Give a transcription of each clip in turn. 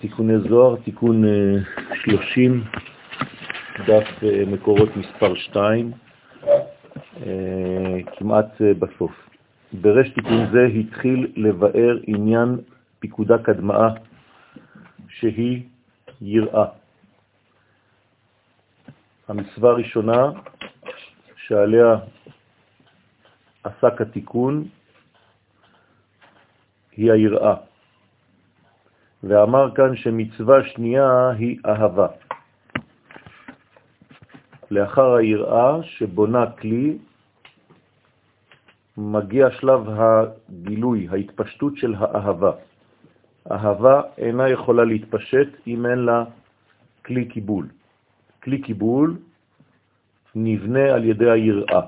תיקוני זוהר, תיקון 30, אה, דף אה, מקורות מספר 2, אה, כמעט בסוף. ברש תיקון זה התחיל לבאר עניין פיקודה קדמאה, שהיא יראה. המצווה הראשונה שעליה עסק התיקון היא היראה. ואמר כאן שמצווה שנייה היא אהבה. לאחר היראה שבונה כלי, מגיע שלב הגילוי, ההתפשטות של האהבה. אהבה אינה יכולה להתפשט אם אין לה כלי קיבול. כלי קיבול נבנה על ידי היראה.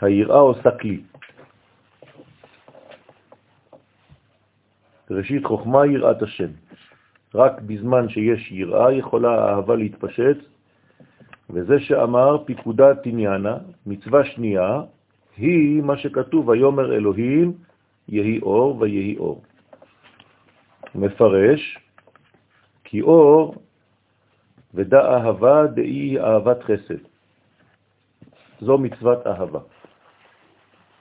היראה עושה כלי. ראשית חוכמה יראת השם. רק בזמן שיש יראה יכולה האהבה להתפשט, וזה שאמר פיקודה תניאנה, מצווה שנייה, היא מה שכתוב, ויומר אלוהים יהי אור ויהי אור. מפרש, כי אור ודא אהבה דאי אהבת חסד. זו מצוות אהבה.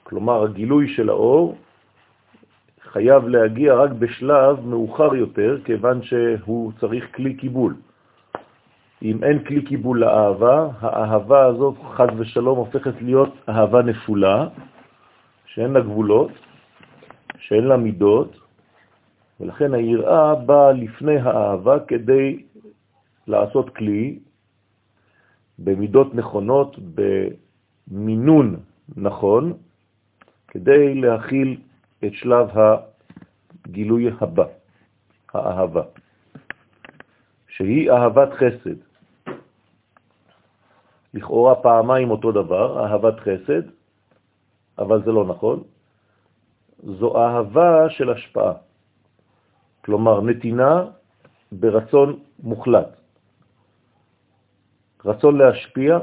כלומר, הגילוי של האור חייב להגיע רק בשלב מאוחר יותר, כיוון שהוא צריך כלי קיבול. אם אין כלי קיבול לאהבה, האהבה הזאת חד ושלום הופכת להיות אהבה נפולה, שאין לה גבולות, שאין לה מידות, ולכן היראה באה לפני האהבה כדי לעשות כלי במידות נכונות, במינון נכון, כדי להכיל את שלב הגילוי הבא, האהבה, שהיא אהבת חסד. לכאורה פעמיים אותו דבר, אהבת חסד, אבל זה לא נכון. זו אהבה של השפעה, כלומר נתינה ברצון מוחלט. רצון להשפיע,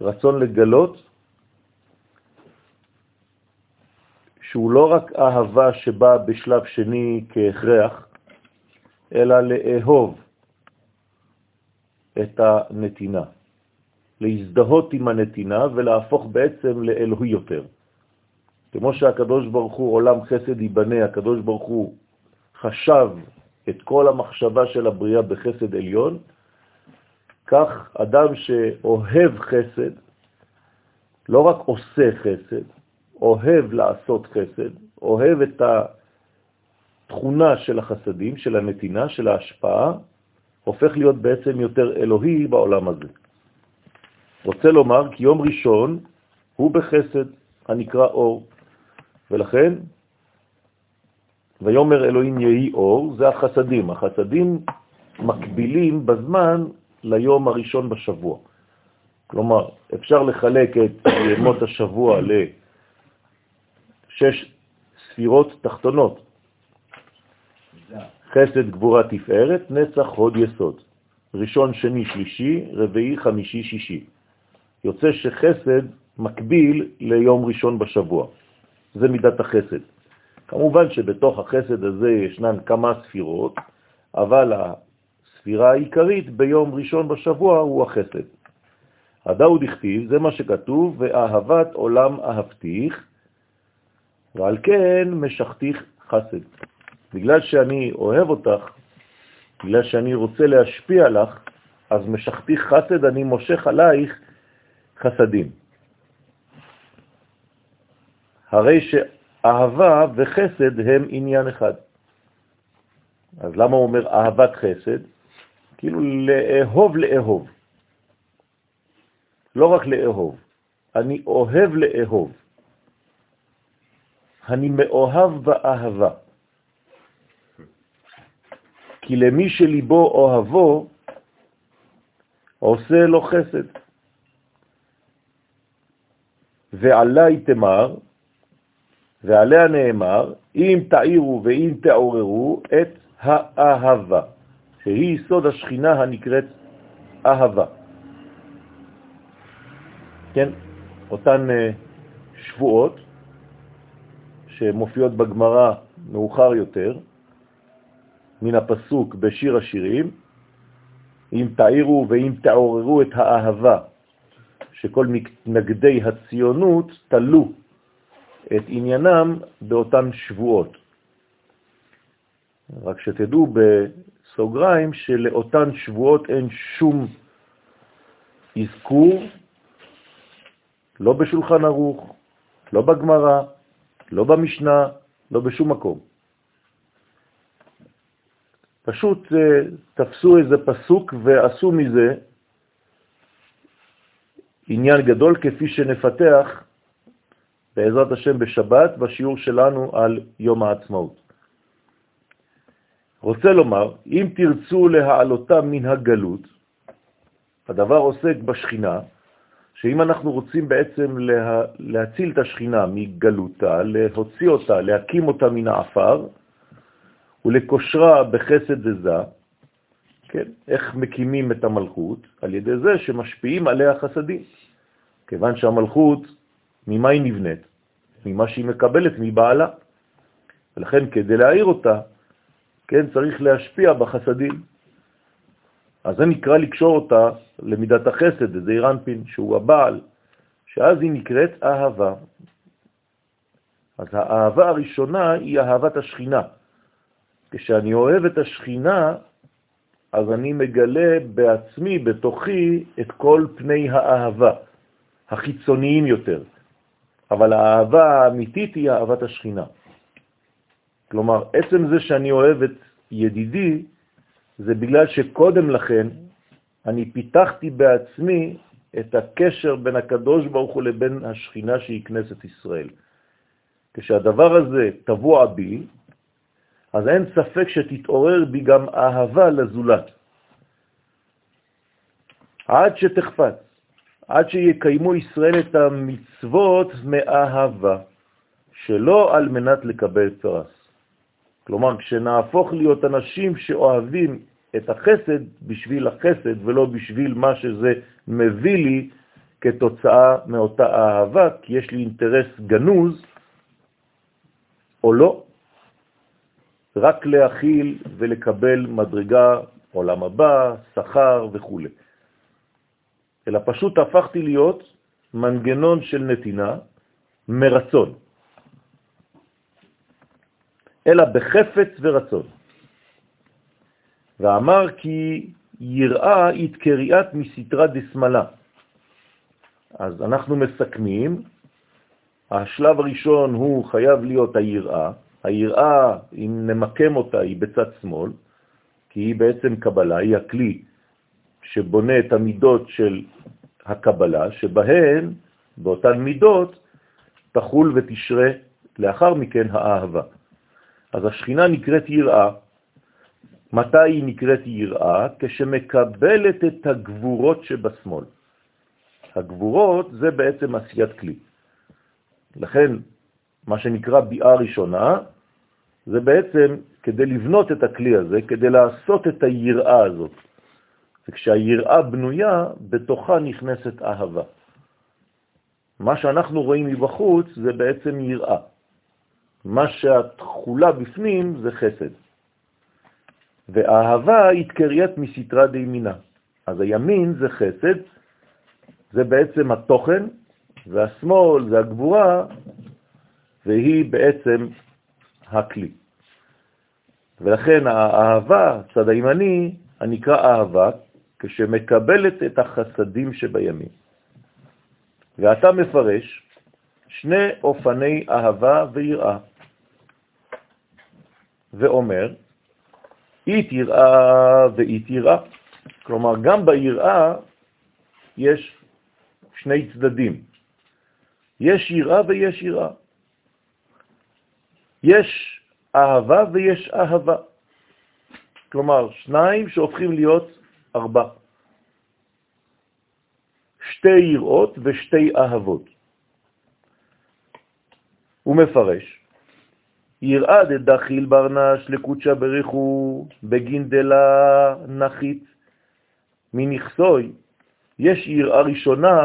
רצון לגלות, שהוא לא רק אהבה שבאה בשלב שני כהכרח, אלא לאהוב את הנתינה, להזדהות עם הנתינה ולהפוך בעצם לאלוהי יותר. כמו שהקדוש ברוך הוא עולם חסד ייבנה, הקדוש ברוך הוא חשב את כל המחשבה של הבריאה בחסד עליון, כך אדם שאוהב חסד, לא רק עושה חסד, אוהב לעשות חסד, אוהב את התכונה של החסדים, של הנתינה, של ההשפעה, הופך להיות בעצם יותר אלוהי בעולם הזה. רוצה לומר כי יום ראשון הוא בחסד הנקרא אור, ולכן ויומר אלוהים יהי אור, זה החסדים. החסדים מקבילים בזמן ליום הראשון בשבוע. כלומר, אפשר לחלק את ימות השבוע ל... שש ספירות תחתונות. חסד, גבורה, תפארת, נצח, הוד, יסוד. ראשון, שני, שלישי, רביעי, חמישי, שישי. יוצא שחסד מקביל ליום ראשון בשבוע. זה מידת החסד. כמובן שבתוך החסד הזה ישנן כמה ספירות, אבל הספירה העיקרית ביום ראשון בשבוע הוא החסד. הדאוד הכתיב, זה מה שכתוב, ואהבת עולם אהבתיך, ועל כן משכתיך חסד. בגלל שאני אוהב אותך, בגלל שאני רוצה להשפיע לך, אז משכתיך חסד, אני מושך עלייך חסדים. הרי שאהבה וחסד הם עניין אחד. אז למה הוא אומר אהבת חסד? כאילו לאהוב לאהוב. לא רק לאהוב, אני אוהב לאהוב. אני מאוהב באהבה. כי למי שליבו אוהבו, עושה לו חסד. ועלי תמר, ועליה נאמר, אם תעירו ואם תעוררו את האהבה, שהיא יסוד השכינה הנקראת אהבה. כן, אותן אה, שבועות שמופיעות בגמרא מאוחר יותר, מן הפסוק בשיר השירים, אם תעירו ואם תעוררו את האהבה, שכל מתנגדי הציונות תלו את עניינם באותן שבועות. רק שתדעו בסוגריים שלאותן שבועות אין שום אזכור, לא בשולחן ערוך, לא בגמרא, לא במשנה, לא בשום מקום. פשוט אה, תפסו איזה פסוק ועשו מזה עניין גדול כפי שנפתח בעזרת השם בשבת בשיעור שלנו על יום העצמאות. רוצה לומר, אם תרצו להעלותה מן הגלות, הדבר עוסק בשכינה, שאם אנחנו רוצים בעצם לה, להציל את השכינה מגלותה, להוציא אותה, להקים אותה מן האפר, ולקושרה בחסד וזה, כן? איך מקימים את המלכות? על ידי זה שמשפיעים עליה חסדים. כיוון שהמלכות, ממה היא נבנית? ממה שהיא מקבלת מבעלה. ולכן כדי להעיר אותה, כן, צריך להשפיע בחסדים. אז זה נקרא לקשור אותה למידת החסד, זה אירנפין, שהוא הבעל, שאז היא נקראת אהבה. אז האהבה הראשונה היא אהבת השכינה. כשאני אוהב את השכינה, אז אני מגלה בעצמי, בתוכי, את כל פני האהבה, החיצוניים יותר. אבל האהבה האמיתית היא אהבת השכינה. כלומר, עצם זה שאני אוהב את ידידי, זה בגלל שקודם לכן אני פיתחתי בעצמי את הקשר בין הקדוש ברוך הוא לבין השכינה שהיא כנסת ישראל. כשהדבר הזה טבוע בי, אז אין ספק שתתעורר בי גם אהבה לזולת. עד שתחפץ, עד שיקיימו ישראל את המצוות מאהבה, שלא על מנת לקבל פרס. כלומר, כשנהפוך להיות אנשים שאוהבים את החסד בשביל החסד ולא בשביל מה שזה מביא לי כתוצאה מאותה אהבה, כי יש לי אינטרס גנוז או לא, רק להכיל ולקבל מדרגה, עולם הבא, שכר וכו'. אלא פשוט הפכתי להיות מנגנון של נתינה מרצון, אלא בחפץ ורצון. ואמר כי יראה התקריאת מסתרה דסמלה. אז אנחנו מסכמים, השלב הראשון הוא חייב להיות היראה, היראה, אם נמקם אותה, היא בצד שמאל, כי היא בעצם קבלה, היא הכלי שבונה את המידות של הקבלה, שבהן, באותן מידות, תחול ותשרה לאחר מכן האהבה. אז השכינה נקראת יראה. מתי היא נקראת יראה? כשמקבלת את הגבורות שבשמאל. הגבורות זה בעצם עשיית כלי. לכן, מה שנקרא ביאה ראשונה, זה בעצם כדי לבנות את הכלי הזה, כדי לעשות את היראה הזאת. וכשהיראה בנויה, בתוכה נכנסת אהבה. מה שאנחנו רואים מבחוץ זה בעצם יראה. מה שהתחולה בפנים זה חסד. ואהבה התקריית מסתרה דימינה. אז הימין זה חסד, זה בעצם התוכן, והשמאל זה הגבורה, והיא בעצם הכלי. ולכן האהבה, צד הימני, הנקרא אהבה, כשמקבלת את החסדים שבימין. ואתה מפרש שני אופני אהבה ויראה, ואומר, אית יראה ואית יראה. כלומר, גם ביראה יש שני צדדים. יש יראה ויש יראה. יש אהבה ויש אהבה. כלומר, שניים שהופכים להיות ארבע. שתי יראות ושתי אהבות. הוא מפרש, יראה דדחיל ברנש לקודשה בריחו בגין דלה נחית מנכסוי. יש יראה ראשונה,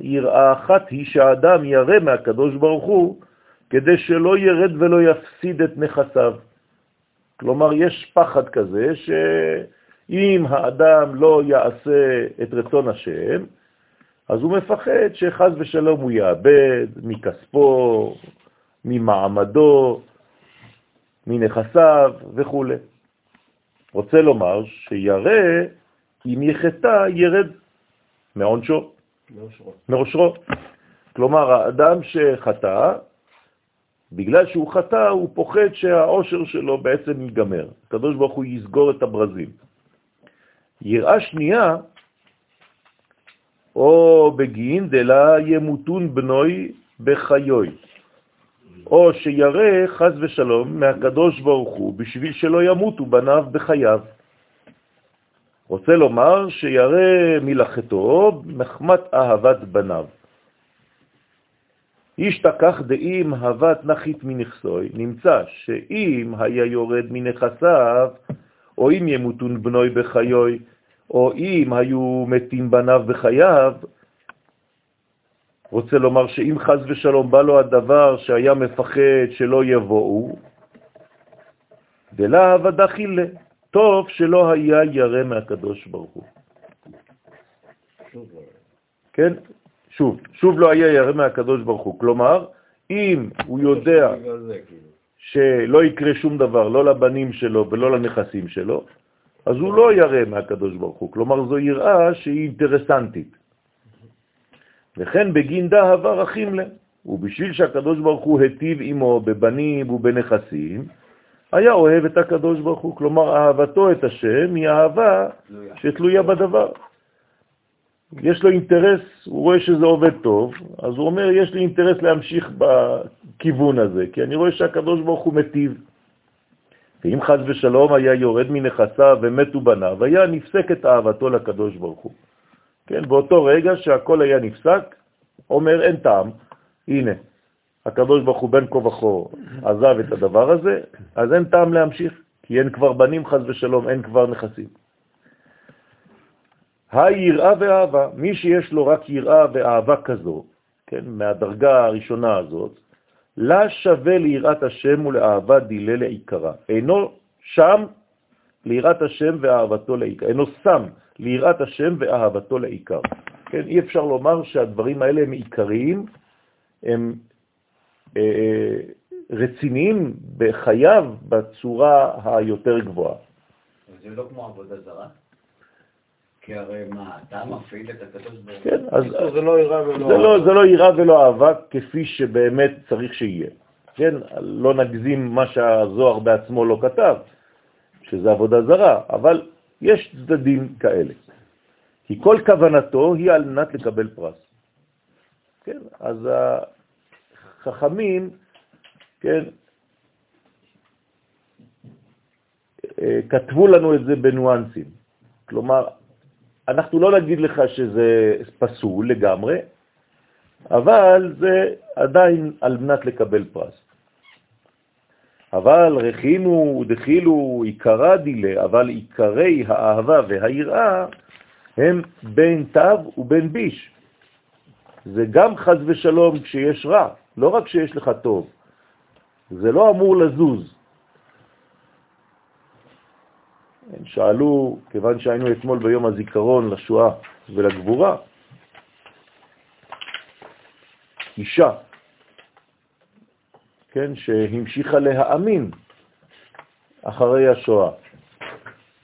יראה אחת היא שהאדם ירא מהקדוש ברוך הוא כדי שלא ירד ולא יפסיד את נכסיו. כלומר, יש פחד כזה שאם האדם לא יעשה את רצון השם, אז הוא מפחד שחז ושלום הוא יאבד מכספו, ממעמדו, מנכסיו וכו'. רוצה לומר שירא, אם יחטא, ירד מעונשו, מעושרו. כלומר, האדם שחטא, בגלל שהוא חטא, הוא פוחד שהעושר שלו בעצם ייגמר. הקדוש ברוך הוא יסגור את הברזים. יראה שנייה, או בגין דלה ימותון בנוי בחיוי, או שירא חז ושלום מהקדוש ברוך הוא בשביל שלא ימותו בניו בחייו. רוצה לומר שירא מלאכתו מחמת אהבת בניו. ישתכח דאם הבת נחית מנכסוי, נמצא שאם היה יורד מנכסיו, או אם ימותון בנוי בחיוי, או אם היו מתים בניו בחייו, רוצה לומר שאם חז ושלום בא לו הדבר שהיה מפחד שלא יבואו, דלהב הדחילה, טוב שלא היה ירא מהקדוש ברוך הוא. כן? שוב, שוב לא היה ירא מהקדוש ברוך הוא. כלומר, אם הוא יודע. שלא יקרה שום דבר, לא לבנים שלו ולא לנכסים שלו, אז הוא לא ירא מהקדוש ברוך הוא. כלומר, זו יראה שהיא אינטרסנטית. וכן בגין דהבה רחים לה. ובשביל שהקדוש ברוך הוא היטיב עמו בבנים ובנכסים, היה אוהב את הקדוש ברוך הוא. כלומר, אהבתו את השם היא אהבה שתלויה בדבר. יש לו אינטרס, הוא רואה שזה עובד טוב, אז הוא אומר, יש לי אינטרס להמשיך בכיוון הזה, כי אני רואה שהקדוש ברוך הוא מטיב. ואם חז ושלום היה יורד מנכסיו ומתו בניו, היה נפסק את אהבתו לקדוש ברוך הוא. כן, באותו רגע שהכל היה נפסק, אומר אין טעם, הנה, הקדוש ברוך הוא בין כה וכה עזב את הדבר הזה, אז אין טעם להמשיך, כי אין כבר בנים חז ושלום, אין כבר נכסים. היראה ואהבה, מי שיש לו רק יראה ואהבה כזו, כן, מהדרגה הראשונה הזאת, לה שווה ליראת השם ולאהבה דילה לעיקרה. אינו שם ליראת השם ואהבתו לעיקר, אינו שם ליראת השם ואהבתו לעיקר. כן, אי אפשר לומר שהדברים האלה הם עיקריים, הם אה, אה רציניים בחייו בצורה היותר גבוהה. זה לא כמו עבודה זרה? כי הרי מה, אתה מפעיל את הקדוש ברוך כן, אז זה לא יראה ולא זה לא, זה לא יראה ולא אהבה כפי שבאמת צריך שיהיה. כן, לא נגזים מה שהזוהר בעצמו לא כתב, שזה עבודה זרה, אבל יש צדדים כאלה. כי כל כוונתו היא על מנת לקבל פרס. כן, אז החכמים, כן, אה, כתבו לנו את זה בנואנסים. כלומר, אנחנו לא נגיד לך שזה פסול לגמרי, אבל זה עדיין על מנת לקבל פרס. אבל רחינו דחילו עיקרה דילה, אבל עיקרי האהבה והיראה הם בין תו ובין ביש. זה גם חז ושלום כשיש רע, לא רק כשיש לך טוב. זה לא אמור לזוז. הם שאלו, כיוון שהיינו אתמול ביום הזיכרון לשואה ולגבורה, אישה, כן, שהמשיכה להאמין אחרי השואה.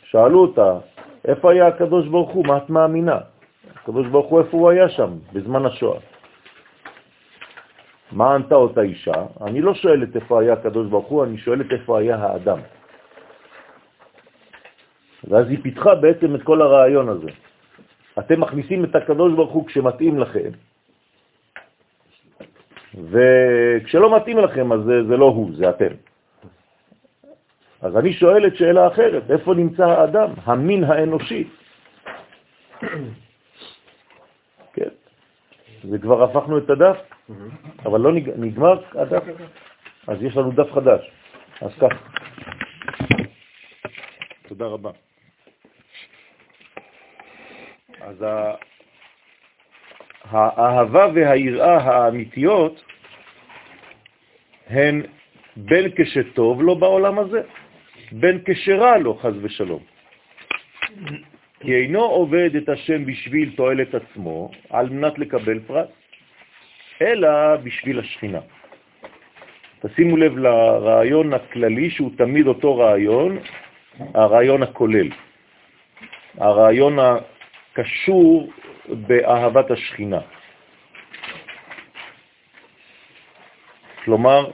שאלו אותה, איפה היה הקדוש ברוך הוא? מה את מאמינה? הקדוש ברוך הוא, איפה הוא היה שם בזמן השואה? מה ענתה אותה אישה? אני לא שואלת איפה היה הקדוש ברוך הוא, אני שואלת איפה היה האדם. ואז היא פיתחה בעצם את כל הרעיון הזה. אתם מכניסים את הקדוש ברוך הוא כשמתאים לכם, וכשלא מתאים לכם אז זה, זה לא הוא, זה אתם. אז אני שואל את שאלה אחרת, איפה נמצא האדם, המין האנושי? כן, וכבר הפכנו את הדף, אבל לא נגמר הדף, אז יש לנו דף חדש. אז כך. תודה רבה. אז האהבה והיראה האמיתיות הן בין כשטוב לו בעולם הזה, בין כשרע לו, חז ושלום. כי אינו עובד את השם בשביל תועלת עצמו, על מנת לקבל פרס, אלא בשביל השכינה. תשימו לב לרעיון הכללי שהוא תמיד אותו רעיון, הרעיון הכולל. הרעיון הקשור באהבת השכינה. כלומר,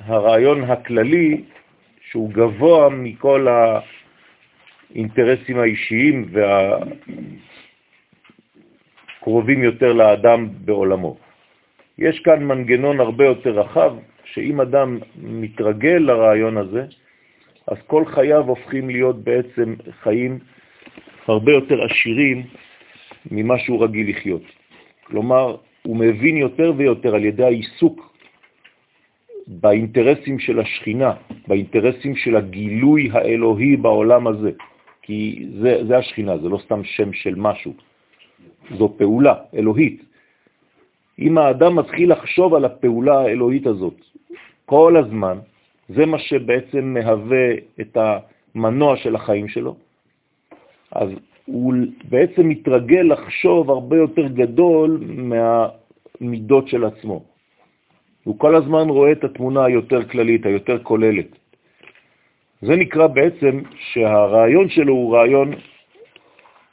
הרעיון הכללי שהוא גבוה מכל האינטרסים האישיים והקרובים יותר לאדם בעולמו. יש כאן מנגנון הרבה יותר רחב, שאם אדם מתרגל לרעיון הזה, אז כל חייו הופכים להיות בעצם חיים הרבה יותר עשירים ממה שהוא רגיל לחיות. כלומר, הוא מבין יותר ויותר על ידי העיסוק באינטרסים של השכינה, באינטרסים של הגילוי האלוהי בעולם הזה, כי זה, זה השכינה, זה לא סתם שם של משהו, זו פעולה אלוהית. אם האדם מתחיל לחשוב על הפעולה האלוהית הזאת כל הזמן, זה מה שבעצם מהווה את המנוע של החיים שלו, אז הוא בעצם מתרגל לחשוב הרבה יותר גדול מהמידות של עצמו. הוא כל הזמן רואה את התמונה היותר כללית, היותר כוללת. זה נקרא בעצם שהרעיון שלו הוא רעיון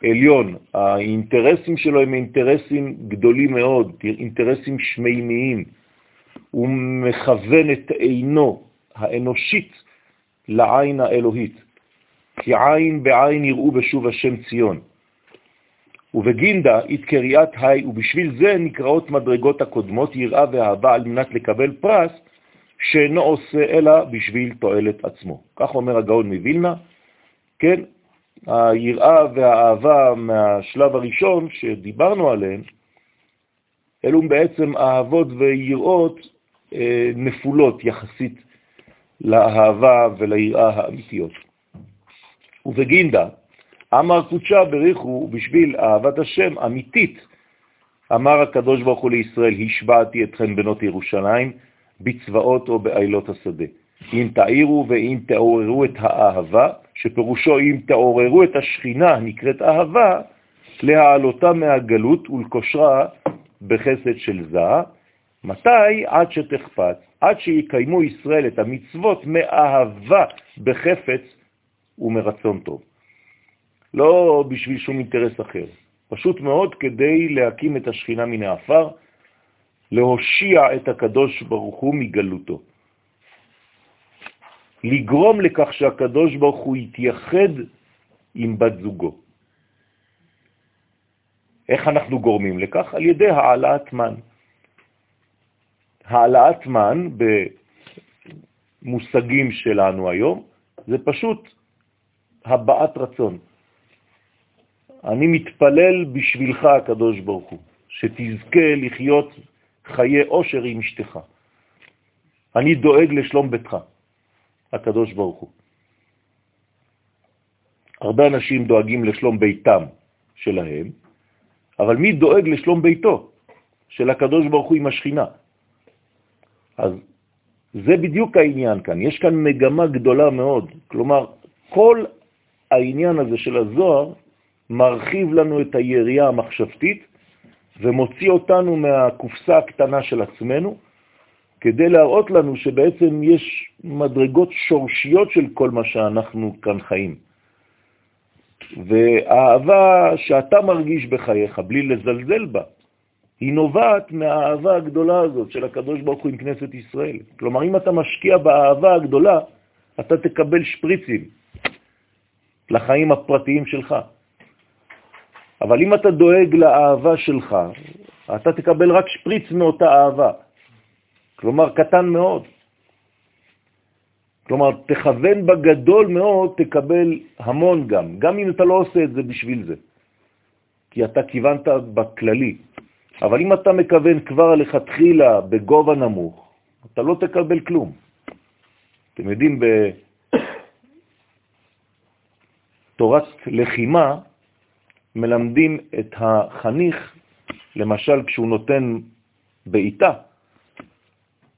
עליון. האינטרסים שלו הם אינטרסים גדולים מאוד, אינטרסים שמימיים. הוא מכוון את עינו האנושית לעין האלוהית. כי עין בעין יראו בשוב השם ציון. ובגינדה התקריאת היי, ובשביל זה נקראות מדרגות הקודמות יראה ואהבה על מנת לקבל פרס שאינו עושה אלא בשביל תועלת עצמו. כך אומר הגאון מווילנה, כן, היראה והאהבה מהשלב הראשון שדיברנו עליהם, אלו בעצם אהבות ויראות אה, נפולות יחסית לאהבה וליראה האמיתיות. ובגינדה, אמר קודשה בריחו בשביל אהבת השם אמיתית. אמר הקדוש ברוך הוא לישראל, השבעתי אתכם בנות ירושלים בצבאות או בעילות השדה. אם תאירו ואם תעוררו את האהבה, שפירושו אם תעוררו את השכינה נקראת אהבה, להעלותה מהגלות ולקושרה בחסד של זה. מתי? עד שתחפץ, עד שיקיימו ישראל את המצוות מאהבה בחפץ ומרצון טוב. לא בשביל שום אינטרס אחר, פשוט מאוד כדי להקים את השכינה מן האפר, להושיע את הקדוש ברוך הוא מגלותו. לגרום לכך שהקדוש ברוך הוא יתייחד עם בת זוגו. איך אנחנו גורמים לכך? על ידי העלאת מן. העלאת מן במושגים שלנו היום זה פשוט הבעת רצון. אני מתפלל בשבילך, הקדוש ברוך הוא, שתזכה לחיות חיי עושר עם אשתך. אני דואג לשלום ביתך, הקדוש ברוך הוא. הרבה אנשים דואגים לשלום ביתם שלהם, אבל מי דואג לשלום ביתו של הקדוש ברוך הוא עם השכינה? אז זה בדיוק העניין כאן. יש כאן מגמה גדולה מאוד. כלומר, כל העניין הזה של הזוהר מרחיב לנו את היריעה המחשבתית ומוציא אותנו מהקופסה הקטנה של עצמנו, כדי להראות לנו שבעצם יש מדרגות שורשיות של כל מה שאנחנו כאן חיים. והאהבה שאתה מרגיש בחייך, בלי לזלזל בה, היא נובעת מהאהבה הגדולה הזאת של הקדוש ברוך הוא עם כנסת ישראל. כלומר, אם אתה משקיע באהבה הגדולה, אתה תקבל שפריצים לחיים הפרטיים שלך. אבל אם אתה דואג לאהבה שלך, אתה תקבל רק שפריץ מאותה אהבה. כלומר, קטן מאוד. כלומר, תכוון בגדול מאוד, תקבל המון גם, גם אם אתה לא עושה את זה בשביל זה. כי אתה כיוונת בכללי. אבל אם אתה מכוון כבר לכתחילה בגובה נמוך, אתה לא תקבל כלום. אתם יודעים, בתורת לחימה, מלמדים את החניך, למשל כשהוא נותן בעיטה,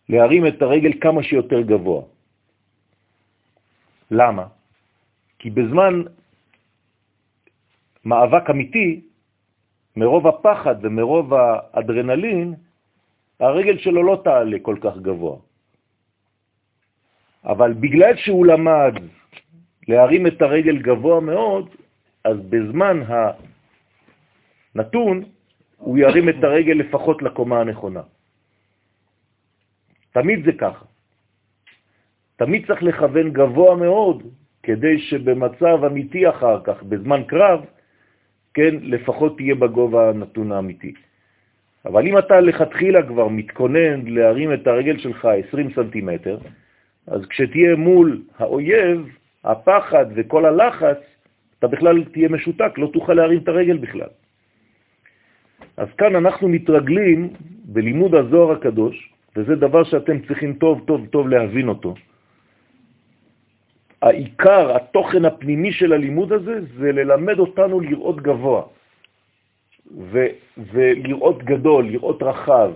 להרים את הרגל כמה שיותר גבוה. למה? כי בזמן מאבק אמיתי, מרוב הפחד ומרוב האדרנלין, הרגל שלו לא תעלה כל כך גבוה. אבל בגלל שהוא למד להרים את הרגל גבוה מאוד, אז בזמן הנתון הוא ירים את הרגל לפחות לקומה הנכונה. תמיד זה ככה. תמיד צריך לכוון גבוה מאוד, כדי שבמצב אמיתי אחר כך, בזמן קרב, כן, לפחות תהיה בגובה הנתון האמיתי. אבל אם אתה לכתחילה כבר מתכונן להרים את הרגל שלך 20 סנטימטר, אז כשתהיה מול האויב, הפחד וכל הלחץ, אתה בכלל תהיה משותק, לא תוכל להרים את הרגל בכלל. אז כאן אנחנו מתרגלים בלימוד הזוהר הקדוש, וזה דבר שאתם צריכים טוב טוב טוב להבין אותו. העיקר, התוכן הפנימי של הלימוד הזה, זה ללמד אותנו לראות גבוה, ולראות גדול, לראות רחב.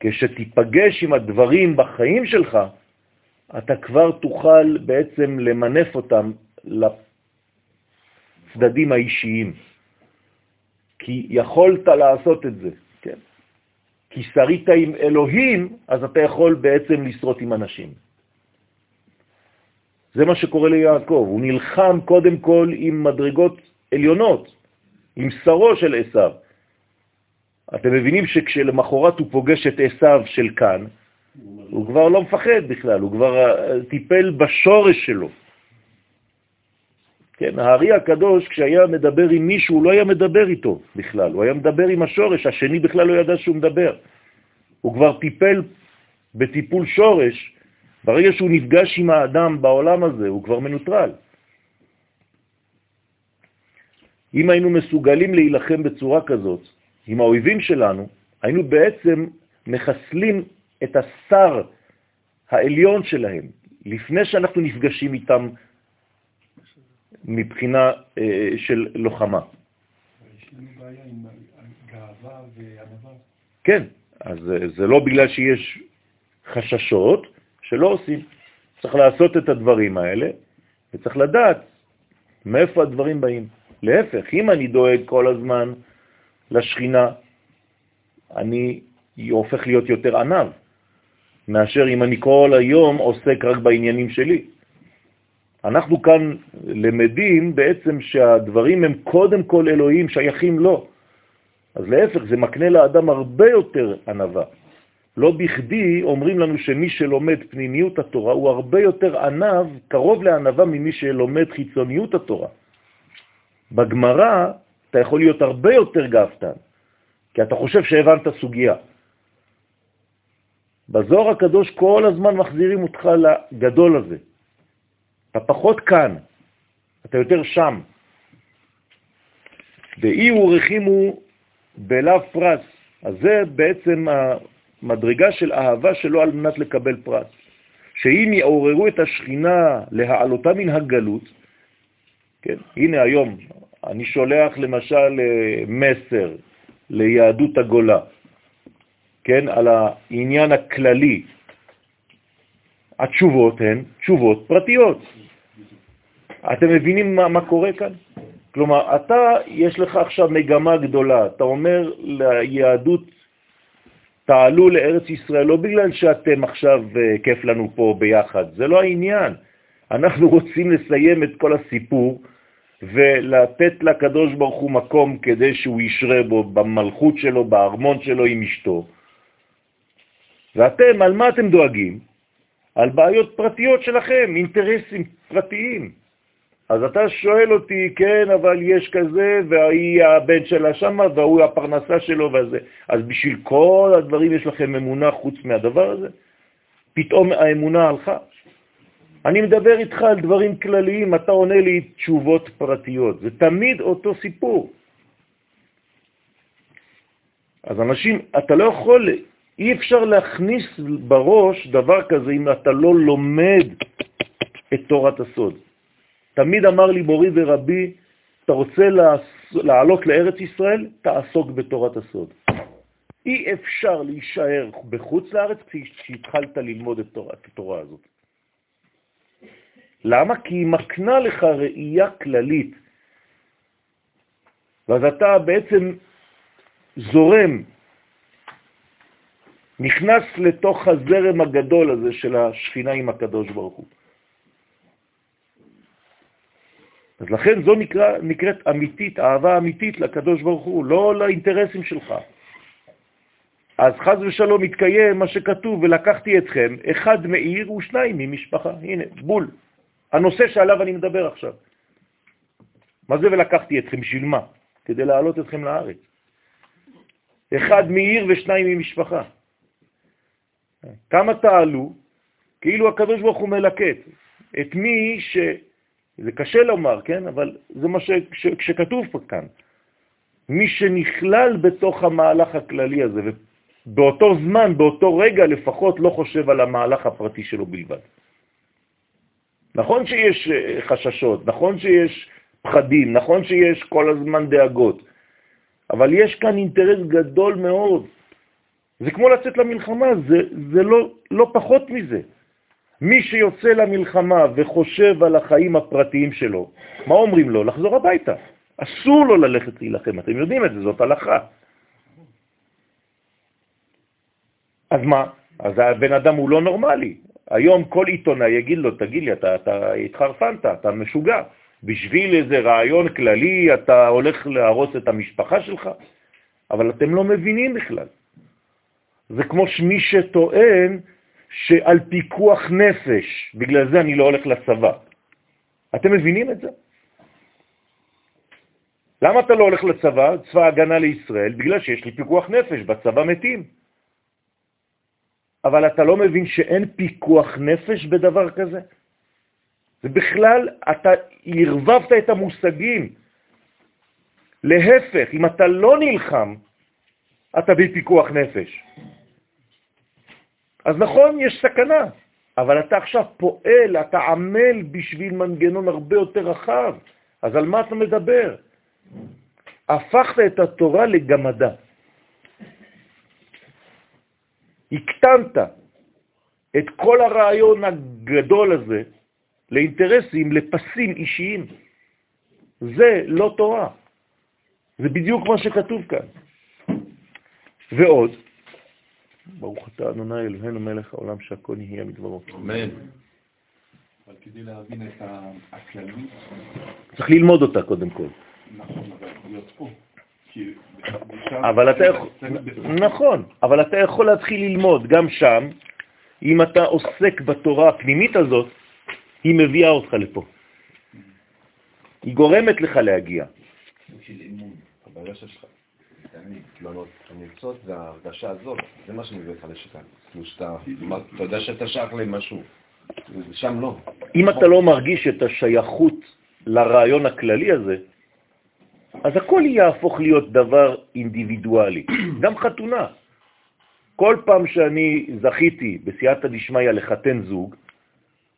כשתיפגש עם הדברים בחיים שלך, אתה כבר תוכל בעצם למנף אותם לצדדים האישיים. כי יכולת לעשות את זה, כן? כי שרית עם אלוהים, אז אתה יכול בעצם לשרות עם אנשים. זה מה שקורה ליעקב, הוא נלחם קודם כל עם מדרגות עליונות, עם שרו של עשיו. אתם מבינים שכשלמחרת הוא פוגש את עשיו של כאן, הוא כבר לא מפחד בכלל, הוא כבר אה, טיפל בשורש שלו. כן, הארי הקדוש, כשהיה מדבר עם מישהו, הוא לא היה מדבר איתו בכלל, הוא היה מדבר עם השורש, השני בכלל לא ידע שהוא מדבר. הוא כבר טיפל בטיפול שורש, ברגע שהוא נפגש עם האדם בעולם הזה, הוא כבר מנוטרל. אם היינו מסוגלים להילחם בצורה כזאת עם האויבים שלנו, היינו בעצם מחסלים את השר העליון שלהם, לפני שאנחנו נפגשים איתם מבחינה אה, של לוחמה. יש לנו בעיה עם גאווה וענווה. כן, אז זה לא בגלל שיש חששות שלא עושים. צריך לעשות את הדברים האלה, וצריך לדעת מאיפה הדברים באים. להפך, אם אני דואג כל הזמן לשכינה, אני הופך להיות יותר ענב, מאשר אם אני כל היום עוסק רק בעניינים שלי. אנחנו כאן למדים בעצם שהדברים הם קודם כל אלוהים, שייכים לו. אז להפך, זה מקנה לאדם הרבה יותר ענבה. לא בכדי אומרים לנו שמי שלומד פנימיות התורה הוא הרבה יותר ענב, קרוב לענבה ממי שלומד חיצוניות התורה. בגמרא אתה יכול להיות הרבה יותר גאוותן, כי אתה חושב שהבנת סוגיה. בזוהר הקדוש כל הזמן מחזירים אותך לגדול הזה. אתה פחות כאן, אתה יותר שם. ואי הוא רחימו בלאו פרס. אז זה בעצם המדרגה של אהבה שלו על מנת לקבל פרס. שאם יעוררו את השכינה להעלותה מן הגלות, כן, הנה היום אני שולח למשל אה, מסר ליהדות הגולה, כן, על העניין הכללי. התשובות הן תשובות פרטיות. אתם מבינים מה, מה קורה כאן? כלומר, אתה, יש לך עכשיו מגמה גדולה, אתה אומר ליהדות, תעלו לארץ ישראל, לא בגלל שאתם עכשיו uh, כיף לנו פה ביחד, זה לא העניין. אנחנו רוצים לסיים את כל הסיפור ולתת לקדוש ברוך הוא מקום כדי שהוא ישרה בו במלכות שלו, בארמון שלו עם אשתו. ואתם, על מה אתם דואגים? על בעיות פרטיות שלכם, אינטרסים פרטיים. אז אתה שואל אותי, כן, אבל יש כזה, והיא הבן שלה שמה, והוא הפרנסה שלו וזה. אז בשביל כל הדברים יש לכם אמונה חוץ מהדבר הזה? פתאום האמונה הלכה. אני מדבר איתך על דברים כלליים, אתה עונה לי תשובות פרטיות. זה תמיד אותו סיפור. אז אנשים, אתה לא יכול, אי אפשר להכניס בראש דבר כזה אם אתה לא לומד את תורת הסוד. תמיד אמר לי מורי ורבי, אתה רוצה לעלות לארץ ישראל, תעסוק בתורת הסוד. אי אפשר להישאר בחוץ לארץ כשהתחלת ללמוד את התורה, את התורה הזאת. למה? כי היא מקנה לך ראייה כללית. ואז אתה בעצם זורם, נכנס לתוך הזרם הגדול הזה של השכינה עם הקדוש ברוך הוא. אז לכן זו נקרא, נקראת אמיתית, אהבה אמיתית לקדוש ברוך הוא, לא לאינטרסים שלך. אז חז ושלום מתקיים מה שכתוב, ולקחתי אתכם, אחד מעיר ושניים ממשפחה. הנה, בול. הנושא שעליו אני מדבר עכשיו. מה זה ולקחתי אתכם? בשביל מה? כדי להעלות אתכם לארץ. אחד מעיר ושניים ממשפחה. כמה תעלו? כאילו הקדוש ברוך הוא מלקט. את מי ש... זה קשה לומר, כן? אבל זה מה ש... ש... שכתוב פה כאן. מי שנכלל בתוך המהלך הכללי הזה, ובאותו זמן, באותו רגע לפחות, לא חושב על המהלך הפרטי שלו בלבד. נכון שיש אה, חששות, נכון שיש פחדים, נכון שיש כל הזמן דאגות, אבל יש כאן אינטרס גדול מאוד. זה כמו לצאת למלחמה, זה, זה לא, לא פחות מזה. מי שיוצא למלחמה וחושב על החיים הפרטיים שלו, מה אומרים לו? לחזור הביתה. אסור לו ללכת להילחם, אתם יודעים את זה, זאת הלכה. אז מה? אז הבן אדם הוא לא נורמלי. היום כל עיתונאי יגיד לו, תגיד לי, אתה, אתה התחרפנת, אתה משוגע. בשביל איזה רעיון כללי אתה הולך להרוס את המשפחה שלך? אבל אתם לא מבינים בכלל. זה כמו שמי שטוען שעל פיקוח נפש, בגלל זה אני לא הולך לצבא. אתם מבינים את זה? למה אתה לא הולך לצבא, צבא הגנה לישראל? בגלל שיש לי פיקוח נפש, בצבא מתים. אבל אתה לא מבין שאין פיקוח נפש בדבר כזה? ובכלל, אתה הרבבת את המושגים. להפך, אם אתה לא נלחם, אתה בפיקוח נפש. אז נכון, יש סכנה, אבל אתה עכשיו פועל, אתה עמל בשביל מנגנון הרבה יותר רחב. אז על מה אתה מדבר? הפכת את התורה לגמדה. הקטנת את כל הרעיון הגדול הזה לאינטרסים, לפסים אישיים. זה לא תורה. זה בדיוק מה שכתוב כאן. ועוד, ברוך אתה אדוני אלוהינו מלך העולם שהכל יהיה מדברו. אמן. אבל כדי להבין את הכללות... צריך ללמוד אותה קודם כל. נכון, אבל יכול להיות פה. אבל אתה יכול, נכון, אבל אתה יכול להתחיל ללמוד גם שם, אם אתה עוסק בתורה הפנימית הזאת, היא מביאה אותך לפה. היא גורמת לך להגיע. הבעיה שלך, תלונות, הניצות וההרגשה הזאת, זה מה שמביא אותך לשכאן. כאילו שאתה, אתה יודע שאתה שייך למשהו, שם לא. אם אתה לא מרגיש את השייכות לרעיון הכללי הזה, אז הכל יהפוך להיות דבר אינדיבידואלי, גם חתונה. כל פעם שאני זכיתי בסייעתא דשמיא לחתן זוג,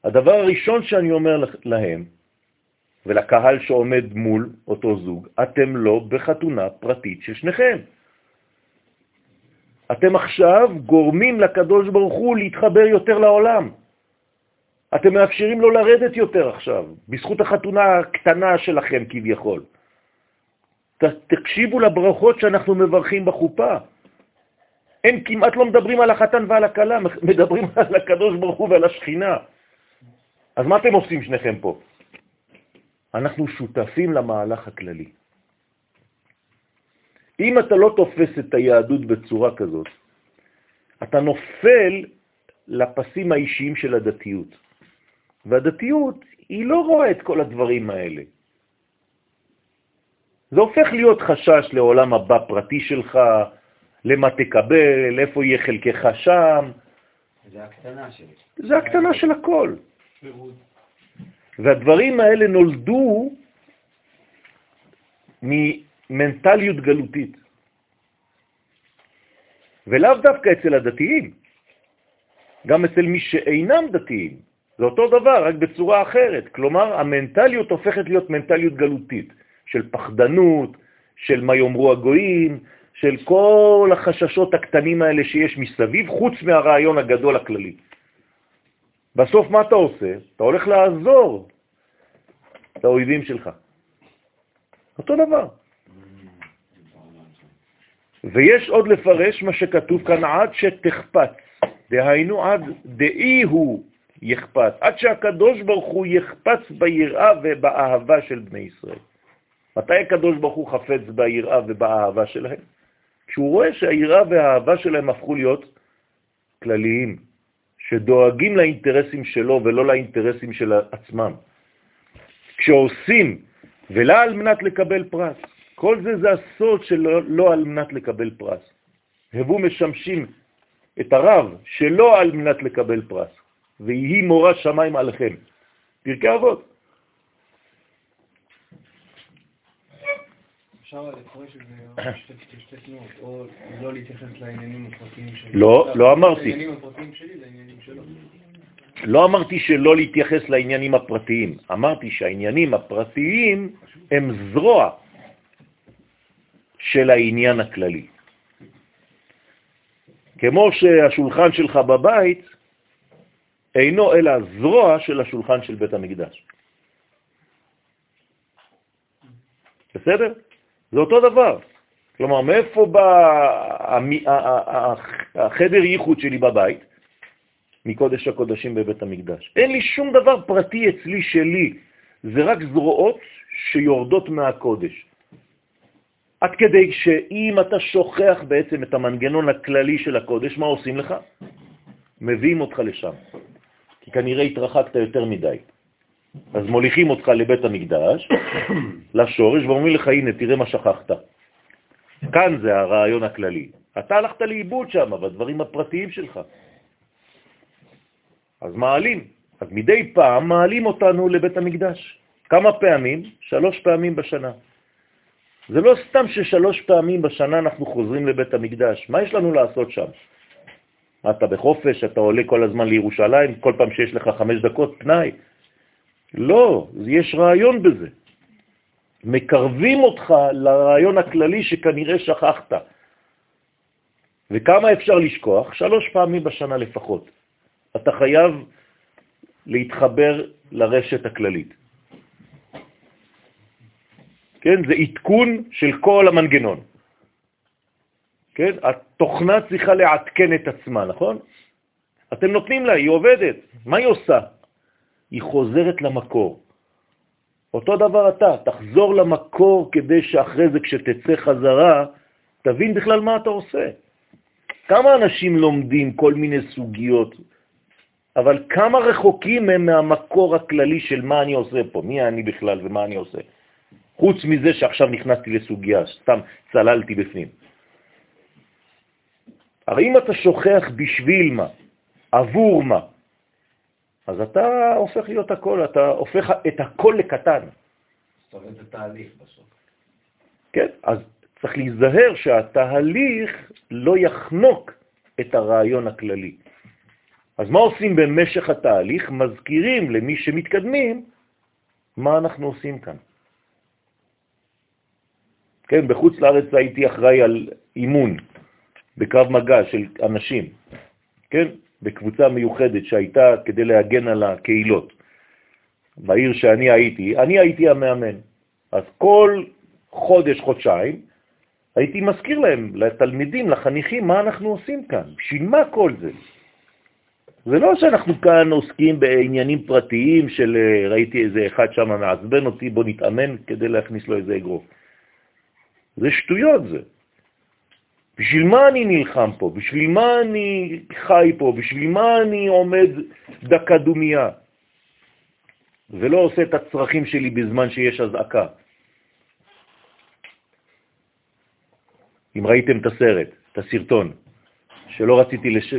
הדבר הראשון שאני אומר להם, ולקהל שעומד מול אותו זוג, אתם לא בחתונה פרטית של שניכם. אתם עכשיו גורמים לקדוש ברוך הוא להתחבר יותר לעולם. אתם מאפשרים לו לרדת יותר עכשיו, בזכות החתונה הקטנה שלכם כביכול. תקשיבו לברכות שאנחנו מברכים בחופה. הם כמעט לא מדברים על החתן ועל הכלה, מדברים על הקדוש ברוך הוא ועל השכינה. אז מה אתם עושים שניכם פה? אנחנו שותפים למהלך הכללי. אם אתה לא תופס את היהדות בצורה כזאת, אתה נופל לפסים האישיים של הדתיות. והדתיות, היא לא רואה את כל הדברים האלה. זה הופך להיות חשש לעולם הבא פרטי שלך, למה תקבל, איפה יהיה חלקך שם. זה הקטנה שלי. זה הקטנה של הכל. והדברים האלה נולדו ממנטליות גלותית. ולאו דווקא אצל הדתיים, גם אצל מי שאינם דתיים. זה אותו דבר, רק בצורה אחרת. כלומר, המנטליות הופכת להיות מנטליות גלותית. של פחדנות, של מה יאמרו הגויים, של כל החששות הקטנים האלה שיש מסביב, חוץ מהרעיון הגדול הכללי. בסוף מה אתה עושה? אתה הולך לעזור לאויבים שלך. אותו דבר. ויש עוד לפרש מה שכתוב כאן עד שתחפץ, דהיינו עד דאי הוא יחפץ, עד שהקדוש ברוך הוא יחפץ ביראה ובאהבה של בני ישראל. מתי הקדוש ברוך הוא חפץ ביראה ובאהבה שלהם? כשהוא רואה שהיראה והאהבה שלהם הפכו להיות כלליים, שדואגים לאינטרסים שלו ולא לאינטרסים של עצמם. כשעושים, ולא על מנת לקבל פרס. כל זה זה הסוד שלא לא על מנת לקבל פרס. הבו משמשים את הרב שלא על מנת לקבל פרס, ויהי מורה שמיים עליכם. פרקי אבות. אפשר לפרש את זה שתי תנועות, או לא להתייחס לעניינים הפרטיים שלי. לא, לא אמרתי. לעניינים הפרטיים שלי, לעניינים שלו. לא אמרתי שלא להתייחס לעניינים הפרטיים, אמרתי שהעניינים הפרטיים הם זרוע של העניין הכללי. כמו שהשולחן שלך בבית אינו אלא זרוע של השולחן של בית המקדש. בסדר? זה אותו דבר. כלומר, מאיפה בא החדר ייחוד שלי בבית? מקודש הקודשים בבית המקדש. אין לי שום דבר פרטי אצלי שלי, זה רק זרועות שיורדות מהקודש. עד כדי שאם אתה שוכח בעצם את המנגנון הכללי של הקודש, מה עושים לך? מביאים אותך לשם, כי כנראה התרחקת יותר מדי. אז מוליכים אותך לבית המקדש, לשורש, ואומרים לך, הנה, תראה מה שכחת. כאן זה הרעיון הכללי. אתה הלכת לאיבוד שם, בדברים הפרטיים שלך. אז מעלים. אז מדי פעם מעלים אותנו לבית המקדש. כמה פעמים? שלוש פעמים בשנה. זה לא סתם ששלוש פעמים בשנה אנחנו חוזרים לבית המקדש. מה יש לנו לעשות שם? אתה בחופש, אתה עולה כל הזמן לירושלים, כל פעם שיש לך חמש דקות פנאי. לא, יש רעיון בזה. מקרבים אותך לרעיון הכללי שכנראה שכחת. וכמה אפשר לשכוח? שלוש פעמים בשנה לפחות. אתה חייב להתחבר לרשת הכללית. כן? זה עדכון של כל המנגנון. כן? התוכנה צריכה לעדכן את עצמה, נכון? אתם נותנים לה, היא עובדת. מה היא עושה? היא חוזרת למקור. אותו דבר אתה, תחזור למקור כדי שאחרי זה כשתצא חזרה, תבין בכלל מה אתה עושה. כמה אנשים לומדים כל מיני סוגיות, אבל כמה רחוקים הם מהמקור הכללי של מה אני עושה פה, מי אני בכלל ומה אני עושה. חוץ מזה שעכשיו נכנסתי לסוגיה, סתם צללתי בפנים. הרי אם אתה שוכח בשביל מה, עבור מה, אז אתה הופך להיות הכל, אתה הופך את הכל לקטן. זאת אומרת, זה תהליך בסוף. כן, אז צריך להיזהר שהתהליך לא יחנוק את הרעיון הכללי. אז מה עושים במשך התהליך? מזכירים למי שמתקדמים מה אנחנו עושים כאן. כן, בחוץ לארץ הייתי אחראי על אימון בקרב מגע של אנשים, כן, בקבוצה מיוחדת שהייתה כדי להגן על הקהילות. בעיר שאני הייתי, אני הייתי המאמן. אז כל חודש, חודשיים, הייתי מזכיר להם, לתלמידים, לחניכים, מה אנחנו עושים כאן, בשביל מה כל זה. זה לא שאנחנו כאן עוסקים בעניינים פרטיים של אה, ראיתי איזה אחד שם מעצבן אותי, בוא נתאמן כדי להכניס לו איזה אגרוף. זה שטויות זה. בשביל מה אני נלחם פה? בשביל מה אני חי פה? בשביל מה אני עומד דקה דומיה? ולא עושה את הצרכים שלי בזמן שיש אזעקה. אם ראיתם את הסרט, את הסרטון, שלא רציתי לש,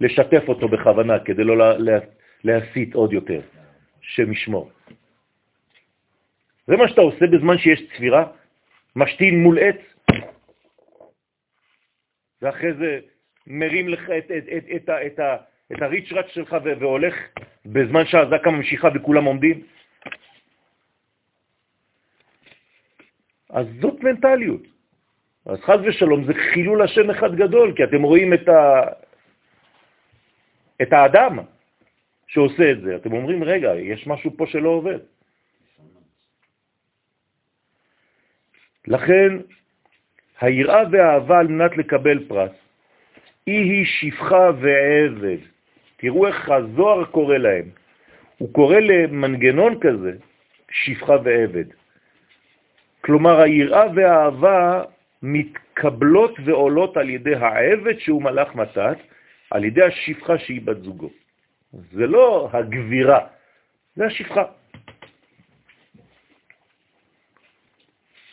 לשתף אותו בכוונה כדי לא לה, להסיט עוד יותר, שמשמור. זה מה שאתה עושה בזמן שיש צפירה, משתין מול עץ, ואחרי זה מרים לך את, את, את, את, את, את, הריצ'רץ' שלך והולך בזמן שהזעקה ממשיכה וכולם עומדים. אז זאת מנטליות. אז חז ושלום זה חילול השם אחד גדול, כי אתם רואים את, ה... את האדם שעושה את זה. אתם אומרים, רגע, יש משהו פה שלא עובד. לכן, היראה והאהבה על מנת לקבל פרס, היא שפחה ועבד. תראו איך הזוהר קורא להם. הוא קורא למנגנון כזה שפחה ועבד. כלומר, היראה והאהבה מתקבלות ועולות על ידי העבד שהוא מלאך מתת, על ידי השפחה שהיא בת זוגו. זה לא הגבירה, זה השפחה.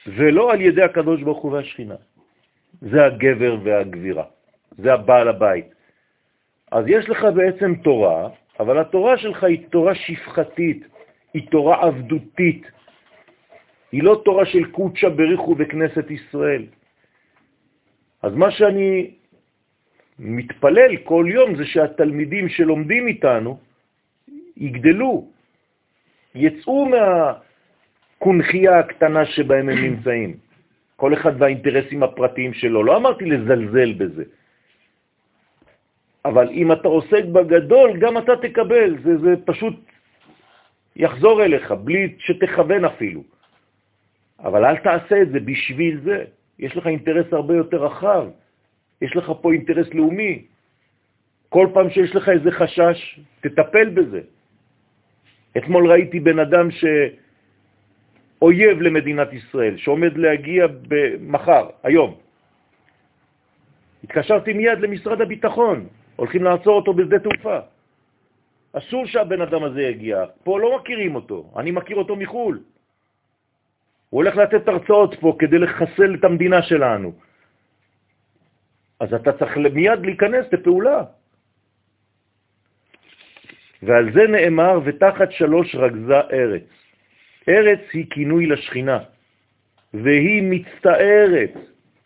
ולא על ידי הקדוש ברוך הוא והשכינה. זה הגבר והגבירה, זה הבעל הבית. אז יש לך בעצם תורה, אבל התורה שלך היא תורה שפחתית, היא תורה עבדותית, היא לא תורה של קודשא בריחו בכנסת ישראל. אז מה שאני מתפלל כל יום זה שהתלמידים שלומדים איתנו יגדלו, יצאו מהקונחייה הקטנה שבהם הם נמצאים. כל אחד והאינטרסים הפרטיים שלו. לא אמרתי לזלזל בזה. אבל אם אתה עוסק בגדול, גם אתה תקבל. זה, זה פשוט יחזור אליך, בלי שתכוון אפילו. אבל אל תעשה את זה בשביל זה. יש לך אינטרס הרבה יותר רחב. יש לך פה אינטרס לאומי. כל פעם שיש לך איזה חשש, תטפל בזה. אתמול ראיתי בן אדם שאויב למדינת ישראל, שעומד להגיע מחר, היום. התקשרתי מיד למשרד הביטחון, הולכים לעצור אותו בשדה תעופה. אסור שהבן אדם הזה יגיע. פה לא מכירים אותו, אני מכיר אותו מחו"ל. הוא הולך לתת הרצאות פה כדי לחסל את המדינה שלנו. אז אתה צריך מיד להיכנס לפעולה. ועל זה נאמר, ותחת שלוש רגזה ארץ. ארץ היא כינוי לשכינה, והיא מצטערת.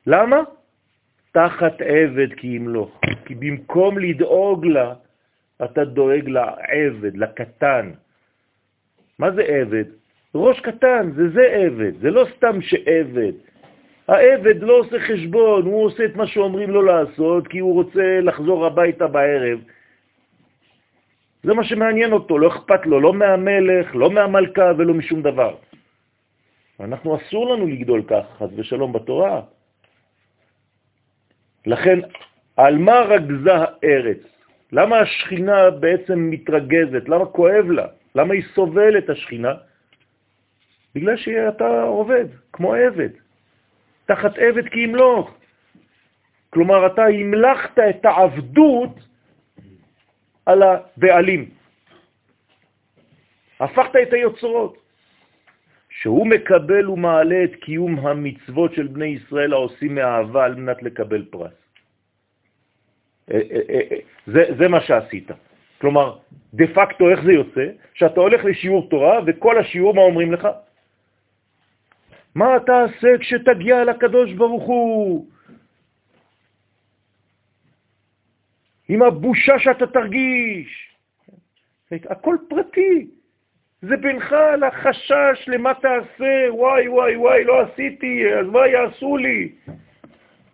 למה? תחת עבד כי ימלוך. כי במקום לדאוג לה, אתה דואג לעבד, לקטן. מה זה עבד? ראש קטן, זה זה עבד, זה לא סתם שעבד. העבד לא עושה חשבון, הוא עושה את מה שאומרים לו לעשות, כי הוא רוצה לחזור הביתה בערב. זה מה שמעניין אותו, לא אכפת לו, לא מהמלך, לא מהמלכה ולא משום דבר. אנחנו אסור לנו לגדול כך, חס ושלום, בתורה. לכן, על מה רגזה הארץ? למה השכינה בעצם מתרגזת? למה כואב לה? למה היא סובלת השכינה? בגלל שאתה עובד, כמו עבד. תחת עבד כי ימלוך. כלומר, אתה המלכת את העבדות על הבעלים. הפכת את היוצרות. שהוא מקבל ומעלה את קיום המצוות של בני ישראל העושים מאהבה על מנת לקבל פרס. אה, אה, אה, זה, זה מה שעשית. כלומר, דה פקטו איך זה יוצא? שאתה הולך לשיעור תורה וכל השיעור, מה אומרים לך? מה תעשה כשתגיע לקדוש ברוך הוא? עם הבושה שאתה תרגיש. הכל פרטי. זה בינך לחשש למה תעשה, וואי, וואי, וואי, לא עשיתי, אז מה יעשו לי?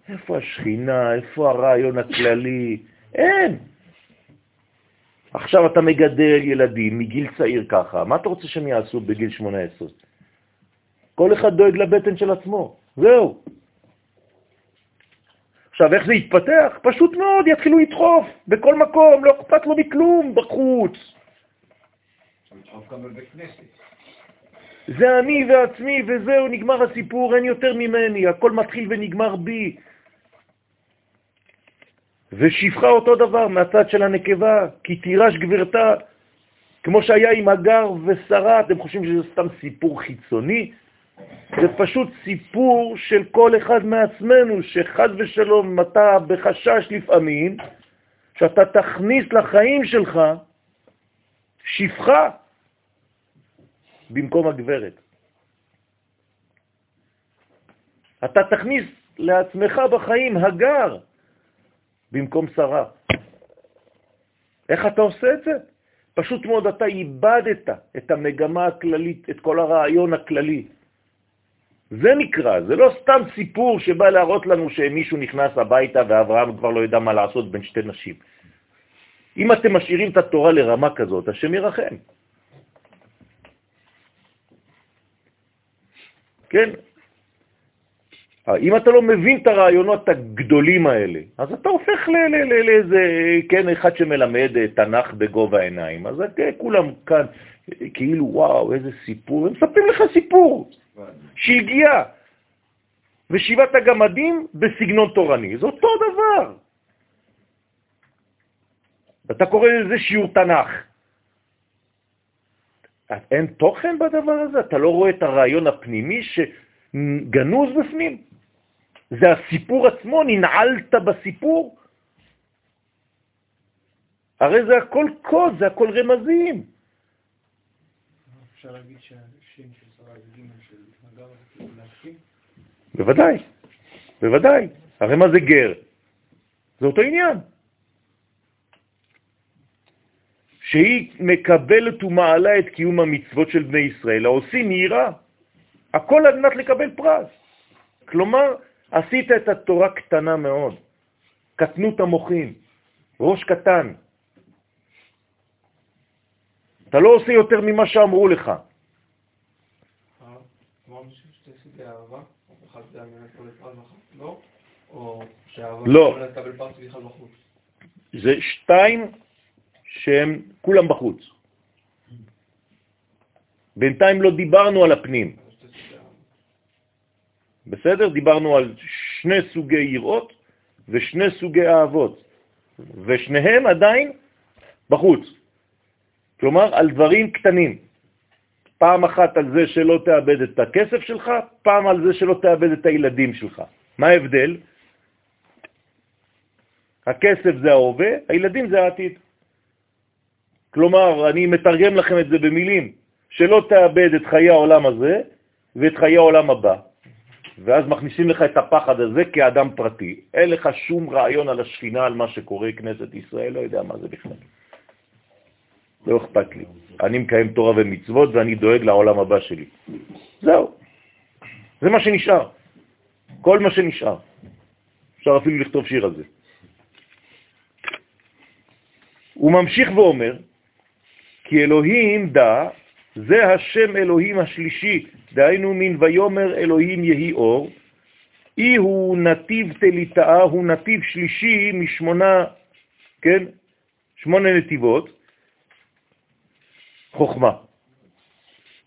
איפה השכינה? איפה הרעיון הכללי? אין. עכשיו אתה מגדל ילדים מגיל צעיר ככה, מה אתה רוצה שהם יעשו בגיל 18? כל אחד דואג לבטן של עצמו, זהו. עכשיו, איך זה יתפתח? פשוט מאוד, יתחילו לדחוף בכל מקום, לא אכפת לו מכלום בחוץ. זה אני ועצמי, וזהו, נגמר הסיפור, אין יותר ממני, הכל מתחיל ונגמר בי. ושפחה אותו דבר מהצד של הנקבה, כי תירש גברתה, כמו שהיה עם הגר ושרה, אתם חושבים שזה סתם סיפור חיצוני? זה פשוט סיפור של כל אחד מעצמנו, שחד ושלום אתה בחשש לפעמים, שאתה תכניס לחיים שלך שפחה במקום הגברת. אתה תכניס לעצמך בחיים הגר במקום שרה. איך אתה עושה את זה? פשוט מאוד אתה איבדת את המגמה הכללית, את כל הרעיון הכללי. זה נקרא, זה לא סתם סיפור שבא להראות לנו שמישהו נכנס הביתה ואברהם כבר לא יודע מה לעשות בין שתי נשים. אם אתם משאירים את התורה לרמה כזאת, השם ירחם. כן? אם אתה לא מבין את הרעיונות הגדולים האלה, אז אתה הופך לאיזה, כן, אחד שמלמד תנ"ך בגובה העיניים. אז כולם כאן, כאילו, וואו, איזה סיפור, הם מספרים לך סיפור שהגיע, ושבעת הגמדים בסגנון תורני. זה אותו דבר. אתה קורא לזה שיעור תנ"ך. אין תוכן בדבר הזה? אתה לא רואה את הרעיון הפנימי שגנוז בפנים? זה הסיפור עצמו, ננעלת בסיפור. הרי זה הכל קוד, זה הכל רמזים. אפשר להגיד שהשם של שרה זה גימל של להסכים? בוודאי, בוודאי. הרי מה זה גר? זה אותו עניין. שהיא מקבלת ומעלה את קיום המצוות של בני ישראל, העושים מהירה. הכל על מנת לקבל פרס. כלומר, עשית את התורה קטנה מאוד, קטנות המוחים, ראש קטן. אתה לא עושה יותר ממה שאמרו לך. לא? לא. זה שתיים שהם כולם בחוץ. בינתיים לא דיברנו על הפנים. בסדר? דיברנו על שני סוגי יראות ושני סוגי אהבות, ושניהם עדיין בחוץ. כלומר, על דברים קטנים. פעם אחת על זה שלא תאבד את הכסף שלך, פעם על זה שלא תאבד את הילדים שלך. מה ההבדל? הכסף זה ההווה, הילדים זה העתיד. כלומר, אני מתרגם לכם את זה במילים, שלא תאבד את חיי העולם הזה ואת חיי העולם הבא. ואז מכניסים לך את הפחד הזה כאדם פרטי. אין לך שום רעיון על השכינה, על מה שקורה, כנסת ישראל, לא יודע מה זה בכלל. לא אכפת לי. אני מקיים תורה ומצוות ואני דואג לעולם הבא שלי. זהו. זה מה שנשאר. כל מה שנשאר. אפשר אפילו לכתוב שיר על זה. הוא ממשיך ואומר, כי אלוהים דע זה השם אלוהים השלישי, דהיינו מן ויומר אלוהים יהי אור. אי הוא נתיב תליטאה, הוא נתיב שלישי משמונה, כן, שמונה נתיבות, חוכמה.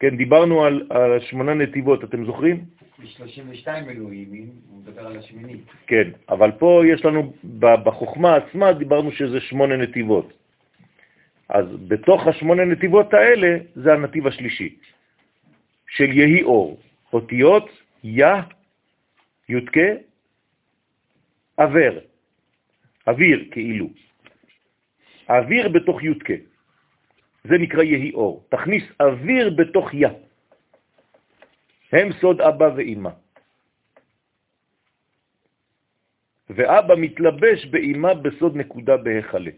כן, דיברנו על, על שמונה נתיבות, אתם זוכרים? 32 אלוהים, הוא מדבר על השמיני. כן, אבל פה יש לנו, בחוכמה עצמה דיברנו שזה שמונה נתיבות. אז בתוך השמונה נתיבות האלה זה הנתיב השלישי, של יהי אור, אותיות יא, יודקה, אוויר, אוויר כאילו, אוויר בתוך יודקה, זה נקרא יהי אור, תכניס אוויר בתוך יא, הם סוד אבא ואימא. ואבא מתלבש באימא בסוד נקודה בהיכלה.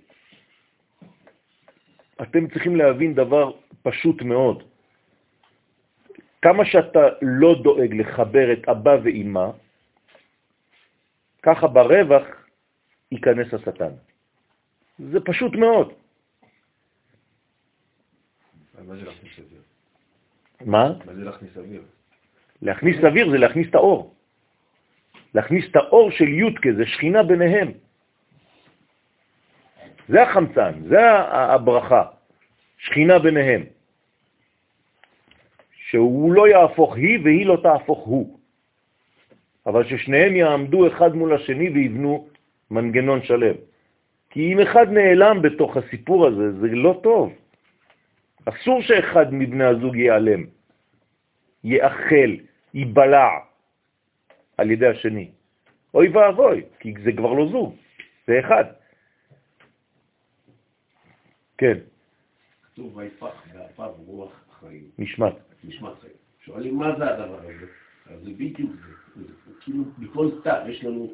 אתם צריכים להבין דבר פשוט מאוד. כמה שאתה לא דואג לחבר את אבא ואימא, ככה ברווח ייכנס השטן. זה פשוט מאוד. מה זה להכניס אוויר? מה? מה זה להכניס אוויר? להכניס אוויר זה להכניס את האור. להכניס את האור של יודקה, זה שכינה ביניהם. זה החמצן, זה הברכה, שכינה ביניהם. שהוא לא יהפוך היא והיא לא תהפוך הוא, אבל ששניהם יעמדו אחד מול השני ויבנו מנגנון שלם. כי אם אחד נעלם בתוך הסיפור הזה, זה לא טוב. אסור שאחד מבני הזוג ייעלם, יאכל, ייבלע על ידי השני. אוי ואבוי, כי זה כבר לא זוג, זה אחד. כן. כתוב ויפח באפיו רוח חיים. נשמת. נשמת חיים. שואלים מה זה הדבר הזה? אז זה בדיוק זה. כאילו בכל תא יש לנו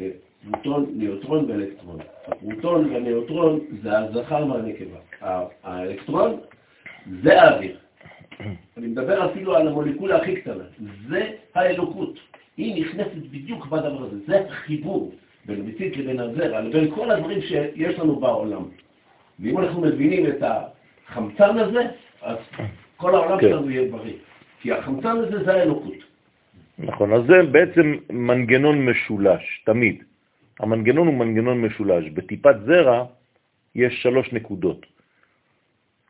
אה, פרוטון, ניאוטרון ואלקטרון. הפרוטון והניאוטרון זה הזכר והנקבה. האלקטרון זה האוויר. אני מדבר אפילו על המולקולה הכי קטנה. זה האלוקות. היא נכנסת בדיוק בדבר הזה. זה החיבור בין הביצית לבין הזרע, לבין כל הדברים שיש לנו בעולם. ואם אנחנו מבינים את החמצן הזה, אז כל העולם כן. שלנו יהיה בריא. כי החמצן הזה זה האלוקות. נכון, אז זה בעצם מנגנון משולש, תמיד. המנגנון הוא מנגנון משולש. בטיפת זרע יש שלוש נקודות.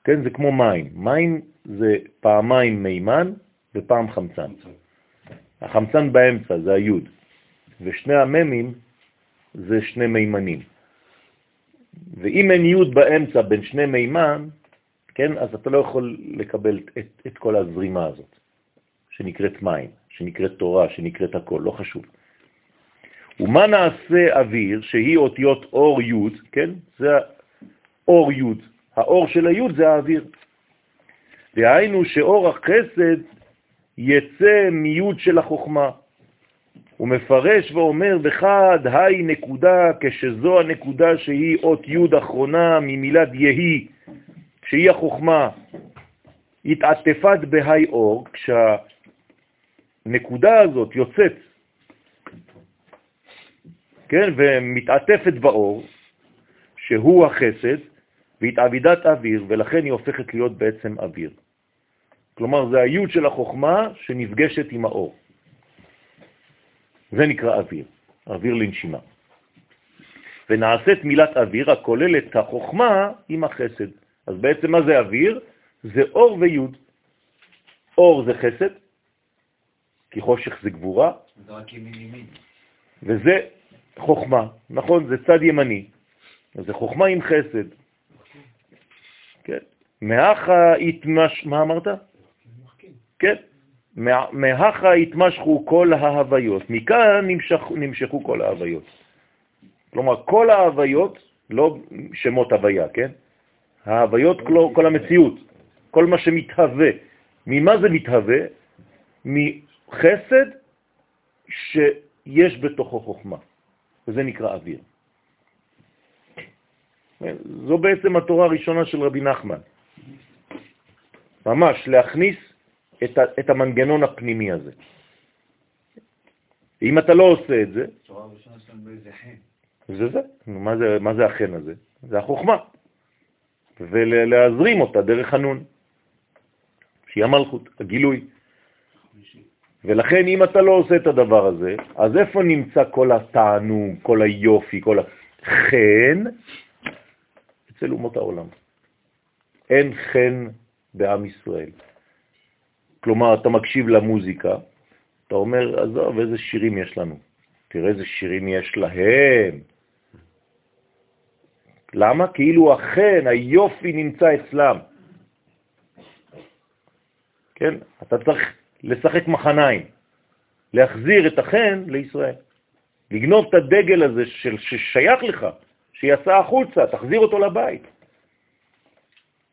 כן, זה כמו מים. מים זה פעמיים מימן ופעם חמצן. החמצן באמצע זה היוד, ושני הממים זה שני מימנים. ואם אין יוד באמצע בין שני מימן, כן, אז אתה לא יכול לקבל את, את כל הזרימה הזאת, שנקראת מים, שנקראת תורה, שנקראת הכל, לא חשוב. ומה נעשה אוויר, שהיא אותיות אור יוד, כן? זה אור יוד. האור של היוד זה האוויר. דהיינו שאור החסד יצא מיוד של החוכמה. הוא מפרש ואומר בחד, היי נקודה, כשזו הנקודה שהיא אות יוד אחרונה ממילת יהי, שהיא החוכמה, התעטפת בהי אור, כשהנקודה הזאת יוצאת, כן, ומתעטפת באור, שהוא החסד, והתעבידת אוויר, ולכן היא הופכת להיות בעצם אוויר. כלומר, זה היוד של החוכמה שנפגשת עם האור. זה נקרא אוויר, אוויר לנשימה. ונעשית מילת אוויר הכולל את החוכמה עם החסד. אז בעצם מה זה אוויר? זה אור ויוד. אור זה חסד, כי חושך זה גבורה, זה רק ימין ימין. וזה חוכמה, נכון? זה צד ימני. אז זה חוכמה עם חסד. מהכה התמש... מה אמרת? כן. מה- מהכה התמשכו כל ההוויות. מכאן נמשך, נמשכו כל ההוויות. כלומר, כל ההוויות, לא שמות הוויה, כן? ההוויות, כל, כל המציאות, כל מה שמתהווה. ממה זה מתהווה? מחסד שיש בתוכו חוכמה, וזה נקרא אוויר. זו בעצם התורה הראשונה של רבי נחמן. ממש, להכניס את, ה, את המנגנון הפנימי הזה. אם אתה לא עושה את זה, חן. זה זה. מה זה, מה זה החן הזה? זה החוכמה. ולהזרים אותה דרך הנון, שהיא המלכות, הגילוי. ולכן אם אתה לא עושה את הדבר הזה, אז איפה נמצא כל התענוג, כל היופי, כל החן? אצל אומות העולם. אין חן בעם ישראל. כלומר, אתה מקשיב למוזיקה, אתה אומר, עזוב, איזה שירים יש לנו. תראה איזה שירים יש להם. למה? כאילו החן, היופי נמצא אצלם. כן? אתה צריך לשחק מחניים, להחזיר את החן לישראל. לגנוב את הדגל הזה של, ששייך לך, שיצא החוצה, תחזיר אותו לבית.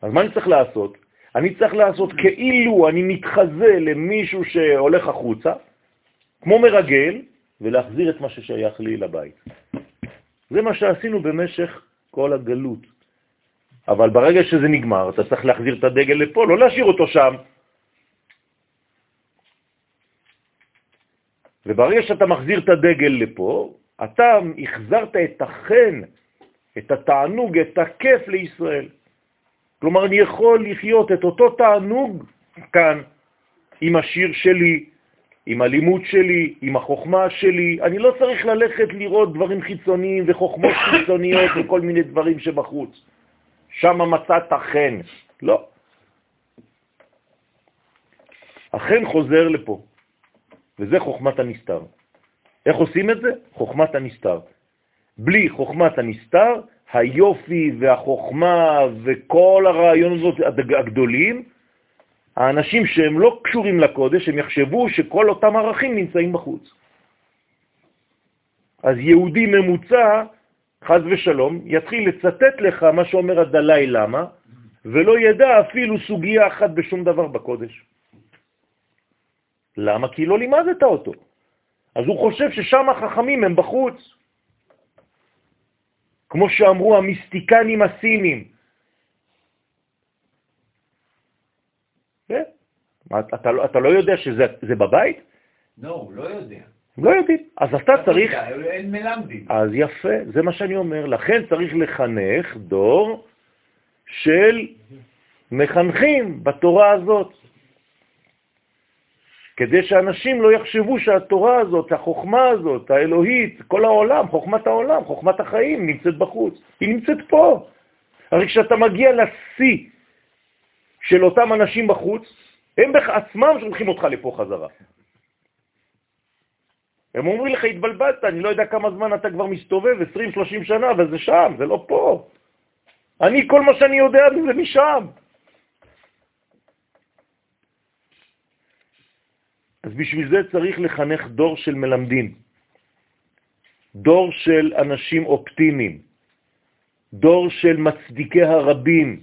אז מה אני צריך לעשות? אני צריך לעשות כאילו אני מתחזה למישהו שהולך החוצה, כמו מרגל, ולהחזיר את מה ששייך לי לבית. זה מה שעשינו במשך כל הגלות. אבל ברגע שזה נגמר, אתה צריך להחזיר את הדגל לפה, לא להשאיר אותו שם. וברגע שאתה מחזיר את הדגל לפה, אתה החזרת את החן, את התענוג, את הכיף לישראל. כלומר, אני יכול לחיות את אותו תענוג כאן, עם השיר שלי, עם הלימוד שלי, עם החוכמה שלי. אני לא צריך ללכת לראות דברים חיצוניים וחוכמות חיצוניות וכל מיני דברים שבחוץ. שם מצאת חן. לא. החן חוזר לפה, וזה חוכמת הנסתר. איך עושים את זה? חוכמת הנסתר. בלי חוכמת הנסתר, היופי והחוכמה וכל הרעיונות הגדולים, האנשים שהם לא קשורים לקודש, הם יחשבו שכל אותם ערכים נמצאים בחוץ. אז יהודי ממוצע, חז ושלום, יתחיל לצטט לך מה שאומר הדלאי למה, ולא ידע אפילו סוגיה אחת בשום דבר בקודש. למה? כי לא לימדת אותו. אז הוא חושב ששם החכמים הם בחוץ. כמו שאמרו המיסטיקנים הסינים. כן? אתה, לא- אתה לא יודע שזה זה בבית? לא, הוא לא יודע. לא יודעים. אז אתה צריך... אין מלמדים. אז יפה, זה מה שאני אומר. לכן צריך לחנך דור של מחנכים בתורה הזאת. כדי שאנשים לא יחשבו שהתורה הזאת, החוכמה הזאת, האלוהית, כל העולם, חוכמת העולם, חוכמת החיים, נמצאת בחוץ. היא נמצאת פה. הרי כשאתה מגיע לשיא של אותם אנשים בחוץ, הם בעצמם שולחים אותך לפה חזרה. הם אומרים לך, התבלבלת, אני לא יודע כמה זמן אתה כבר מסתובב, 20-30 שנה, אבל זה שם, זה לא פה. אני, כל מה שאני יודע זה משם. אז בשביל זה צריך לחנך דור של מלמדים, דור של אנשים אופטימיים, דור של מצדיקי הרבים,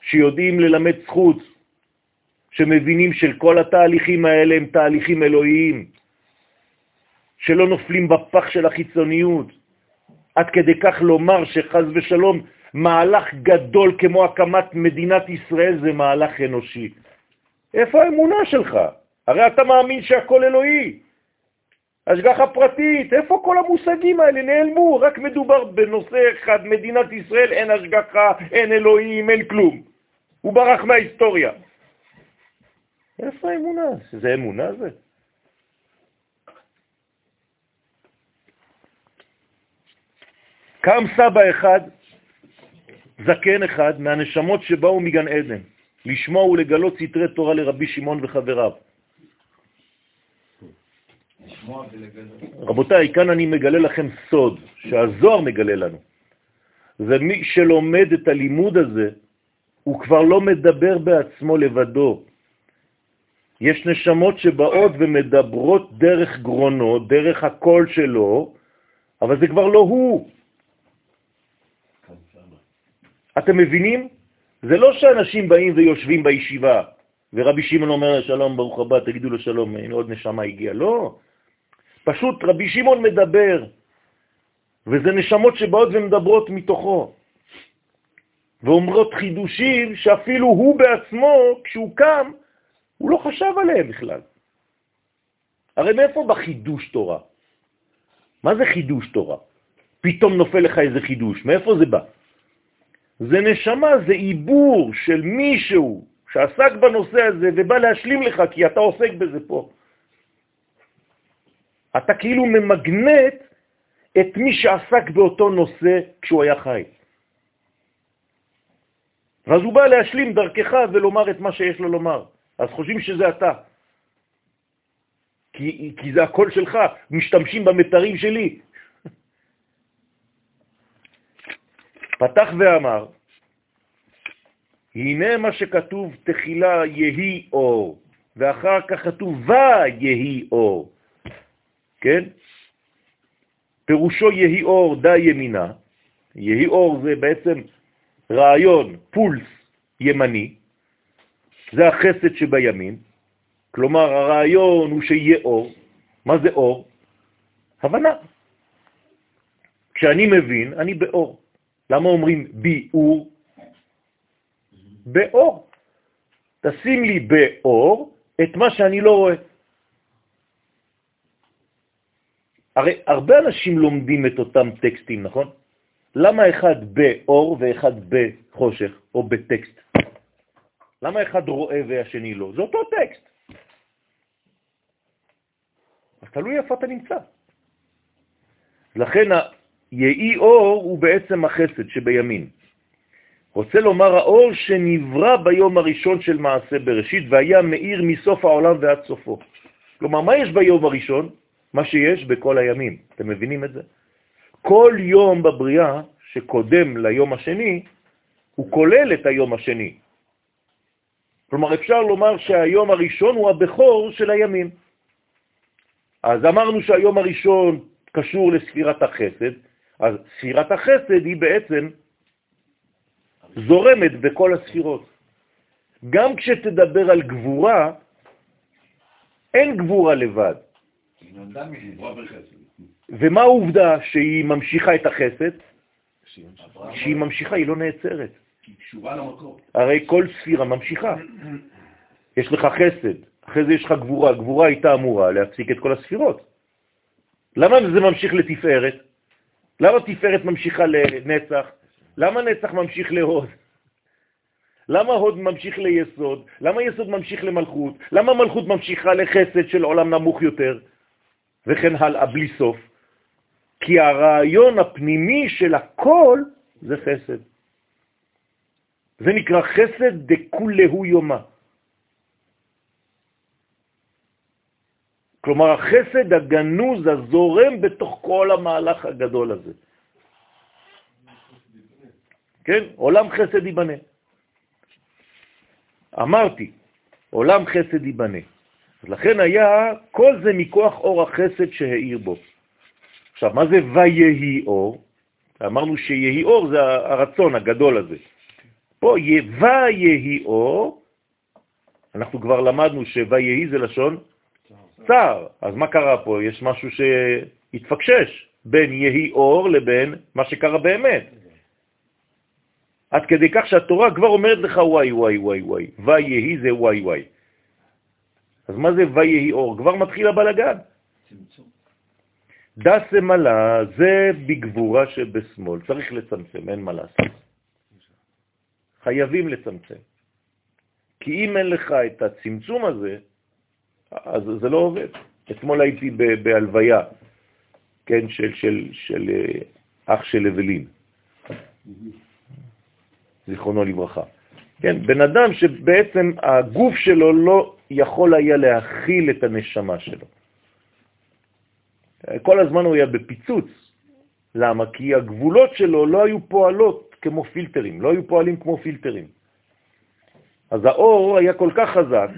שיודעים ללמד זכות, שמבינים של כל התהליכים האלה הם תהליכים אלוהיים, שלא נופלים בפח של החיצוניות, עד כדי כך לומר שחז ושלום מהלך גדול כמו הקמת מדינת ישראל זה מהלך אנושי. איפה האמונה שלך? הרי אתה מאמין שהכל אלוהי. השגחה פרטית, איפה כל המושגים האלה נעלמו? רק מדובר בנושא אחד, מדינת ישראל, אין השגחה, אין אלוהים, אין כלום. הוא ברח מההיסטוריה. איפה האמונה? זה אמונה זה? קם סבא אחד, זקן אחד, מהנשמות שבאו מגן עדן, לשמוע ולגלות סתרי תורה לרבי שמעון וחבריו. רבותיי, כאן אני מגלה לכם סוד, שהזוהר מגלה לנו. ומי שלומד את הלימוד הזה, הוא כבר לא מדבר בעצמו לבדו. יש נשמות שבאות ומדברות דרך גרונו, דרך הקול שלו, אבל זה כבר לא הוא. אתם מבינים? זה לא שאנשים באים ויושבים בישיבה, ורבי שמעון אומר, שלום, ברוך הבא, תגידו לו שלום, הנה עוד נשמה הגיעה. לא. פשוט רבי שמעון מדבר, וזה נשמות שבאות ומדברות מתוכו, ואומרות חידושים שאפילו הוא בעצמו, כשהוא קם, הוא לא חשב עליהם בכלל. הרי מאיפה בחידוש תורה? מה זה חידוש תורה? פתאום נופל לך איזה חידוש, מאיפה זה בא? זה נשמה, זה עיבור של מישהו שעסק בנושא הזה ובא להשלים לך, כי אתה עוסק בזה פה. אתה כאילו ממגנט את מי שעסק באותו נושא כשהוא היה חי. ואז הוא בא להשלים דרכך ולומר את מה שיש לו לומר. אז חושבים שזה אתה. כי, כי זה הקול שלך, משתמשים במתרים שלי. פתח ואמר, הנה מה שכתוב תחילה יהי אור, ואחר כך כתוב ויהי אור. כן? פירושו יהי אור די ימינה, יהי אור זה בעצם רעיון, פולס ימני, זה החסד שבימין, כלומר הרעיון הוא שיהיה אור. מה זה אור? הבנה. כשאני מבין, אני באור. למה אומרים ביאור? באור. תשים לי באור את מה שאני לא רואה. הרי הרבה אנשים לומדים את אותם טקסטים, נכון? למה אחד באור ואחד בחושך או בטקסט? למה אחד רואה והשני לא? זה אותו טקסט. אז תלוי איפה אתה נמצא. לכן היהי אור הוא בעצם החסד שבימין. רוצה לומר האור שנברא ביום הראשון של מעשה בראשית והיה מאיר מסוף העולם ועד סופו. כלומר, מה יש ביום הראשון? מה שיש בכל הימים. אתם מבינים את זה? כל יום בבריאה שקודם ליום השני, הוא כולל את היום השני. כלומר, אפשר לומר שהיום הראשון הוא הבכור של הימים. אז אמרנו שהיום הראשון קשור לספירת החסד, אז ספירת החסד היא בעצם זורמת בכל הספירות. גם כשתדבר על גבורה, אין גבורה לבד. ומה העובדה שהיא ממשיכה את החסד? שהיא ממשיכה, היא לא נעצרת. היא קשורה למקור. הרי כל ספירה ממשיכה. יש לך חסד, אחרי זה יש לך גבורה, גבורה הייתה אמורה להפסיק את כל הספירות. למה זה ממשיך לתפארת? למה תפארת ממשיכה לנצח? למה נצח ממשיך להוד? למה הוד ממשיך ליסוד? למה יסוד ממשיך למלכות? למה מלכות ממשיכה לחסד של עולם נמוך יותר? וכן הלאה, בלי סוף. כי הרעיון הפנימי של הכל זה חסד. זה נקרא חסד דכולהו יומה. כלומר, החסד הגנוז הזורם בתוך כל המהלך הגדול הזה. כן? עולם חסד ייבנה. אמרתי, עולם חסד ייבנה. אז לכן היה כל זה מכוח אור החסד שהאיר בו. עכשיו, מה זה ויהי אור? אמרנו שיהי אור זה הרצון הגדול הזה. פה ויהי אור, אנחנו כבר למדנו שויהי זה לשון צער. אז מה קרה פה? יש משהו שהתפקשש בין יהי אור לבין מה שקרה באמת. עד כדי כך שהתורה כבר אומרת לך וואי וואי וואי וואי, ויהי זה וואי וואי. אז מה זה ויהי אור? כבר מתחיל הבלגן. דס מלה זה בגבורה שבשמאל, צריך לצמצם, אין מה לעשות. חייבים לצמצם. כי אם אין לך את הצמצום הזה, אז זה לא עובד. אתמול הייתי בהלוויה, כן, של, של, של אה, אח של אבלין, זיכרונו לברכה. כן, בן אדם שבעצם הגוף שלו לא יכול היה להכיל את הנשמה שלו. כל הזמן הוא היה בפיצוץ. למה? כי הגבולות שלו לא היו פועלות כמו פילטרים, לא היו פועלים כמו פילטרים. אז האור היה כל כך חזק,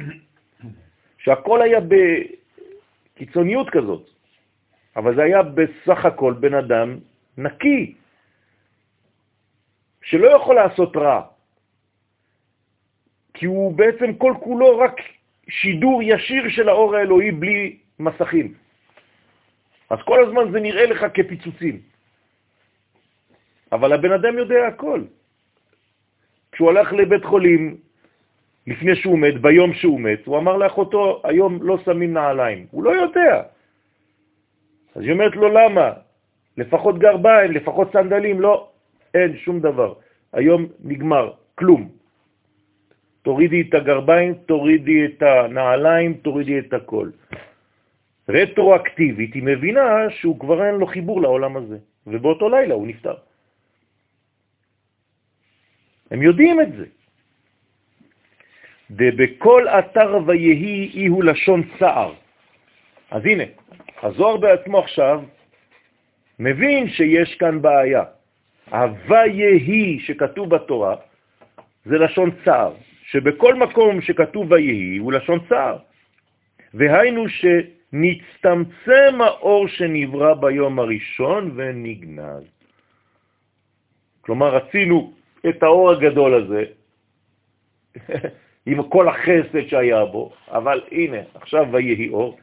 שהכל היה בקיצוניות כזאת, אבל זה היה בסך הכל בן אדם נקי, שלא יכול לעשות רע, כי הוא בעצם כל כולו רק שידור ישיר של האור האלוהי בלי מסכים. אז כל הזמן זה נראה לך כפיצוצים. אבל הבן אדם יודע הכל. כשהוא הלך לבית חולים לפני שהוא מת, ביום שהוא מת, הוא אמר לאחותו, היום לא שמים נעליים. הוא לא יודע. אז היא אומרת לו, למה? לפחות גרביים, לפחות סנדלים, לא, אין שום דבר. היום נגמר, כלום. תורידי את הגרביים, תורידי את הנעליים, תורידי את הכל. רטרואקטיבית היא מבינה שהוא כבר אין לו חיבור לעולם הזה, ובאותו לילה הוא נפטר. הם יודעים את זה. דבכל אתר ויהי אי הוא לשון צער. אז הנה, הזוהר בעצמו עכשיו מבין שיש כאן בעיה. הוויהי שכתוב בתורה זה לשון צער, שבכל מקום שכתוב ויהי הוא לשון צער. והיינו שנצטמצם האור שנברא ביום הראשון ונגנז. כלומר, רצינו את האור הגדול הזה, עם כל החסד שהיה בו, אבל הנה, עכשיו ויהי אור,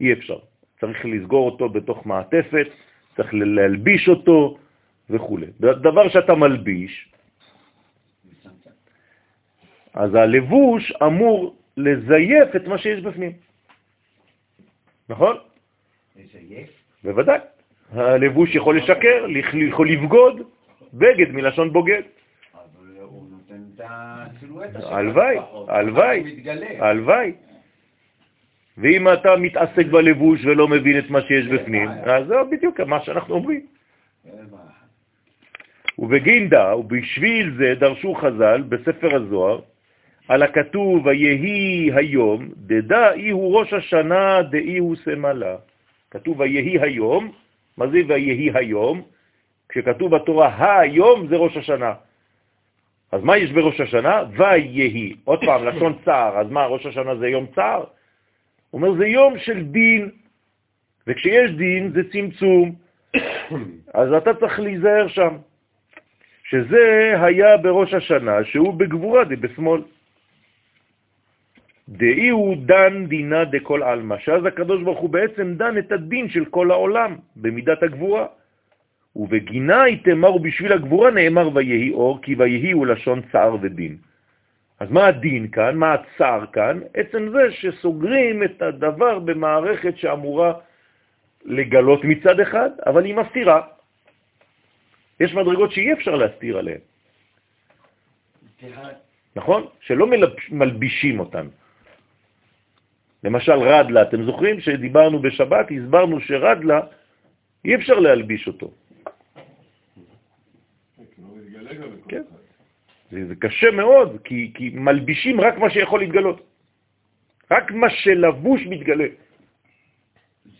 אי אפשר. צריך לסגור אותו בתוך מעטפת, צריך להלביש אותו וכו'. דבר שאתה מלביש, אז הלבוש אמור לזייף את מה שיש בפנים. נכון? לזייף? בוודאי. הלבוש יכול לשקר, יכול לבגוד, בגד מלשון בוגד. הלוואי, הלוואי, הלוואי. ואם אתה מתעסק בלבוש ולא מבין את מה שיש בפנים, אז זה בדיוק מה שאנחנו אומרים. ובגינדה, ובשביל זה דרשו חז"ל בספר הזוהר, על הכתוב ויהי היום, דדא אי הוא ראש השנה דאי הוא סמלה. כתוב ויהי היום, מה זה ויהי היום? כשכתוב בתורה היום זה ראש השנה. אז מה יש בראש השנה? ויהי. עוד פעם, לשון צער. אז מה, ראש השנה זה יום צער? הוא אומר, זה יום של דין, וכשיש דין זה צמצום, אז אתה צריך להיזהר שם. שזה היה בראש השנה, שהוא בגבורה, זה בשמאל. דאי הוא דן דינה דכל עלמא, שאז הקדוש ברוך הוא בעצם דן את הדין של כל העולם במידת הגבורה. ובגינה תאמר ובשביל הגבורה נאמר ויהי אור, כי ויהי הוא לשון צער ודין. אז מה הדין כאן? מה הצער כאן? עצם זה שסוגרים את הדבר במערכת שאמורה לגלות מצד אחד, אבל היא מסתירה. יש מדרגות שאי אפשר להסתיר עליהן. נכון? שלא מלבישים אותן. למשל רדלה, אתם זוכרים שדיברנו בשבת, הסברנו שרדלה, אי אפשר להלביש אותו. כן. זה, זה קשה מאוד, כי, כי מלבישים רק מה שיכול להתגלות. רק מה שלבוש מתגלה.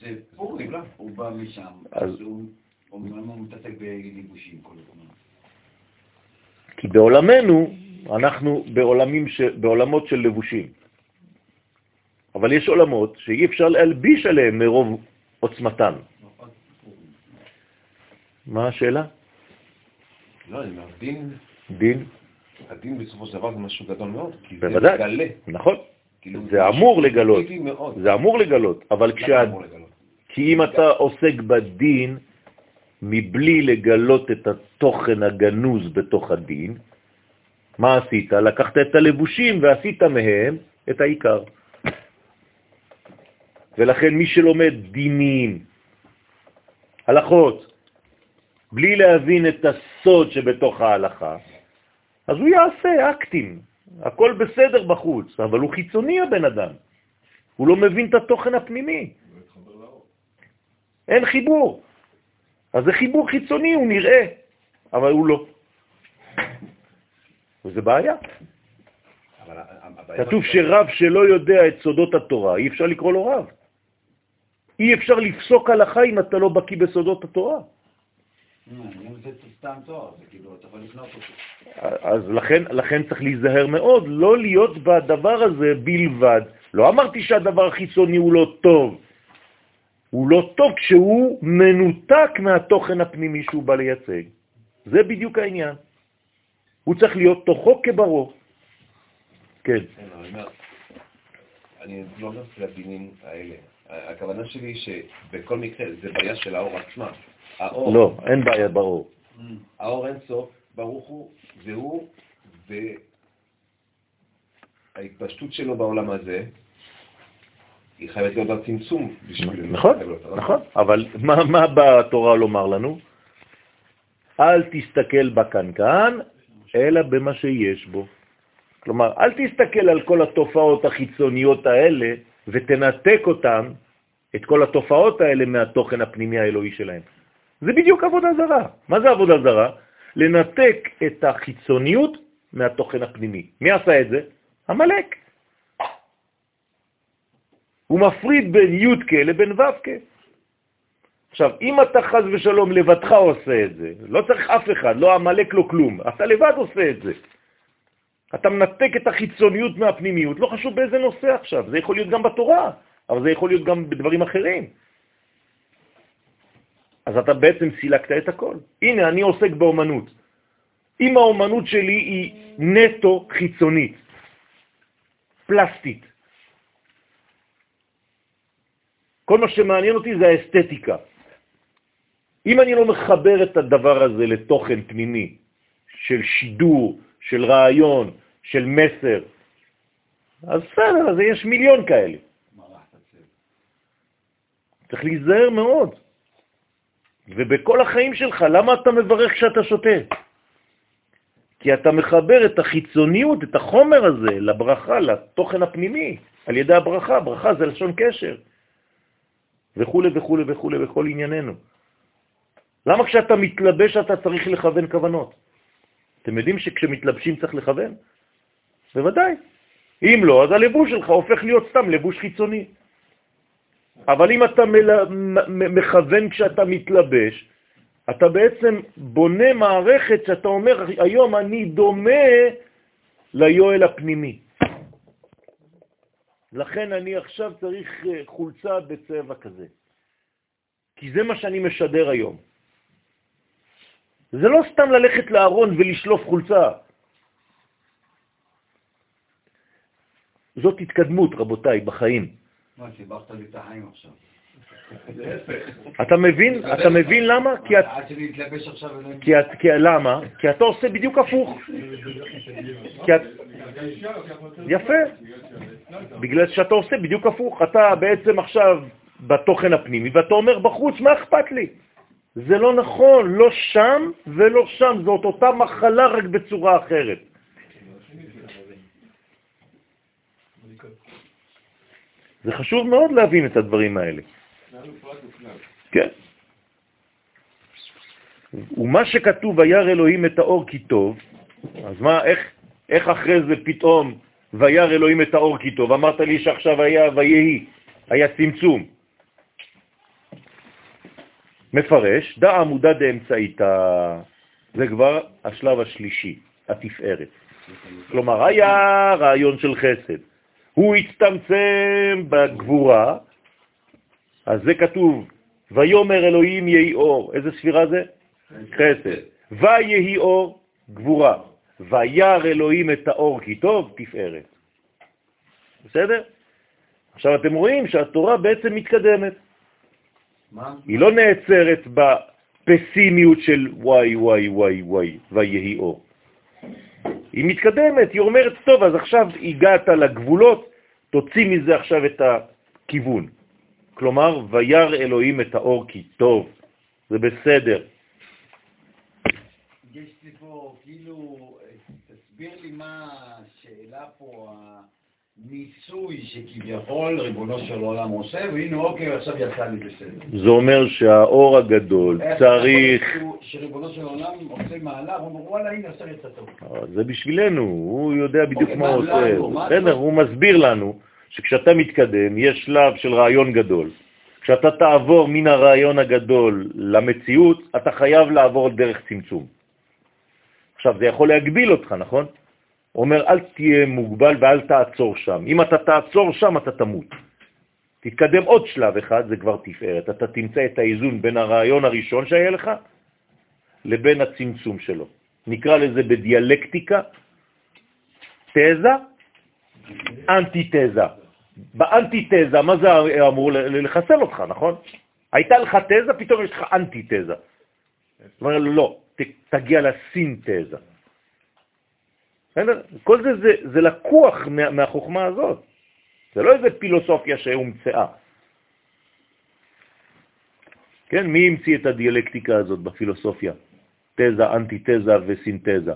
זה פורים, הוא בא משם, אז הוא אומנם מתעסק בליבושים כל הזמן. כי בעולמנו, אנחנו בעולמים ש... בעולמות של לבושים. אבל יש עולמות שאי אפשר להלביש עליהם מרוב עוצמתם. מה השאלה? לא, אני אומר, דין... דין? הדין בסופו של דבר זה משהו גדול מאוד, כי זה מגלה. נכון. כאילו, זה אמור לגלות. זה אמור לגלות, אבל כשה... כי אם אתה עוסק בדין מבלי לגלות את התוכן הגנוז בתוך הדין, מה עשית? לקחת את הלבושים ועשית מהם את העיקר. ולכן מי שלומד דינים, הלכות, בלי להבין את הסוד שבתוך ההלכה, אז הוא יעשה אקטים. הכל בסדר בחוץ, אבל הוא חיצוני הבן אדם. הוא לא מבין את התוכן הפנימי. אין חיבור. אז זה חיבור חיצוני, הוא נראה, אבל הוא לא. וזה בעיה. כתוב שרב שלא יודע את סודות התורה, אי אפשר לקרוא לו רב. אי אפשר לפסוק הלכה אם אתה לא בקיא בסודות התורה. כאילו. אז לכן, לכן צריך להיזהר מאוד, לא להיות בדבר הזה בלבד. לא אמרתי שהדבר החיצוני הוא לא טוב. הוא לא טוב כשהוא מנותק מהתוכן הפנימי שהוא בא לייצג. זה בדיוק העניין. הוא צריך להיות תוכו כברו. כן. אני לא אומר של הדינים האלה. הכוונה שלי היא שבכל מקרה זה בעיה של האור עצמה. האור, לא, אין בעיה באור. האור אין סוף, ברוך הוא, זה הוא, וההתפשטות שלו בעולם הזה, היא חייבת להיות בצמצום בשביל... נכון, נכון. אבל מה, מה באה התורה לומר לנו? אל תסתכל בקנקן, אלא במה שיש בו. כלומר, אל תסתכל על כל התופעות החיצוניות האלה ותנתק אותן, את כל התופעות האלה מהתוכן הפנימי האלוהי שלהם. זה בדיוק עבודה זרה. מה זה עבודה זרה? לנתק את החיצוניות מהתוכן הפנימי. מי עשה את זה? המלאק. הוא מפריד בין י' לבין ו' עכשיו, אם אתה חז ושלום לבדך עושה את זה, לא צריך אף אחד, לא המלאק, לא כלום, אתה לבד עושה את זה. אתה מנתק את החיצוניות מהפנימיות, לא חשוב באיזה נושא עכשיו, זה יכול להיות גם בתורה, אבל זה יכול להיות גם בדברים אחרים. אז אתה בעצם סילקת את הכל. הנה, אני עוסק באומנות. אם האומנות שלי היא נטו חיצונית, פלסטית, כל מה שמעניין אותי זה האסתטיקה. אם אני לא מחבר את הדבר הזה לתוכן פנימי של שידור, של רעיון, של מסר, אז בסדר, אז יש מיליון כאלה. צריך להיזהר מאוד. ובכל החיים שלך, למה אתה מברך כשאתה שותה? כי אתה מחבר את החיצוניות, את החומר הזה, לברכה, לתוכן הפנימי, על ידי הברכה. ברכה זה לשון קשר. וכו' וכו' וכו' בכל ענייננו. למה כשאתה מתלבש אתה צריך לכוון כוונות? אתם יודעים שכשמתלבשים צריך לכוון? בוודאי. אם לא, אז הלבוש שלך הופך להיות סתם לבוש חיצוני. אבל אם אתה מל... מכוון כשאתה מתלבש, אתה בעצם בונה מערכת שאתה אומר, היום אני דומה ליואל הפנימי. לכן אני עכשיו צריך אה, חולצה בצבע כזה. כי זה מה שאני משדר היום. זה לא סתם ללכת לארון ולשלוף חולצה. זאת התקדמות, רבותיי, בחיים. מה, סיבכת לי את החיים עכשיו. אתה מבין? אתה מבין למה? כי את... כי את, כי למה? כי אתה עושה בדיוק הפוך. כי, את, יפה. בגלל שאתה עושה בדיוק הפוך. אתה בעצם עכשיו בתוכן הפנימי, ואתה אומר בחוץ, מה אכפת לי? זה לא נכון, לא שם ולא שם, זאת אותה מחלה רק בצורה אחרת. זה חשוב מאוד להבין את הדברים האלה. כן. ומה שכתוב, וירא אלוהים את האור כי טוב, אז מה, איך, איך אחרי זה פתאום וירא אלוהים את האור כי טוב? אמרת לי שעכשיו היה ויהי, היה צמצום. מפרש, דא עמודה דאמצעיתא, זה כבר השלב השלישי, התפארת. כלומר, היה רעיון של חסד. הוא הצטמצם בגבורה, אז זה כתוב, ויומר אלוהים יהי אור. איזה ספירה זה? חסד. ויהי אור, גבורה. וירא אלוהים את האור כי טוב, תפארת. בסדר? עכשיו אתם רואים שהתורה בעצם מתקדמת. מה? היא לא נעצרת בפסימיות של וואי וואי וואי וואי ויהי אור. היא מתקדמת, היא אומרת, טוב, אז עכשיו הגעת לגבולות, תוציא מזה עכשיו את הכיוון. כלומר, ויר אלוהים את האור כי טוב, זה בסדר. יש לי פה, כאילו, תסביר לי מה השאלה פה, ניסוי שכביכול ריבונו של עולם עושה, והנה אוקיי, עכשיו יצא לי בסדר. זה אומר שהאור הגדול צריך... שריבונו של עולם עושה מהלך, הוא אומר וואלה, הנה עכשיו יצא טוב. אה, זה בשבילנו, הוא יודע בדיוק אוקיי, מה הוא עושה. בסדר, הוא מסביר לנו שכשאתה מתקדם, יש שלב של רעיון גדול. כשאתה תעבור מן הרעיון הגדול למציאות, אתה חייב לעבור דרך צמצום. עכשיו, זה יכול להגביל אותך, נכון? אומר, אל תהיה מוגבל ואל תעצור שם. אם אתה תעצור שם, אתה תמות. תתקדם עוד שלב אחד, זה כבר תפארת. אתה תמצא את האיזון בין הרעיון הראשון שהיה לך לבין הצמצום שלו. נקרא לזה בדיאלקטיקה תזה, אנטי-תזה. באנטי-תזה, מה זה אמור לחסל אותך, נכון? הייתה לך תזה, פתאום יש לך אנטי-תזה. זאת אומרת, לא, תגיע לסינתזה. כל זה, זה, זה לקוח מה, מהחוכמה הזאת. זה לא איזה פילוסופיה שהומצאה. כן, מי המציא את הדיאלקטיקה הזאת בפילוסופיה? תזה, אנטי-תזה וסינתזה.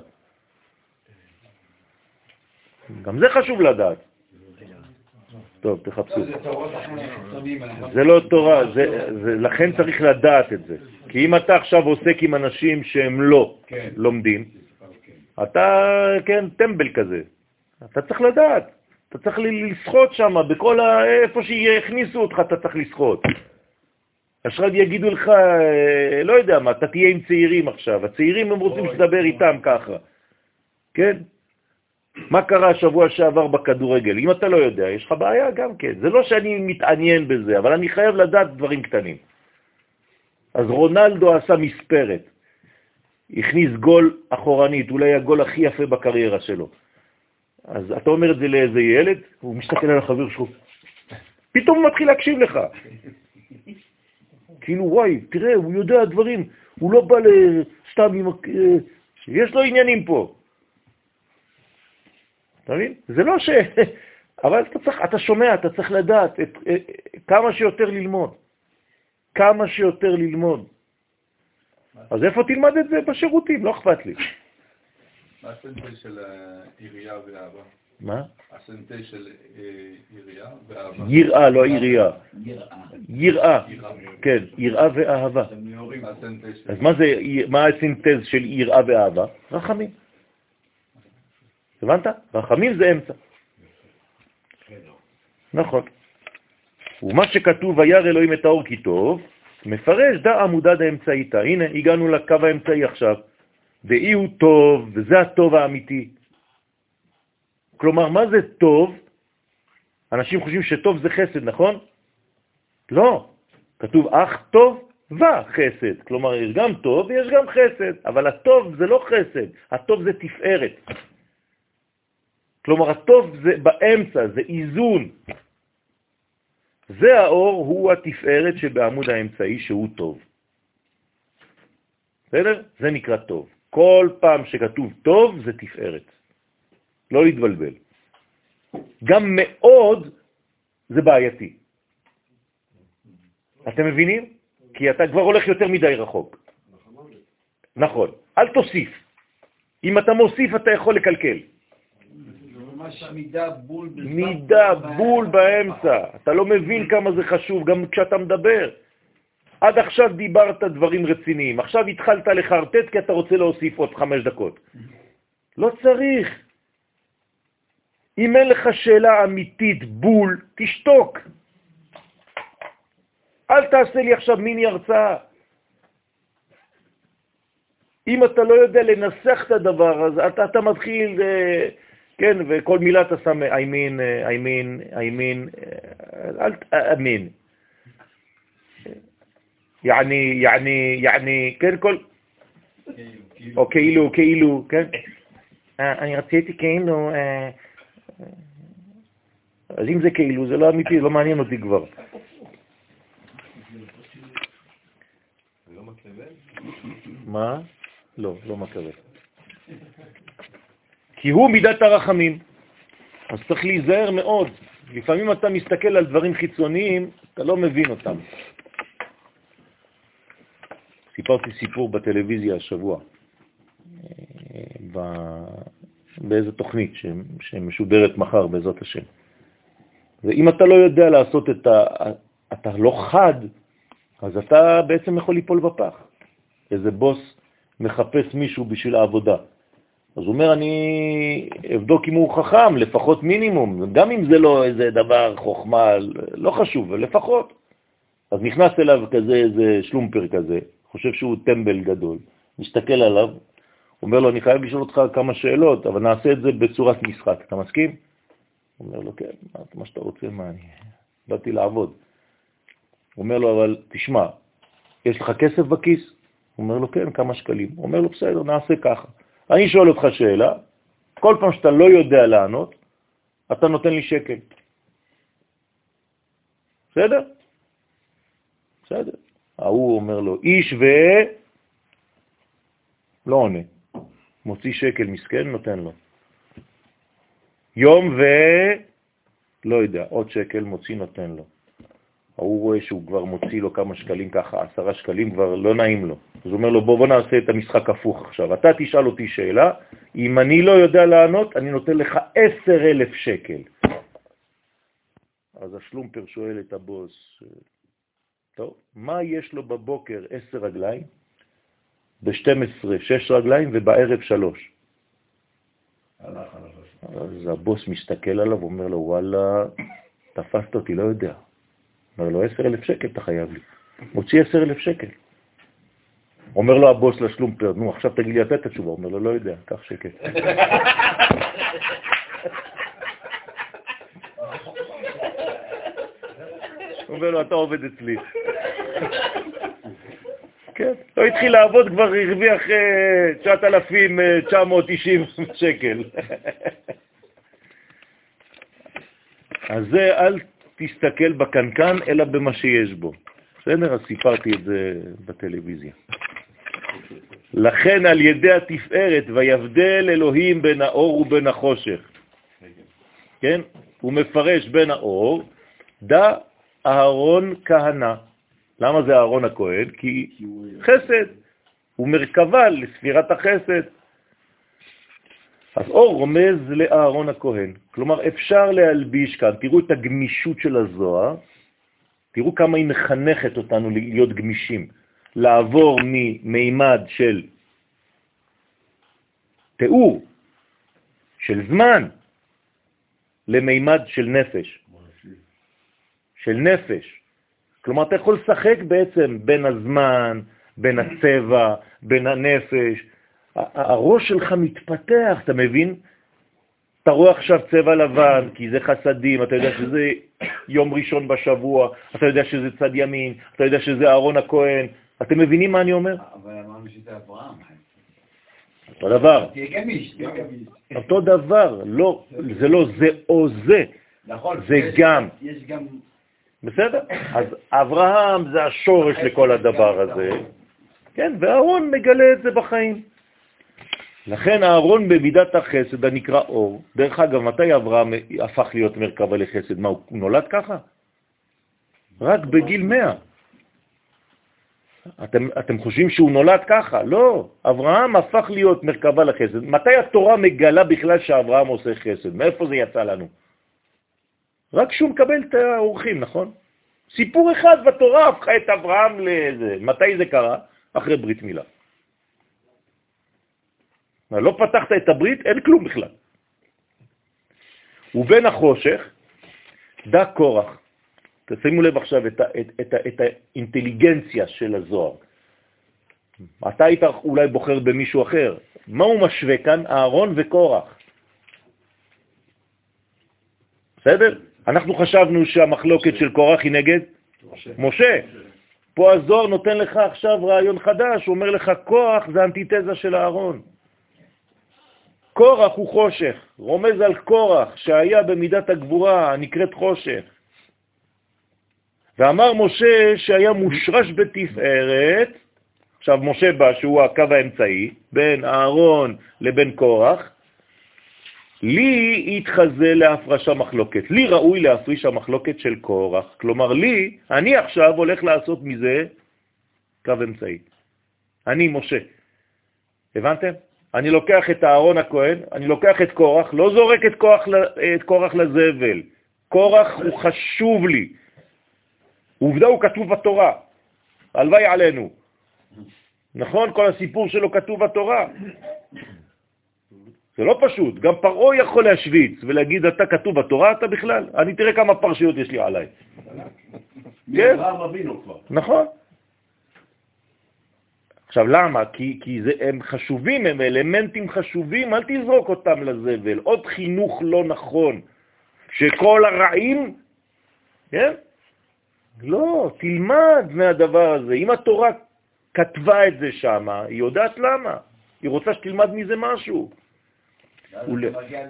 גם זה חשוב לדעת. טוב, תחפשו. זה לא תורה, לכן צריך לדעת את זה. כי אם אתה עכשיו עוסק עם אנשים שהם לא כן. לומדים, אתה, כן, טמבל כזה. אתה צריך לדעת, אתה צריך לשחות שם, בכל ה... איפה שיכניסו אותך אתה צריך לשחות. אשרד יגידו לך, אה, לא יודע מה, אתה תהיה עם צעירים עכשיו, הצעירים הם רוצים שתדבר איתם ככה, כן? מה קרה השבוע שעבר בכדורגל? אם אתה לא יודע, יש לך בעיה גם כן. זה לא שאני מתעניין בזה, אבל אני חייב לדעת דברים קטנים. אז רונלדו עשה מספרת. הכניס גול אחורנית, אולי הגול הכי יפה בקריירה שלו. אז אתה אומר את זה לאיזה ילד, הוא מסתכל על החבר שלו, פתאום הוא מתחיל להקשיב לך. כאילו, וואי, תראה, הוא יודע דברים, הוא לא בא סתם עם... יש לו עניינים פה. אתה מבין? זה לא ש... אבל אתה, צריך, אתה שומע, אתה צריך לדעת את, כמה שיותר ללמוד. כמה שיותר ללמוד. אז איפה תלמד את זה? בשירותים, לא אכפת לי. מה הסנטי של אה, עירייה ואהבה? מה? הסנטי של אה, עירייה ואהבה. יראה, לא עירייה. יראה. כן, יראה ואהבה. אז מה זה, מה הסינתז של יראה ואהבה? רחמים. הבנת? רחמים זה אמצע. נכון. ומה שכתוב, וירא אלוהים את האור כי טוב, מפרש דא עמודה דאמצעיתא. הנה, הגענו לקו האמצעי עכשיו. ואי הוא טוב, וזה הטוב האמיתי. כלומר, מה זה טוב? אנשים חושבים שטוב זה חסד, נכון? לא. כתוב אך טוב וחסד. כלומר, יש גם טוב ויש גם חסד, אבל הטוב זה לא חסד, הטוב זה תפארת. כלומר, הטוב זה באמצע, זה איזון. זה האור, הוא התפארת שבעמוד האמצעי שהוא טוב. בסדר? זה נקרא טוב. כל פעם שכתוב טוב זה תפארת. לא להתבלבל. גם מאוד זה בעייתי. אתם מבינים? כי אתה כבר הולך יותר מדי רחוק. נכון. אל תוסיף. אם אתה מוסיף, אתה יכול לקלקל. ממש מידה בול בזמן. מידה בול באמצע. אתה לא מבין כמה זה חשוב, גם כשאתה מדבר. עד עכשיו דיברת דברים רציניים, עכשיו התחלת לחרטט כי אתה רוצה להוסיף עוד חמש דקות. לא צריך. אם אין לך שאלה אמיתית, בול, תשתוק. אל תעשה לי עכשיו מיני הרצאה. אם אתה לא יודע לנסח את הדבר הזה, אתה, אתה מתחיל, אה, כן, וכל מילה אתה שם I mean, אה, I mean, I mean, אה, אל תאמין. יעני, יעני, יעני, כן, כל... או כאילו, כאילו, כן? אני רציתי כאילו... אז אם זה כאילו, זה לא אמיתי, לא מעניין אותי כבר. מה? לא, לא מקבל. כי הוא מידת הרחמים. אז צריך להיזהר מאוד. לפעמים אתה מסתכל על דברים חיצוניים, אתה לא מבין אותם. סיפרתי סיפור בטלוויזיה השבוע, אה, באיזו תוכנית שמשודרת מחר בעזרת השם. ואם אתה לא יודע לעשות את ה... אתה לא חד, אז אתה בעצם יכול ליפול בפח. איזה בוס מחפש מישהו בשביל העבודה. אז הוא אומר, אני אבדוק אם הוא חכם, לפחות מינימום, גם אם זה לא איזה דבר חוכמה, לא חשוב, לפחות. אז נכנס אליו כזה, איזה שלומפר כזה, חושב שהוא טמבל גדול, מסתכל עליו, אומר לו, אני חייב לשאול אותך כמה שאלות, אבל נעשה את זה בצורת משחק. אתה מסכים? הוא אומר לו, כן, מה, מה שאתה רוצה, מה אני... באתי לעבוד. הוא אומר לו, אבל תשמע, יש לך כסף בכיס? הוא אומר לו, כן, כמה שקלים. הוא אומר לו, בסדר, נעשה ככה. אני שואל אותך שאלה, כל פעם שאתה לא יודע לענות, אתה נותן לי שקל. בסדר? בסדר. ההוא אומר לו, איש ו... לא עונה. מוציא שקל מסכן, נותן לו. יום ו... לא יודע, עוד שקל מוציא, נותן לו. הוא רואה שהוא כבר מוציא לו כמה שקלים ככה, עשרה שקלים, כבר לא נעים לו. אז הוא אומר לו, בוא, בוא נעשה את המשחק הפוך עכשיו. אתה תשאל אותי שאלה, אם אני לא יודע לענות, אני נותן לך עשר אלף שקל. אז השלומפר שואל את הבוס, טוב, מה יש לו בבוקר עשר רגליים, ב-12 שש רגליים ובערב שלוש? אז הבוס מסתכל עליו ואומר לו, וואלה, תפסת אותי, לא יודע. אומר לו, עשר אלף שקל אתה חייב לי. מוציא עשר אלף שקל. אומר לו הבוס לשלומפר, נו, עכשיו תגיד לי אתה את התשובה. אומר לו, לא יודע, קח שקל. אומר לו, אתה עובד אצלי. כן, לא התחיל לעבוד, כבר הרוויח 9,990 אה, שקל. אז זה, אל תסתכל בקנקן, אלא במה שיש בו. בסדר? אז סיפרתי את זה בטלוויזיה. לכן על ידי התפארת, ויבדל אלוהים בין האור ובין החושך. כן? הוא מפרש בין האור, דא אהרון כהנה. למה זה אהרון הכהן? כי חסד, הוא מרכבה לספירת החסד. אז אור רומז לאהרון הכהן. כלומר, אפשר להלביש כאן, תראו את הגמישות של הזוהר, תראו כמה היא מחנכת אותנו להיות גמישים, לעבור ממימד של תיאור, של זמן, למימד של נפש. של נפש. כלומר, אתה יכול לשחק בעצם בין הזמן, בין הצבע, בין הנפש. הראש שלך מתפתח, אתה מבין? אתה רואה עכשיו צבע לבן, כי זה חסדים, אתה יודע שזה יום ראשון בשבוע, אתה יודע שזה צד ימין, אתה יודע שזה אהרון הכהן. אתם מבינים מה אני אומר? אבל אמרנו שזה אברהם. אותו דבר. תהיה גמיש, תהיה גמיש. אותו דבר, לא, זה לא זה או זה, נכון. זה יש- גם. יש גם... בסדר? אז אברהם זה השורש לכל הדבר הזה, כן, ואהרון מגלה את זה בחיים. לכן הארון במידת החסד הנקרא אור. דרך אגב, מתי אברהם הפך להיות מרכבה לחסד? מה, הוא נולד ככה? רק בגיל 100. אתם, אתם חושבים שהוא נולד ככה? לא, אברהם הפך להיות מרכבה לחסד. מתי התורה מגלה בכלל שאברהם עושה חסד? מאיפה זה יצא לנו? רק שהוא מקבל את האורחים, נכון? סיפור אחד בתורה הפכה את אברהם לזה. מתי זה קרה? אחרי ברית מילה. לא פתחת את הברית, אין כלום בכלל. ובין החושך, דע קורח. תשימו לב עכשיו את, את, את, את האינטליגנציה של הזוהר. אתה היית אולי בוחר במישהו אחר. מה הוא משווה כאן? אהרון וקורח. בסדר? אנחנו חשבנו שהמחלוקת של קורח היא נגד משה. משה. פה הזוהר נותן לך עכשיו רעיון חדש, הוא אומר לך, כוח זה אנטיתזה של אהרון. קורח הוא חושך, רומז על קורח שהיה במידת הגבורה הנקראת חושך. ואמר משה שהיה מושרש בתפארת, עכשיו משה בא שהוא הקו האמצעי בין אהרון לבין קורח, לי יתחזה להפרשה מחלוקת, לי ראוי להפריש המחלוקת של קורח, כלומר לי, אני עכשיו הולך לעשות מזה קו אמצעי. אני משה. הבנתם? אני לוקח את אהרון הכהן, אני לוקח את קורח, לא זורק את, קורח, את קורח לזבל. קורח הוא חשוב לי. עובדה הוא כתוב בתורה, הלוואי עלינו. נכון? כל הסיפור שלו כתוב בתורה. זה לא פשוט, גם פרעה יכול להשוויץ ולהגיד, אתה כתוב בתורה, אתה בכלל, אני תראה כמה פרשיות יש לי עליי. כן? נכון. עכשיו, למה? כי, כי זה, הם חשובים, הם אלמנטים חשובים, אל תזרוק אותם לזבל. עוד חינוך לא נכון, שכל הרעים, כן? לא, תלמד מהדבר הזה. אם התורה כתבה את זה שם, היא יודעת למה. היא רוצה שתלמד מזה משהו. מגיע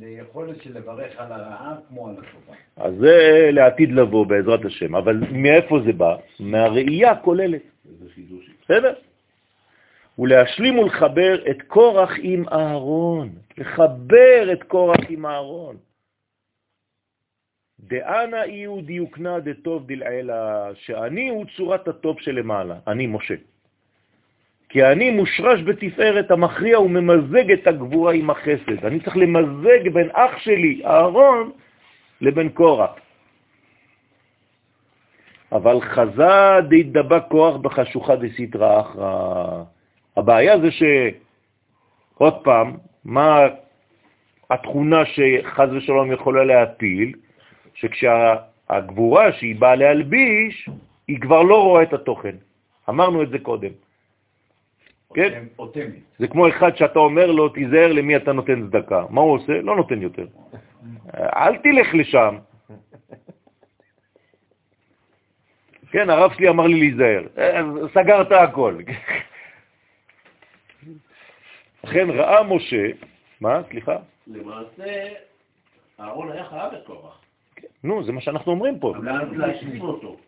ליכולת של לברך על הרעה כמו על הטובה. אז זה לעתיד לבוא בעזרת השם, אבל מאיפה זה בא? מהראייה הכוללת. בסדר? ולהשלים ולחבר את קורח עם אהרון, לחבר את קורח עם אהרון. דאנה אי דיוקנה דטוב דלעילה, שאני הוא צורת הטוב שלמעלה, אני משה. כי אני מושרש בתפארת המכריע וממזג את הגבורה עם החסד. אני צריך למזג בין אח שלי, אהרון, לבין קורח. אבל חזה דהתדבק כוח בחשוכה דסיטרא אחרא. הבעיה זה ש... עוד פעם, מה התכונה שחז ושלום יכולה להפיל? שכשהגבורה שהיא באה להלביש, היא כבר לא רואה את התוכן. אמרנו את זה קודם. כן? אוטמית. זה כמו אחד שאתה אומר לו, תיזהר למי אתה נותן צדקה. מה הוא עושה? לא נותן יותר. אל תלך לשם. כן, הרב שלי אמר לי להיזהר. סגרת הכל. לכן ראה משה, מה? סליחה? למעשה, אהרון היה חייב את קורח. נו, זה מה שאנחנו אומרים פה.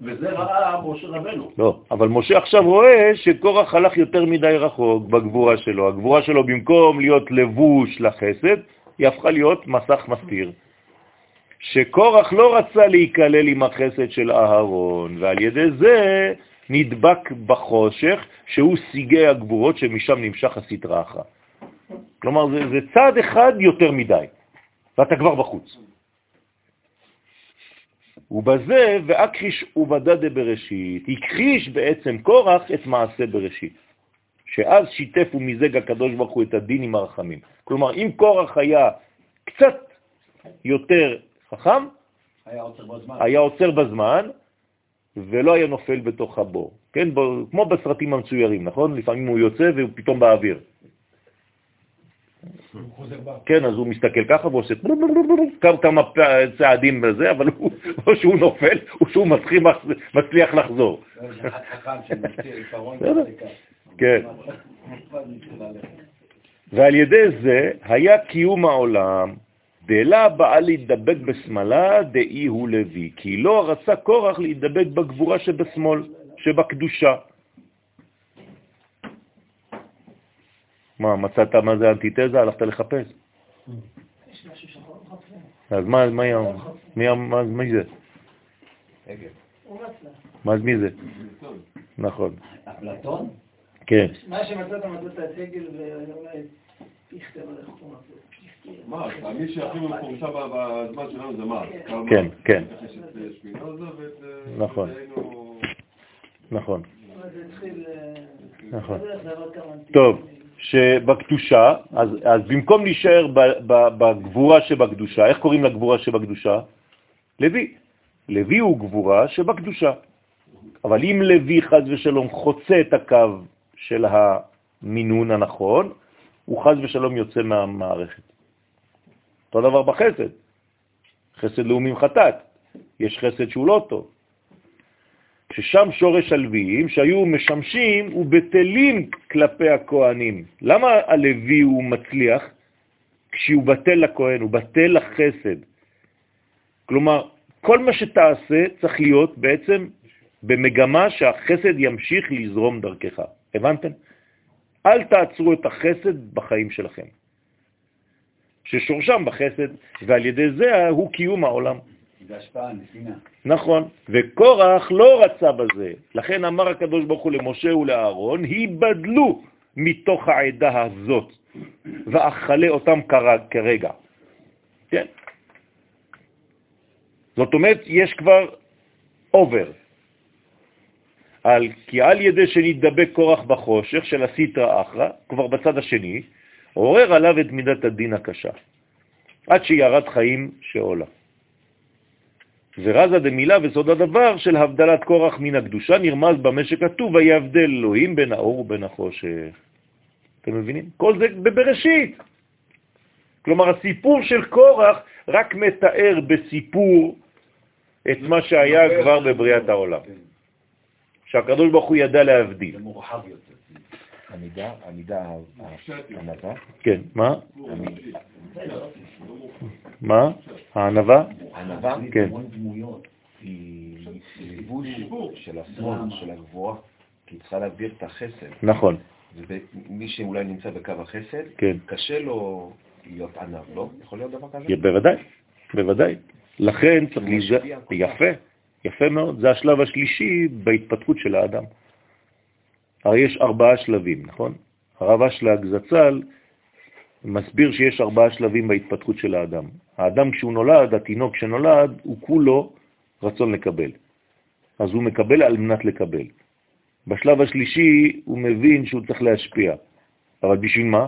וזה ראה משה רבנו. לא, אבל משה עכשיו רואה שקורח הלך יותר מדי רחוק בגבורה שלו. הגבורה שלו במקום להיות לבוש לחסד, היא הפכה להיות מסך מסתיר. שקורח לא רצה להיכלל עם החסד של אהרון, ועל ידי זה נדבק בחושך, שהוא סיגי הגבורות שמשם נמשך הסטרה אחת. כלומר, זה, זה צעד אחד יותר מדי, ואתה כבר בחוץ. ובזה ואקריש ובדה דבראשית, הכחיש בעצם קורח את מעשה בראשית, שאז שיתף ומיזג הקדוש ברוך הוא את הדין עם הרחמים. כלומר, אם קורח היה קצת יותר חכם, היה עוצר בזמן. היה עוצר בזמן ולא היה נופל בתוך הבור. כן, ב, כמו בסרטים המצוירים, נכון? לפעמים הוא יוצא והוא פתאום באוויר. כן, אז הוא מסתכל ככה ועושה כמה צעדים בזה, אבל או שהוא נופל או שהוא מצליח לחזור. כן. ועל ידי זה היה קיום העולם דלה באה להידבק בשמאלה דאי הוא לוי, כי לא רצה קורח להידבק בגבורה שבשמאל, שבקדושה. מה, מצאת מה זה אנטיתזה? הלכת לחפש. לא. אז מה, מה, היה- מי, מה, מי זה? מה, מי זה? נכון, אפלטון? כן. מה שמצאת, מצאת את עגל ואולי פיכטר, איך מי שהכי מפורסם בזמן שלנו זה. קרל כן. כן, נכון. נכון, נכון. טוב, שבקדושה, אז, אז במקום להישאר ב, ב, בגבורה שבקדושה, איך קוראים לגבורה שבקדושה? לוי. לוי הוא גבורה שבקדושה. אבל אם לוי חז ושלום חוצה את הקו של המינון הנכון, הוא חז ושלום יוצא מהמערכת. אותו דבר בחסד. חסד לאומים חטאת. יש חסד שהוא לא טוב. ששם שורש הלוויים שהיו משמשים ובטלים כלפי הכהנים. למה הלוי הוא מצליח? כשהוא בטל לכהן, הוא בטל לחסד. כלומר, כל מה שתעשה צריך להיות בעצם במגמה שהחסד ימשיך לזרום דרכך. הבנתם? אל תעצרו את החסד בחיים שלכם. ששורשם בחסד, ועל ידי זה הוא קיום העולם. זה השפעה, נתינה. נכון, וקורח לא רצה בזה. לכן אמר הקדוש ברוך הוא למשה ולאהרון, היבדלו מתוך העדה הזאת, ואכלה אותם כרג- כרגע. כן. זאת אומרת, יש כבר אובר. על, כי על ידי שנתדבק קורח בחושך של הסיטרא אחרא, כבר בצד השני, עורר עליו את מידת הדין הקשה, עד שירד חיים שעולה. ורזה דמילה וסוד הדבר של הבדלת קורח מן הקדושה נרמז במה שכתוב, ויבדל אלוהים בין האור ובין החושך. אתם מבינים? כל זה בבראשית. כלומר, הסיפור של קורח רק מתאר בסיפור את מה שהיה כבר בבריאת העולם. שהקדוש ברוך הוא ידע להבדיל. זה מורחב יותר. עמידה, עמידה, ענווה, כן, מה? מה? הענבה? ענווה כן. דמויות. היא ליבוש של השמאל, של הגבוהה, כי היא צריכה להגביר את החסד. נכון, ומי שאולי נמצא בקו החסד, כן. קשה לו להיות ענב, לא? יכול להיות דבר כזה? בוודאי, בוודאי. לכן צריך להיזהר, יפה, יפה מאוד, זה השלב השלישי בהתפתחות של האדם. הרי יש ארבעה שלבים, נכון? הרב אשלג זצ"ל מסביר שיש ארבעה שלבים בהתפתחות של האדם. האדם כשהוא נולד, התינוק שנולד, הוא כולו רצון לקבל. אז הוא מקבל על מנת לקבל. בשלב השלישי הוא מבין שהוא צריך להשפיע. אבל בשביל מה?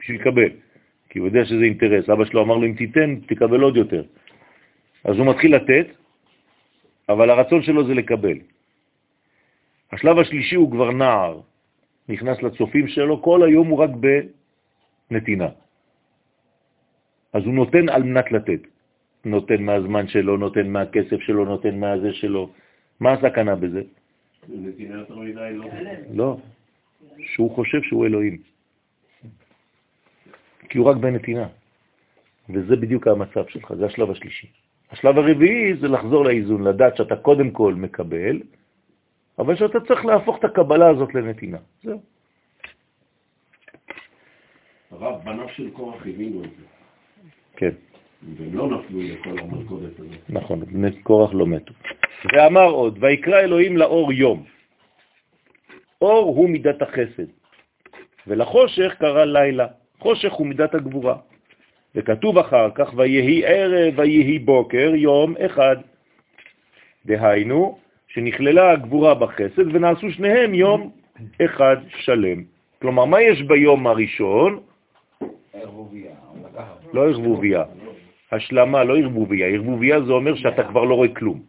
בשביל לקבל. כי הוא יודע שזה אינטרס. אבא שלו אמר לו, אם תיתן, תקבל עוד יותר. אז הוא מתחיל לתת, אבל הרצון שלו זה לקבל. השלב השלישי הוא כבר נער, נכנס לצופים שלו, כל היום הוא רק בנתינה. אז הוא נותן על מנת לתת. נותן מהזמן שלו, נותן מהכסף שלו, נותן מהזה שלו. מה הסכנה בזה? נתינה יותר מדי לא... לא, שהוא חושב שהוא אלוהים. כי הוא רק בנתינה. וזה בדיוק המצב שלך, זה השלב השלישי. השלב הרביעי זה לחזור לאיזון, לדעת שאתה קודם כל מקבל, אבל שאתה צריך להפוך את הקבלה הזאת לנתינה. זהו. הרב, בניו של קורח הבינו את זה, כן, והם לא נפלו לכל המלכודת הזאת. נכון, בני קורח לא מתו. ואמר עוד, ויקרא אלוהים לאור יום. אור הוא מידת החסד, ולחושך קרא לילה. חושך הוא מידת הגבורה. וכתוב אחר כך, ויהי ערב ויהי בוקר, יום אחד. דהיינו, שנכללה הגבורה בחסד ונעשו שניהם יום אחד שלם. כלומר, מה יש ביום הראשון? לא ערבוביה. השלמה, לא ערבוביה. ערבוביה זה אומר שאתה כבר לא רואה כלום.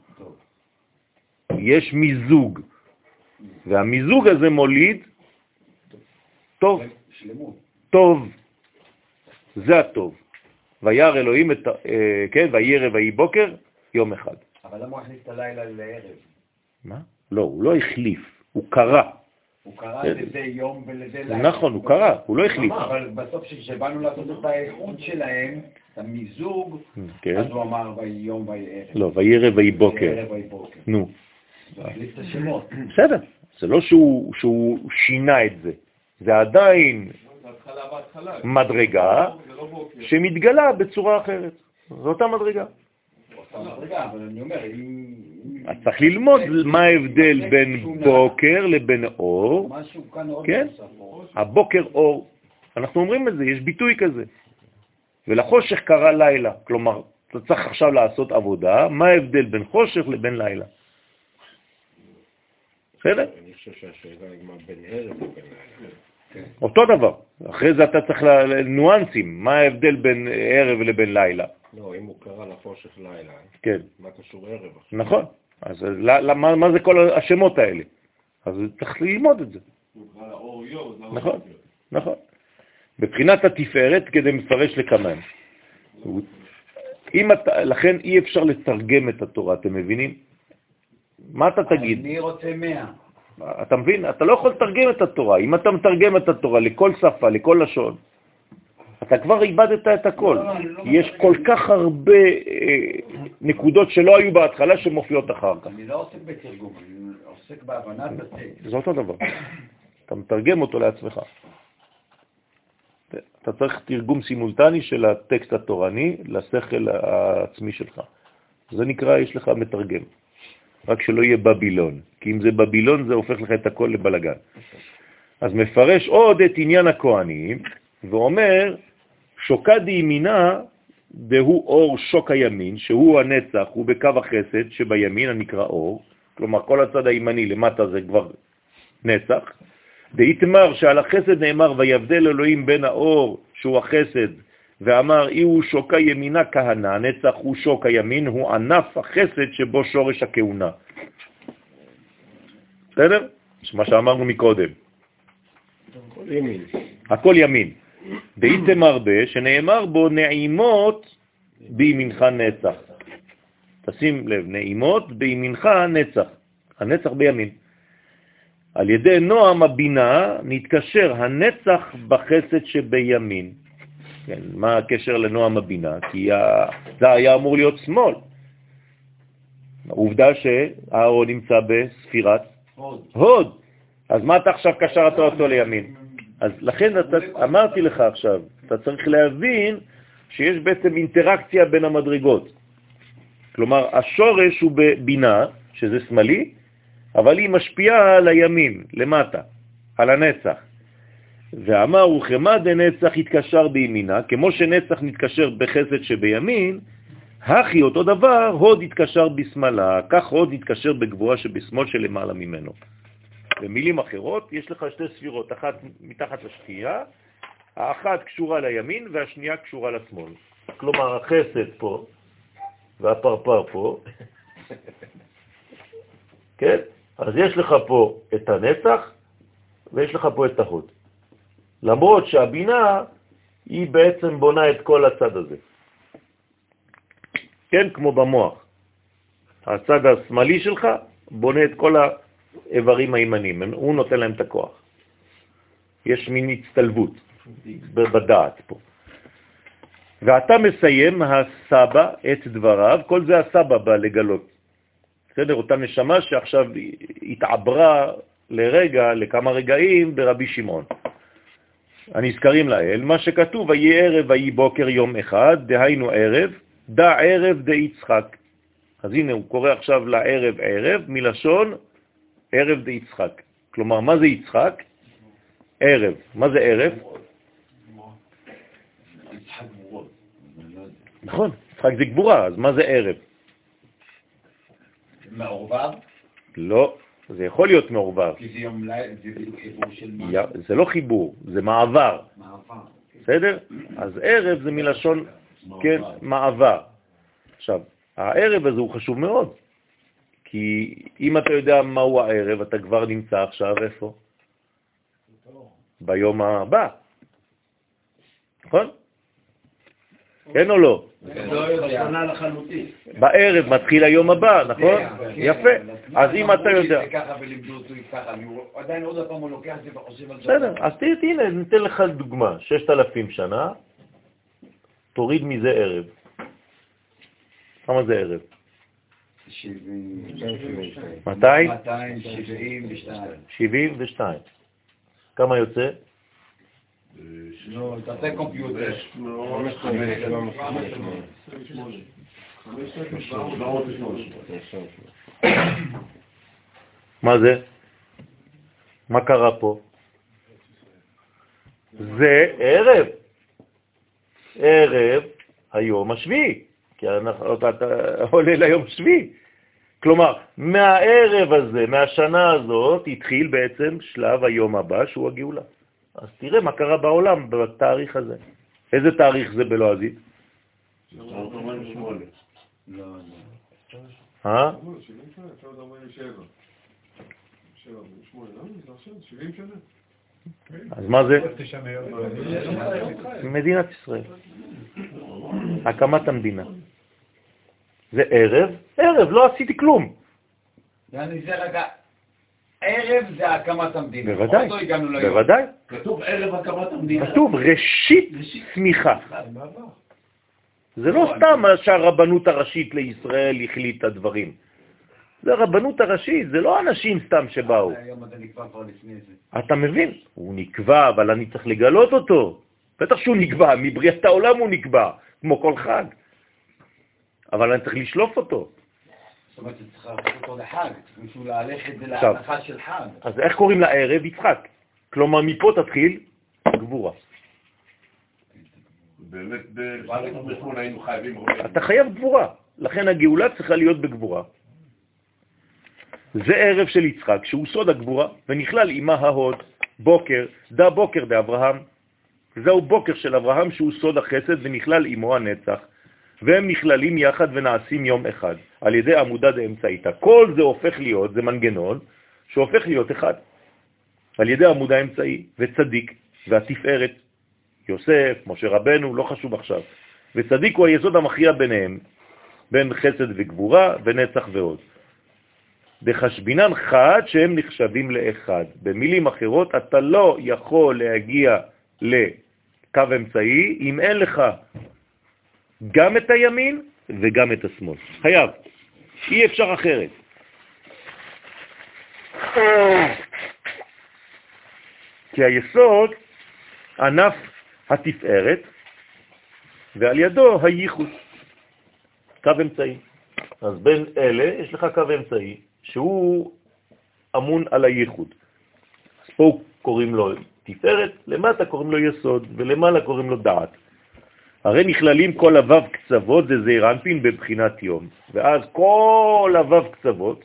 יש מיזוג, והמיזוג הזה מוליד טוב. טוב. זה הטוב. וירא אלוהים את, אה, כן, וירא ויהי בוקר, יום אחד. אבל למה הוא הכניס את הלילה לערב? מה? לא, הוא לא החליף, הוא קרא. הוא קרא לזה יום ולזה לילה. נכון, הוא קרא, הוא לא החליף. אבל בסוף כשבאנו לעשות את האיחוד שלהם, את המיזוג, כן. אז הוא אמר ויהי יום ויהי ערב. לא, ויהי. ערב ויהי בוקר. נו, הוא החליף את השמות. בסדר. זה לא שהוא, שינה את זה. זה עדיין. מדרגה לא. שמתגלה בצורה אחרת. זו אותה מדרגה. אז צריך ללמוד מה ההבדל בין בוקר לבין אור. כן. הבוקר אור. אנחנו אומרים את זה, יש ביטוי כזה. ולחושך קרה לילה. כלומר, אתה צריך עכשיו לעשות עבודה, מה ההבדל בין חושך לבין לילה? בסדר? אני חושב שהשאלה היא מה בין ערב לבין לילה. אותו דבר. אחרי זה אתה צריך ל- ניואנסים, מה ההבדל בין ערב לבין לילה. לא, אם הוא קרא לחושך לילה, כן, מה קשור ערב עכשיו? נכון. אז ל- ל- מה מה זה כל השמות האלה? אז צריך ללמוד את זה. הוא קרא לה אור יו, זה לא נכון. נכון. בבחינת התפארת כדי מפרש לקמן. אם אתה, לכן אי אפשר לתרגם את התורה, אתם מבינים? מה אתה תגיד? אני רוצה 100. אתה מבין? אתה לא יכול לתרגם את התורה. אם אתה מתרגם את התורה לכל שפה, לכל לשון, אתה כבר איבדת את הכל. לא, לא, לא יש. כל כך הרבה אה, נקודות שלא היו בהתחלה שמופיעות אחר כך. אני לא עוסק בתרגום, אני עוסק בהבנת הטקסט. זה אותו דבר. אתה מתרגם אותו לעצמך. אתה צריך תרגום סימולטני של הטקסט התורני לשכל העצמי שלך. זה נקרא, יש לך מתרגם. רק שלא יהיה בבילון, כי אם זה בבילון זה הופך לך את הכל לבלגן. אז מפרש עוד את עניין הכהנים, ואומר, שוקד ימינה דהוא אור שוק הימין, שהוא הנצח, הוא בקו החסד שבימין הנקרא אור, כלומר כל הצד הימני למטה זה כבר נצח, דהיתמר שעל החסד נאמר ויבדל אלוהים בין האור שהוא החסד ואמר אי הוא שוקה ימינה כהנה, נצח הוא שוק הימין, הוא ענף החסד שבו שורש הכהונה. בסדר? מה שאמרנו מקודם. כל ימין. הכל ימין. דהיתם הרבה, שנאמר בו נעימות בימינך נצח. תשים לב, נעימות בימינך נצח. הנצח בימין. על ידי נועם הבינה נתקשר הנצח בחסד שבימין. כן, מה הקשר לנועם הבינה? כי. זה היה אמור להיות שמאל. העובדה שהארון נמצא בספירת עוד. הוד. אז מה אתה עכשיו קשרת אותו לימין? אז לכן אתה, אמרתי לך עכשיו, אתה צריך להבין שיש בעצם אינטראקציה בין המדרגות. כלומר, השורש הוא בבינה, שזה שמאלי, אבל היא משפיעה על הימין, למטה, על הנצח. ואמר, וכמה דנצח התקשר בימינה, כמו שנצח נתקשר בחסד שבימין, הכי אותו דבר, הוד התקשר בשמאלה, כך הוד התקשר בגבוהה שבשמאל שלמעלה ממנו. במילים אחרות, יש לך שתי ספירות, אחת מתחת לשנייה, האחת קשורה לימין והשנייה קשורה לשמאל. כלומר, החסד פה והפרפר פה, כן? אז יש לך פה את הנצח ויש לך פה את ההוד. למרות שהבינה היא בעצם בונה את כל הצד הזה. כן, כמו במוח. הצד השמאלי שלך בונה את כל האיברים הימניים, הוא נותן להם את הכוח. יש מין הצטלבות בדעת פה. ואתה מסיים הסבא את דבריו, כל זה הסבא בא לגלות. בסדר? אותה נשמה שעכשיו התעברה לרגע, לכמה רגעים, ברבי שמעון. הנזכרים לאל, מה שכתוב, ויהי ערב ויהי בוקר יום אחד, דהיינו ערב, דע ערב דה יצחק. אז הנה, הוא קורא עכשיו לערב ערב, מלשון ערב דה יצחק. כלומר, מה זה יצחק? ערב. מה זה ערב? נכון, יצחק זה גבורה, אז מה זה ערב? מעורבב? לא, זה יכול להיות מעורבב. כי זה יום לילה, זה חיבור של. י- זה לא חיבור, זה מעבר, מעבר. בסדר? אז ערב זה מלשון, כן, מעבר. עכשיו, הערב הזה הוא חשוב מאוד, כי אם אתה יודע מהו הערב, אתה כבר נמצא עכשיו איפה? ביום הבא. נכון? כן או לא? בערב מתחיל היום הבא, נכון? יפה. אז אם אתה יודע... בסדר, אז הנה, ניתן לך דוגמה, ששת אלפים שנה, תוריד מזה ערב. כמה זה ערב? שבעים- 200? 272. 72. כמה יוצא? תעשה קומפיוטר. מה זה? מה קרה פה? זה ערב. ערב היום השביעי, כי אנחנו, אתה עולה ליום השביעי. כלומר, מהערב הזה, מהשנה הזאת, התחיל בעצם שלב היום הבא, שהוא הגאולה. אז תראה מה קרה בעולם בתאריך הזה. איזה תאריך זה בלועזית? אה? אז מה זה? מדינת ישראל. הקמת המדינה. זה ערב, ערב, לא עשיתי כלום. יעני זה רגע, ערב זה הקמת המדינה. בוודאי, לא. בוודאי. כתוב ערב הקמת המדינה. כתוב ראשית צמיחה. זה לא סתם מה שהרבנות הראשית לישראל החליטה דברים. זה הרבנות הראשית, זה לא אנשים סתם שבאו. היום אתה נקבע כבר לפני זה. אתה מבין? הוא נקבע, אבל אני צריך לגלות אותו. בטח שהוא נקבע, מבריאת העולם הוא נקבע, כמו כל חג. אבל אני צריך לשלוף אותו. זאת אומרת שצריך להפוך אותו לחג, צריך מישהו להלך את זה עכשיו. להלכה של חג. אז איך קוראים לערב? יצחק. כלומר, מפה תתחיל גבורה. באמת, בחו"ל היינו חייבים רואים. אתה חייב גבורה, לכן הגאולה צריכה להיות בגבורה. זה ערב של יצחק, שהוא סוד הגבורה, ונכלל עמה ההוד, בוקר, דה בוקר דאברהם. זהו בוקר של אברהם שהוא סוד החסד ונכלל עמו הנצח, והם נכללים יחד ונעשים יום אחד, על ידי עמודה דאמצעיתא. כל זה הופך להיות, זה מנגנון שהופך להיות אחד, על ידי עמודה אמצעי וצדיק והתפארת, יוסף, משה רבנו, לא חשוב עכשיו. וצדיק הוא היסוד המכריע ביניהם, בין חסד וגבורה ונצח ועוד. דחשבינן חד שהם נחשבים לאחד. במילים אחרות, אתה לא יכול להגיע לקו אמצעי אם אין לך גם את הימין וגם את השמאל. חייב. אי אפשר אחרת. כי היסוד ענף התפארת, ועל ידו הייחוד, קו אמצעי. אז בין אלה יש לך קו אמצעי, שהוא אמון על הייחוד. אז פה קוראים לו תפארת, למטה קוראים לו יסוד, ולמעלה קוראים לו דעת. הרי נכללים כל הוו קצוות, זה זעיר אנפין בבחינת יום, ואז כל הוו קצוות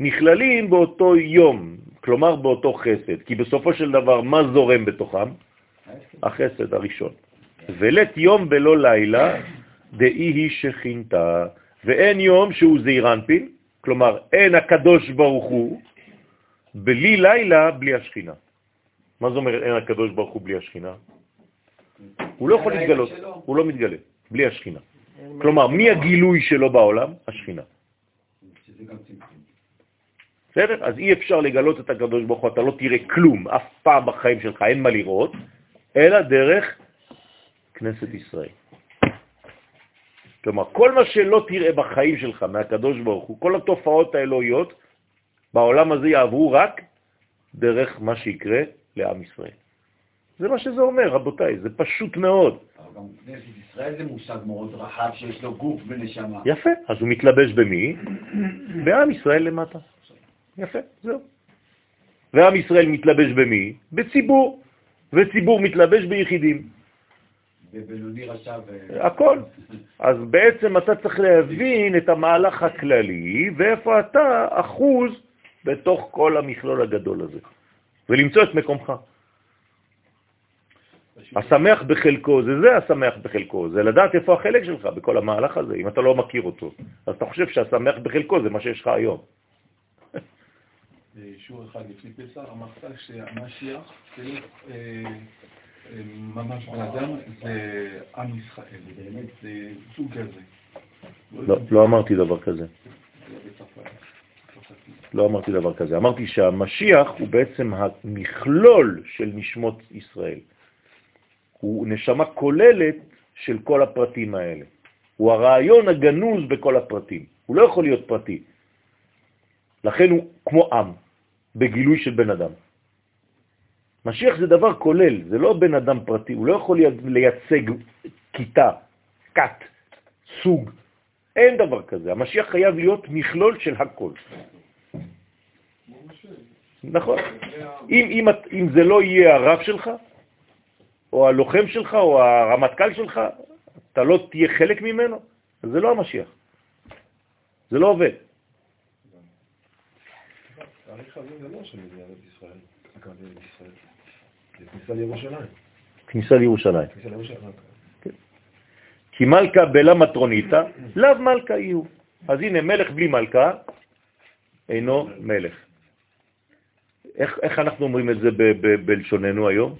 נכללים באותו יום, כלומר באותו חסד, כי בסופו של דבר מה זורם בתוכם? החסד הראשון. ולית יום ולא לילה, דאי היא שכינתה, ואין יום שהוא זעיר אנפין, כלומר אין הקדוש ברוך הוא, בלי לילה, בלי השכינה. מה זה אומר אין הקדוש ברוך הוא בלי השכינה? הוא לא יכול להתגלות, הוא לא מתגלה, בלי השכינה. כלומר, מי הגילוי שלו בעולם? השכינה. בסדר? אז אי אפשר לגלות את הקדוש ברוך הוא, אתה לא תראה כלום, אף פעם בחיים שלך, אין מה לראות, אלא דרך כנסת ישראל. כלומר, כל מה שלא תראה בחיים שלך מהקדוש ברוך הוא, כל התופעות האלוהיות בעולם הזה יעברו רק דרך מה שיקרה לעם ישראל. זה מה שזה אומר, רבותיי, זה פשוט מאוד. אבל גם כנסת ישראל זה מושג מאוד רחב שיש לו גוף ונשמה. יפה, אז הוא מתלבש במי? בעם ישראל למטה. יפה, זהו. ועם ישראל מתלבש במי? בציבור, וציבור מתלבש ביחידים. בבינוני רשע ו... הכל. אז בעצם אתה צריך להבין את המהלך הכללי, ואיפה אתה אחוז בתוך כל המכלול הגדול הזה, ולמצוא את מקומך. השמח בחלקו, זה זה השמח בחלקו, זה לדעת איפה החלק שלך בכל המהלך הזה, אם אתה לא מכיר אותו. אז אתה חושב שהשמח בחלקו זה מה שיש לך היום. שיעור אחד לפני פסח, אמרת שהמשיח זה אה, אה, ממש בן אדם, זה עם ישראל, באמת זה סוג כזה. לא, לא אמרתי דבר כזה. לא אמרתי דבר כזה. אמרתי שהמשיח הוא בעצם המכלול של נשמות ישראל. הוא נשמה כוללת של כל הפרטים האלה. הוא הרעיון הגנוז בכל הפרטים. הוא לא יכול להיות פרטי. לכן הוא כמו עם, בגילוי של בן אדם. משיח זה דבר כולל, זה לא בן אדם פרטי, הוא לא יכול לייצג כיתה, כת, סוג. אין דבר כזה. המשיח חייב להיות מכלול של הכל. נכון. אם, אם, אם זה לא יהיה הרב שלך, או הלוחם שלך, או הרמטכ"ל שלך, אתה לא תהיה חלק ממנו, זה לא המשיח. זה לא עובד. כניסה לירושלים. כן. כי מלכה בלה מטרוניתא, לאו מלכה יהיו. אז הנה, מלך בלי מלכה אינו מלך. איך, אנחנו אומרים את זה בלשוננו היום?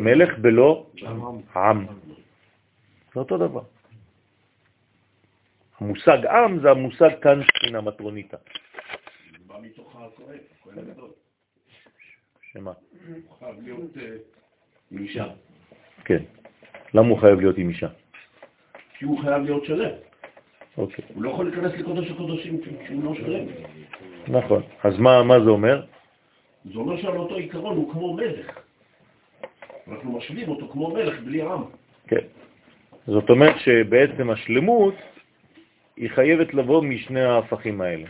מלך בלא עם. זה אותו דבר. המושג עם זה המושג כאן הכהן, הכהן הגדול. שמה? הוא חייב להיות אה, עם אישה. כן. למה הוא חייב להיות עם אישה? כי הוא חייב להיות שלם. אוקיי. הוא לא יכול להיכנס לקודש הקודשים כשהוא לא שלם. נכון. אז מה, מה זה אומר? זה אומר שעל אותו עיקרון הוא כמו מלך. אנחנו משווים אותו כמו מלך בלי עם. כן. זאת אומרת שבעצם השלמות היא חייבת לבוא משני ההפכים האלה.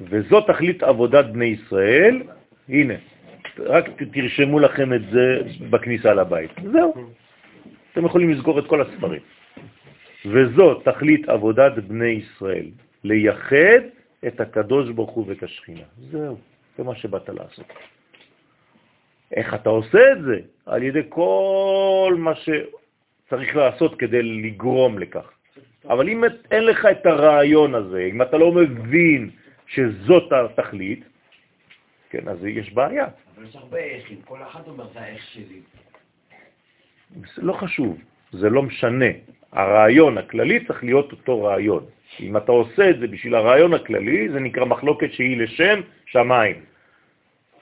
וזאת תכלית עבודת בני ישראל, הנה, רק תרשמו לכם את זה בכניסה לבית. זהו. אתם יכולים לסגור את כל הספרים. וזאת תכלית עבודת בני ישראל, לייחד את הקדוש ברוך הוא ואת השכינה. זהו, זה מה שבאת לעשות. איך אתה עושה את זה? על ידי כל מה שצריך לעשות כדי לגרום לכך. אבל אם אין לך את הרעיון הזה, אם אתה לא מבין שזאת התכלית, כן, אז יש בעיה. אבל יש הרבה איכים, כל אחד אומר זה האיך שלי. זה לא חשוב, זה לא משנה. הרעיון הכללי צריך להיות אותו רעיון. אם אתה עושה את זה בשביל הרעיון הכללי, זה נקרא מחלוקת שהיא לשם שמיים.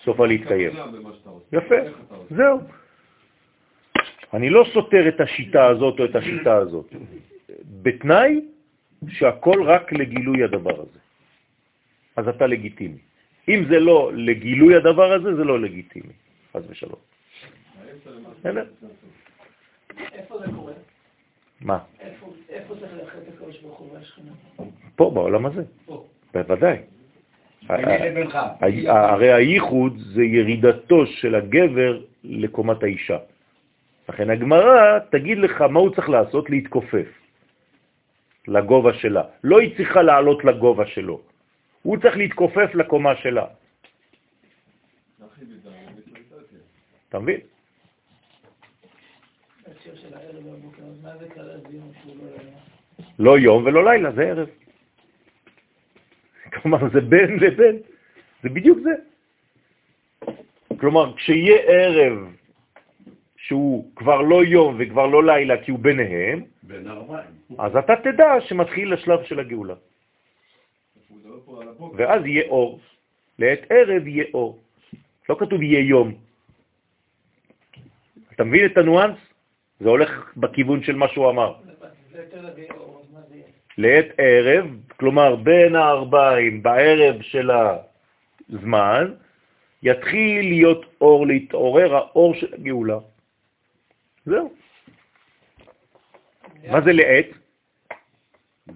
סופה להתקיים. יפה, זהו. אני לא סותר את השיטה הזאת או את השיטה הזאת, בתנאי שהכל רק לגילוי הדבר הזה. אז אתה לגיטימי. אם זה לא לגילוי הדבר הזה, זה לא לגיטימי, חס ושלום. איפה זה קורה? מה? איפה צריך ללכת הקדוש ברוך הוא והשכינה? פה, בעולם הזה. פה. בוודאי. לבינך. הרי הייחוד זה ירידתו של הגבר לקומת האישה. לכן הגמרא תגיד לך מה הוא צריך לעשות, להתכופף לגובה שלה. לא היא צריכה לעלות לגובה שלו, הוא צריך להתכופף לקומה שלה. אתה מבין? לא? לא יום ולא לילה, זה ערב. כלומר, זה בין לבין, זה בדיוק זה. כלומר, כשיהיה ערב שהוא כבר לא יום וכבר לא לילה כי הוא ביניהם, בין. אז אתה תדע שמתחיל השלב של הגאולה. ואז יהיה אור. לעת ערב יהיה אור. לא כתוב יהיה יום. אתה מבין את הניואנס? זה הולך בכיוון של מה שהוא אמר. לעת ערב, כלומר בין הארבעים, בערב של הזמן, יתחיל להיות אור, להתעורר האור של הגאולה. זהו. מה זה לעת?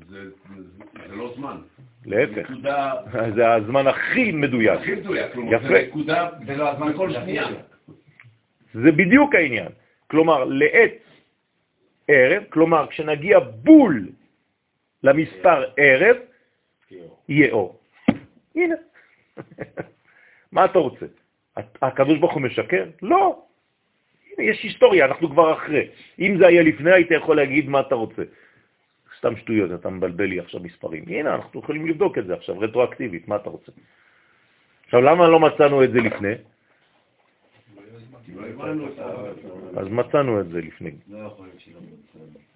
זה זה לא זמן. להפך. נקודה זה הזמן הכי מדויק. הכי מדויק. כלומר, יפה. זה נקודה, זה לא הזמן כל שנייה. זה בדיוק העניין. כלומר, לעת ערב, כלומר, כשנגיע בול למספר ערב, יהיה אור. הנה. מה אתה רוצה? הקדוש ברוך הוא משקר? לא. יש היסטוריה, אנחנו כבר אחרי. אם זה היה לפני, היית יכול להגיד מה אתה רוצה. סתם שטויות, אתה מבלבל לי עכשיו מספרים. הנה, אנחנו יכולים לבדוק את זה עכשיו, רטרואקטיבית, מה אתה רוצה? עכשיו, למה לא מצאנו את זה לפני? כי לא הבנו את ה... אז מצאנו את זה לפני. לא.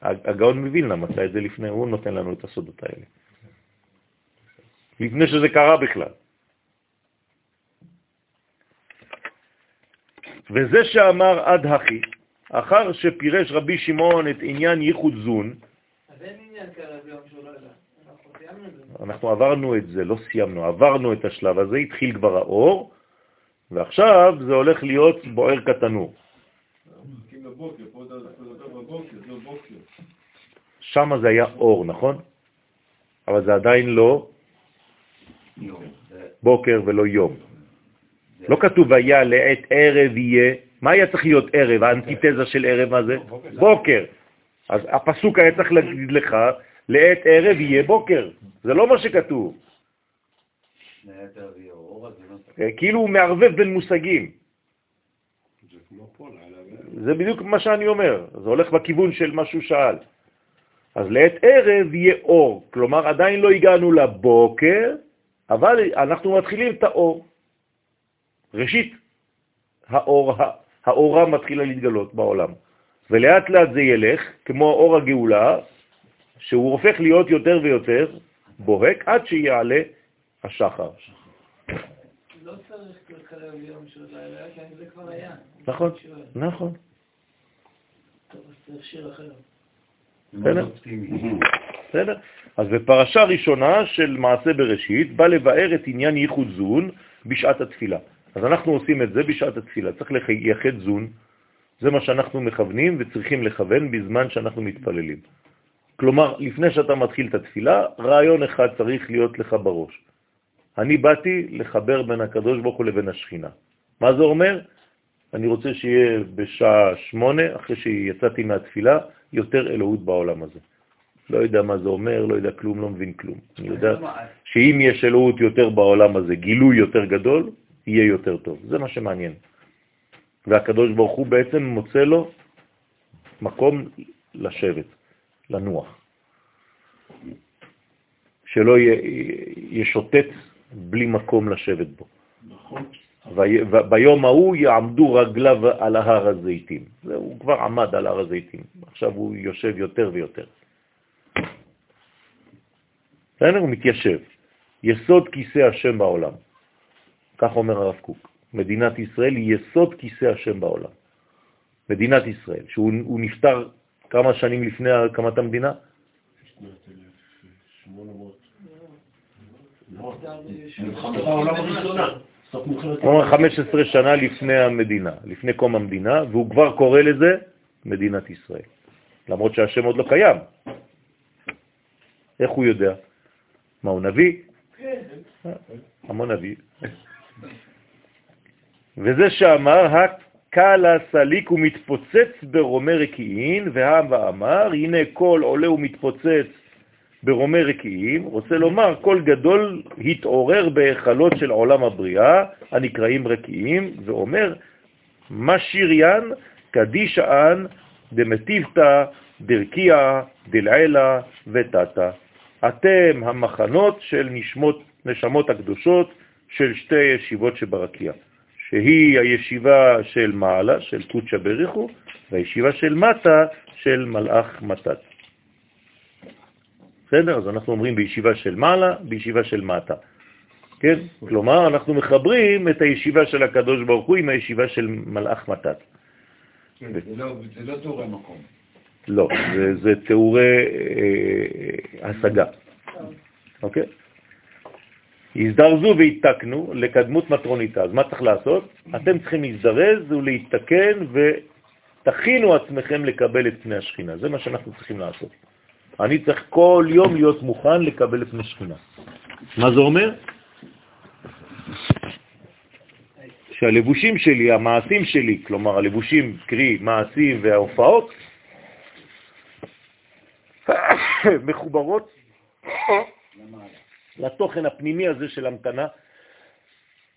הגאון מווילנה מצא את זה לפני, הוא נותן לנו את הסודות האלה. לפני שזה קרה בכלל. וזה שאמר עד הכי, אחר שפירש רבי שמעון את עניין ייחוד זון, אז אין עניין כרגע ביום שהוא לא ידע. אנחנו סיימנו את זה. אנחנו עברנו את זה, לא סיימנו, עברנו את השלב הזה, התחיל כבר האור, ועכשיו זה הולך להיות בוער כתנור. שם זה היה אור, נכון? אבל זה עדיין לא בוקר ולא יום. לא כתוב היה לעת ערב יהיה. מה היה צריך להיות ערב? האנטיתזה של ערב, מה זה? בוקר. אז הפסוק היה צריך להגיד לך, לעת ערב יהיה בוקר. זה לא מה שכתוב. אה, כאילו הוא מערבב בין מושגים. זה בדיוק מה שאני אומר, זה הולך בכיוון של מה שהוא שאל. אז לעת ערב יהיה אור, כלומר עדיין לא הגענו לבוקר, אבל אנחנו מתחילים את האור. ראשית, האור, האורה מתחילה להתגלות בעולם, ולאט לאט זה ילך, כמו אור הגאולה, שהוא הופך להיות יותר ויותר בוהק עד שיעלה השחר. לא צריך לקרב יום של לילה, כי זה כבר היה. נכון, נכון. טוב, אז צריך שיר אחר. בסדר? בסדר? אז בפרשה ראשונה של מעשה בראשית בא לבאר את עניין ייחוד זון בשעת התפילה. אז אנחנו עושים את זה בשעת התפילה. צריך לייחד זון, זה מה שאנחנו מכוונים וצריכים לכוון בזמן שאנחנו מתפללים. כלומר, לפני שאתה מתחיל את התפילה, רעיון אחד צריך להיות לך בראש. אני באתי לחבר בין הקדוש ברוך הוא לבין השכינה. מה זה אומר? אני רוצה שיהיה בשעה שמונה, אחרי שיצאתי מהתפילה, יותר אלוהות בעולם הזה. לא יודע מה זה אומר, לא יודע כלום, לא מבין כלום. אני יודע שאם יש אלוהות יותר בעולם הזה, גילוי יותר גדול, יהיה יותר טוב. זה מה שמעניין. והקדוש ברוך הוא בעצם מוצא לו מקום לשבת, לנוח. שלא ישוטט בלי מקום לשבת בו. נכון. ביום ההוא יעמדו רגליו על הר הזיתים. הוא כבר עמד על הר הזיתים, עכשיו הוא יושב יותר ויותר. בסדר? הוא מתיישב. יסוד כיסא השם בעולם. כך אומר הרב קוק. מדינת ישראל היא יסוד כיסא השם בעולם. מדינת ישראל, שהוא נפטר כמה שנים לפני הקמת המדינה? כלומר 15 שנה לפני המדינה, לפני קום המדינה, והוא כבר קורא לזה מדינת ישראל, למרות שהשם עוד לא קיים. איך הוא יודע? מה, הוא נביא? כן. המון נביא. וזה שאמר, הקל הסליק ומתפוצץ ברומי רקיעין, והעם ואמר, הנה כל עולה ומתפוצץ ברומי רקיעים, רוצה לומר, כל גדול התעורר בהיכלות של עולם הבריאה, הנקראים רקיעים, ואומר, מה שיריין קדישאן דמטיבתא דרקיע דלעילה ותתא. אתם המחנות של נשמות, נשמות הקדושות של שתי ישיבות שברקיע, שהיא הישיבה של מעלה, של קודשא בריחו, והישיבה של מטה, של מלאך מתת. בסדר? אז אנחנו אומרים בישיבה של מעלה, בישיבה של מטה. כן? כלומר, אנחנו מחברים את הישיבה של הקדוש ברוך הוא עם הישיבה של מלאך מתת. כן, זה לא, לא תיאורי מקום. לא, זה, זה תיאורי אה, השגה. אוקיי? הזדרזו והתקנו לקדמות מטרוניתה. אז מה צריך לעשות? אתם צריכים להזדרז ולהתקן ותכינו עצמכם לקבל את פני השכינה. זה מה שאנחנו צריכים לעשות. אני צריך כל יום להיות מוכן לקבל את פני שכינה. מה זה אומר? שהלבושים שלי, המעשים שלי, כלומר הלבושים, קרי מעשים וההופעות, מחוברות לתוכן הפנימי הזה של המתנה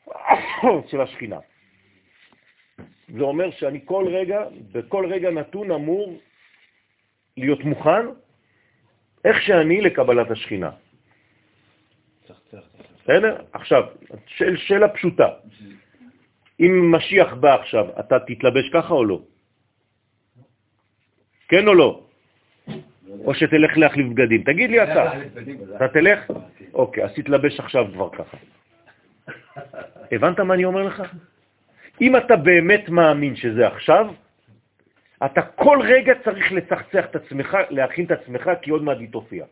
של השכינה. זה אומר שאני כל רגע, בכל רגע נתון אמור להיות מוכן איך שאני לקבלת השכינה. בסדר? עכשיו, של, שאלה פשוטה. אם משיח בא עכשיו, אתה תתלבש ככה או לא? כן או לא? או שתלך להחליף בגדים. תגיד לי אתה. אתה תלך? אוקיי, אז תתלבש עכשיו כבר ככה. הבנת מה אני אומר לך? אם אתה באמת מאמין שזה עכשיו, אתה כל רגע צריך לצחצח את עצמך, להכין את עצמך, כי עוד מעט היא תופיע.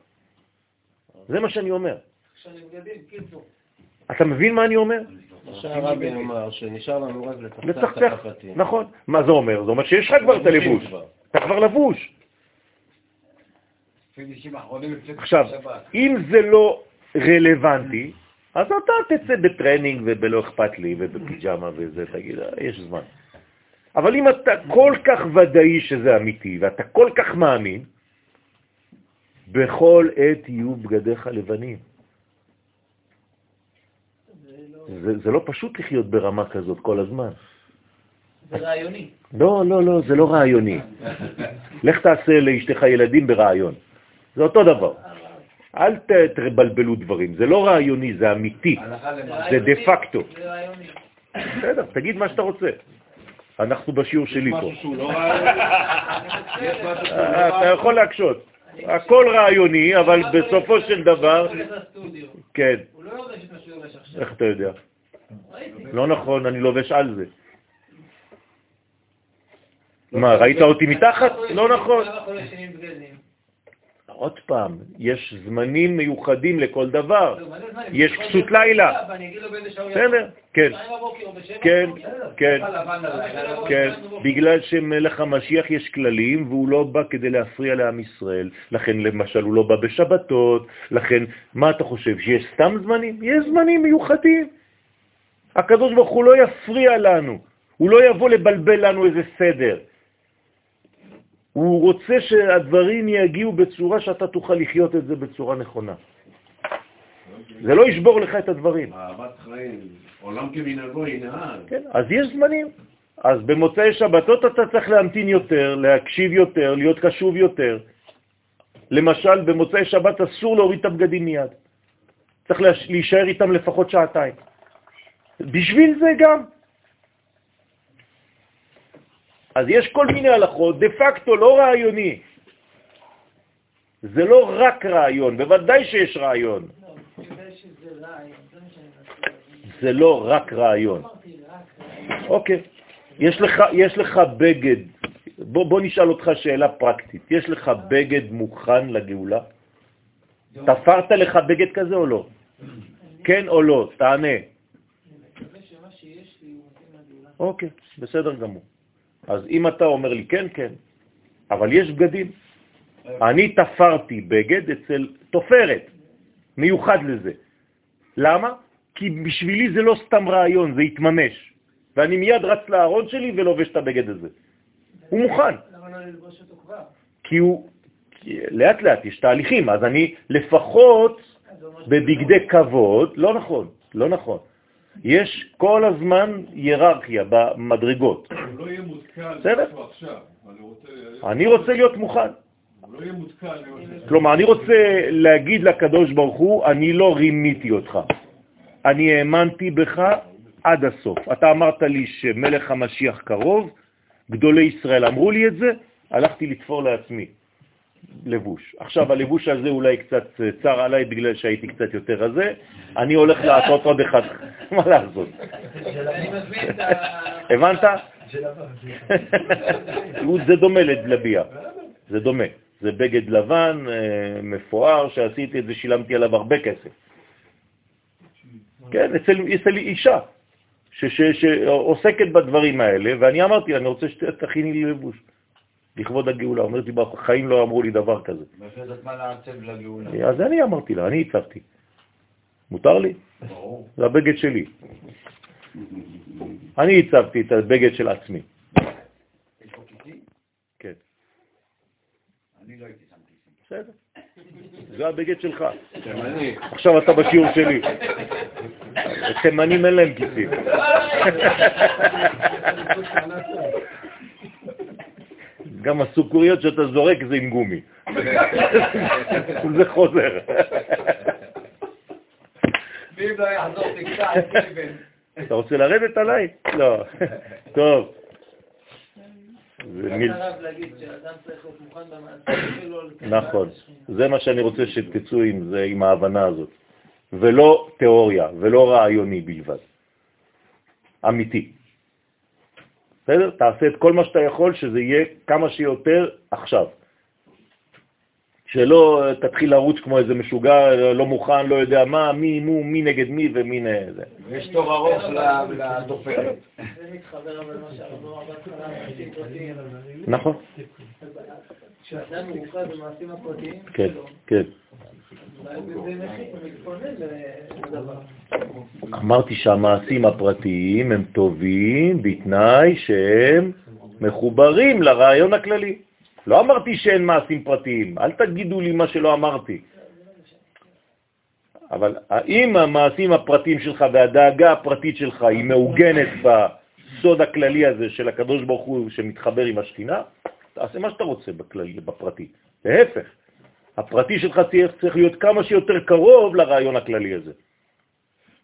זה מה שאני אומר. אתה מבין מה אני אומר? שהרבי אמר, שנשאר לנו רק לצחצח את החפצים. נכון. מה זה אומר? זה אומר שיש לך כבר את הלבוש. אתה כבר לבוש. עכשיו. אם זה לא רלוונטי, אז אתה תצא בטרנינג ובלא אכפת לי ובפיג'מה וזה, תגיד, "אה, יש זמן. אבל אם אתה כל כך ודאי שזה אמיתי ואתה כל כך מאמין, בכל עת יהיו בגדיך לבנים. זה, זה לא פשוט לחיות ברמה כזאת כל הזמן. זה רעיוני. לא, לא, לא, זה לא רעיוני. לך תעשה לאשתך ילדים ברעיון. זה אותו דבר. אל תבלבלו דברים, זה לא רעיוני, זה אמיתי. זה דה פקטו. בסדר, תגיד מה שאתה רוצה. אנחנו בשיעור שלי פה. לא לא אה, אתה. יכול להקשות. הכל רעיוני, אבל בסופו של דבר. כן, הוא לא יודע מה שהוא לובש עכשיו. איך אתה יודע? לא נכון, אני לובש על זה. מה, ראית אותי מתחת? לא נכון. למה אנחנו לא ישנים בגדים? עוד פעם, יש זמנים מיוחדים לכל דבר. לא? יש כסות לילה. שעה הוא בסדר, כן, כן. כן. כן, בגלל שמלך המשיח יש כללים והוא לא בא כדי להפריע לעם ישראל. לכן למשל הוא לא בא בשבתות, לכן מה אתה חושב, שיש סתם זמנים? יש זמנים מיוחדים. הקדוש ברוך הוא לא יפריע לנו, הוא לא יבוא לבלבל לנו איזה סדר. הוא רוצה שהדברים יגיעו בצורה שאתה תוכל לחיות את זה בצורה נכונה. זה לא ישבור לך את הדברים. אהבת חיים, עולם כמנהגו ינהג. כן, אז יש זמנים. אז במוצאי שבתות אתה צריך להמתין יותר, להקשיב יותר, להיות קשוב יותר. למשל, במוצאי שבת אסור להוריד את הבגדים מיד. צריך להישאר איתם לפחות שעתיים. בשביל זה גם. אז יש כל מיני הלכות, דה פקטו, לא רעיוני. זה לא רק רעיון, בוודאי שיש רעיון. לא, רעיון, זה לא רק רעיון. אוקיי. יש לך, יש לך בגד, בוא, בוא נשאל אותך שאלה פרקטית. יש לך בגד מוכן לגאולה? תפרת לך בגד כזה או לא? כן או לא? תענה. אוקיי, בסדר גמור. אז אם אתה אומר לי כן, כן, אבל יש בגדים. אני תפרתי בגד אצל תופרת, מיוחד לזה. למה? כי בשבילי זה לא סתם רעיון, זה התממש. ואני מיד רץ לארון שלי ולובש את הבגד הזה. הוא מוכן, למה לא ללבוש אותו כבר? כי הוא... כי לאט לאט יש תהליכים, אז אני לפחות אז זה אומר ש- בבגדי כבוד, לא נכון, לא נכון. יש כל הזמן היררכיה במדרגות. הוא לא יהיה מותקן עכשיו. אני רוצה... להיות מוכן. לא כלומר, אני רוצה להגיד לקדוש ברוך הוא, אני לא רימיתי אותך. אני האמנתי בך עד הסוף. אתה אמרת לי שמלך המשיח קרוב, גדולי ישראל אמרו לי את זה, הלכתי לתפור לעצמי לבוש. עכשיו הלבוש הזה אולי קצת אה, צר עליי בגלל שהייתי קצת יותר רזה, אני הולך לעשות עוד אחד, מה לעשות? הבנת? זה דומה לדלביה, זה דומה. זה בגד לבן, אה, מפואר, שעשיתי את זה, שילמתי עליו הרבה כסף. כן, אצל, אצל אישה ש, ש, שעוסקת בדברים האלה, ואני אמרתי לה, אני רוצה שתכיני לי לבוש, לכבוד הגאולה. אומרת לי, בחיים לא אמרו לי דבר כזה. מה לעצב לגאולה. אז אני אמרתי לה, אני הצבתי. מותר לי? ברור. זה הבגד שלי. אני הצבתי את הבגד של עצמי. יש פה כיסים? כן. אני לא הייתי שם כיסים. בסדר. זה הבגד שלך. תימני. עכשיו אתה בשיעור שלי. תימנים אין להם כיסים. גם הסוכריות שאתה זורק זה עם גומי. זה חוזר. ואם לא יחזור תקטע את אבן. אתה רוצה לרדת עליי? לא. טוב. לקבל נכון. זה מה שאני רוצה שתצאו עם זה, עם ההבנה הזאת. ולא תיאוריה, ולא רעיוני בלבד. אמיתי. בסדר? תעשה את כל מה שאתה יכול שזה יהיה כמה שיותר עכשיו. שלא תתחיל לרוץ כמו איזה משוגע, לא מוכן, לא יודע מה, מי, מו, מי נגד מי ומי זה. ויש תור ארוך לדופרת. זה מתחבר אבל מה שהרב בהתחלה. נכון. כשאדם מאוחד במעשים הפרטיים כן, שלו, אמרתי שהמעשים הפרטיים הם טובים בתנאי שהם מחוברים לרעיון הכללי. לא אמרתי שאין מעשים פרטיים, אל תגידו לי מה שלא אמרתי. אבל האם המעשים הפרטיים שלך והדאגה הפרטית שלך היא מעוגנת בסוד הכללי הזה של הקדוש ברוך הוא שמתחבר עם השכינה, תעשה מה שאתה רוצה בכללי, בפרטי. להפך, הפרטי שלך צריך, צריך להיות כמה שיותר קרוב לרעיון הכללי הזה.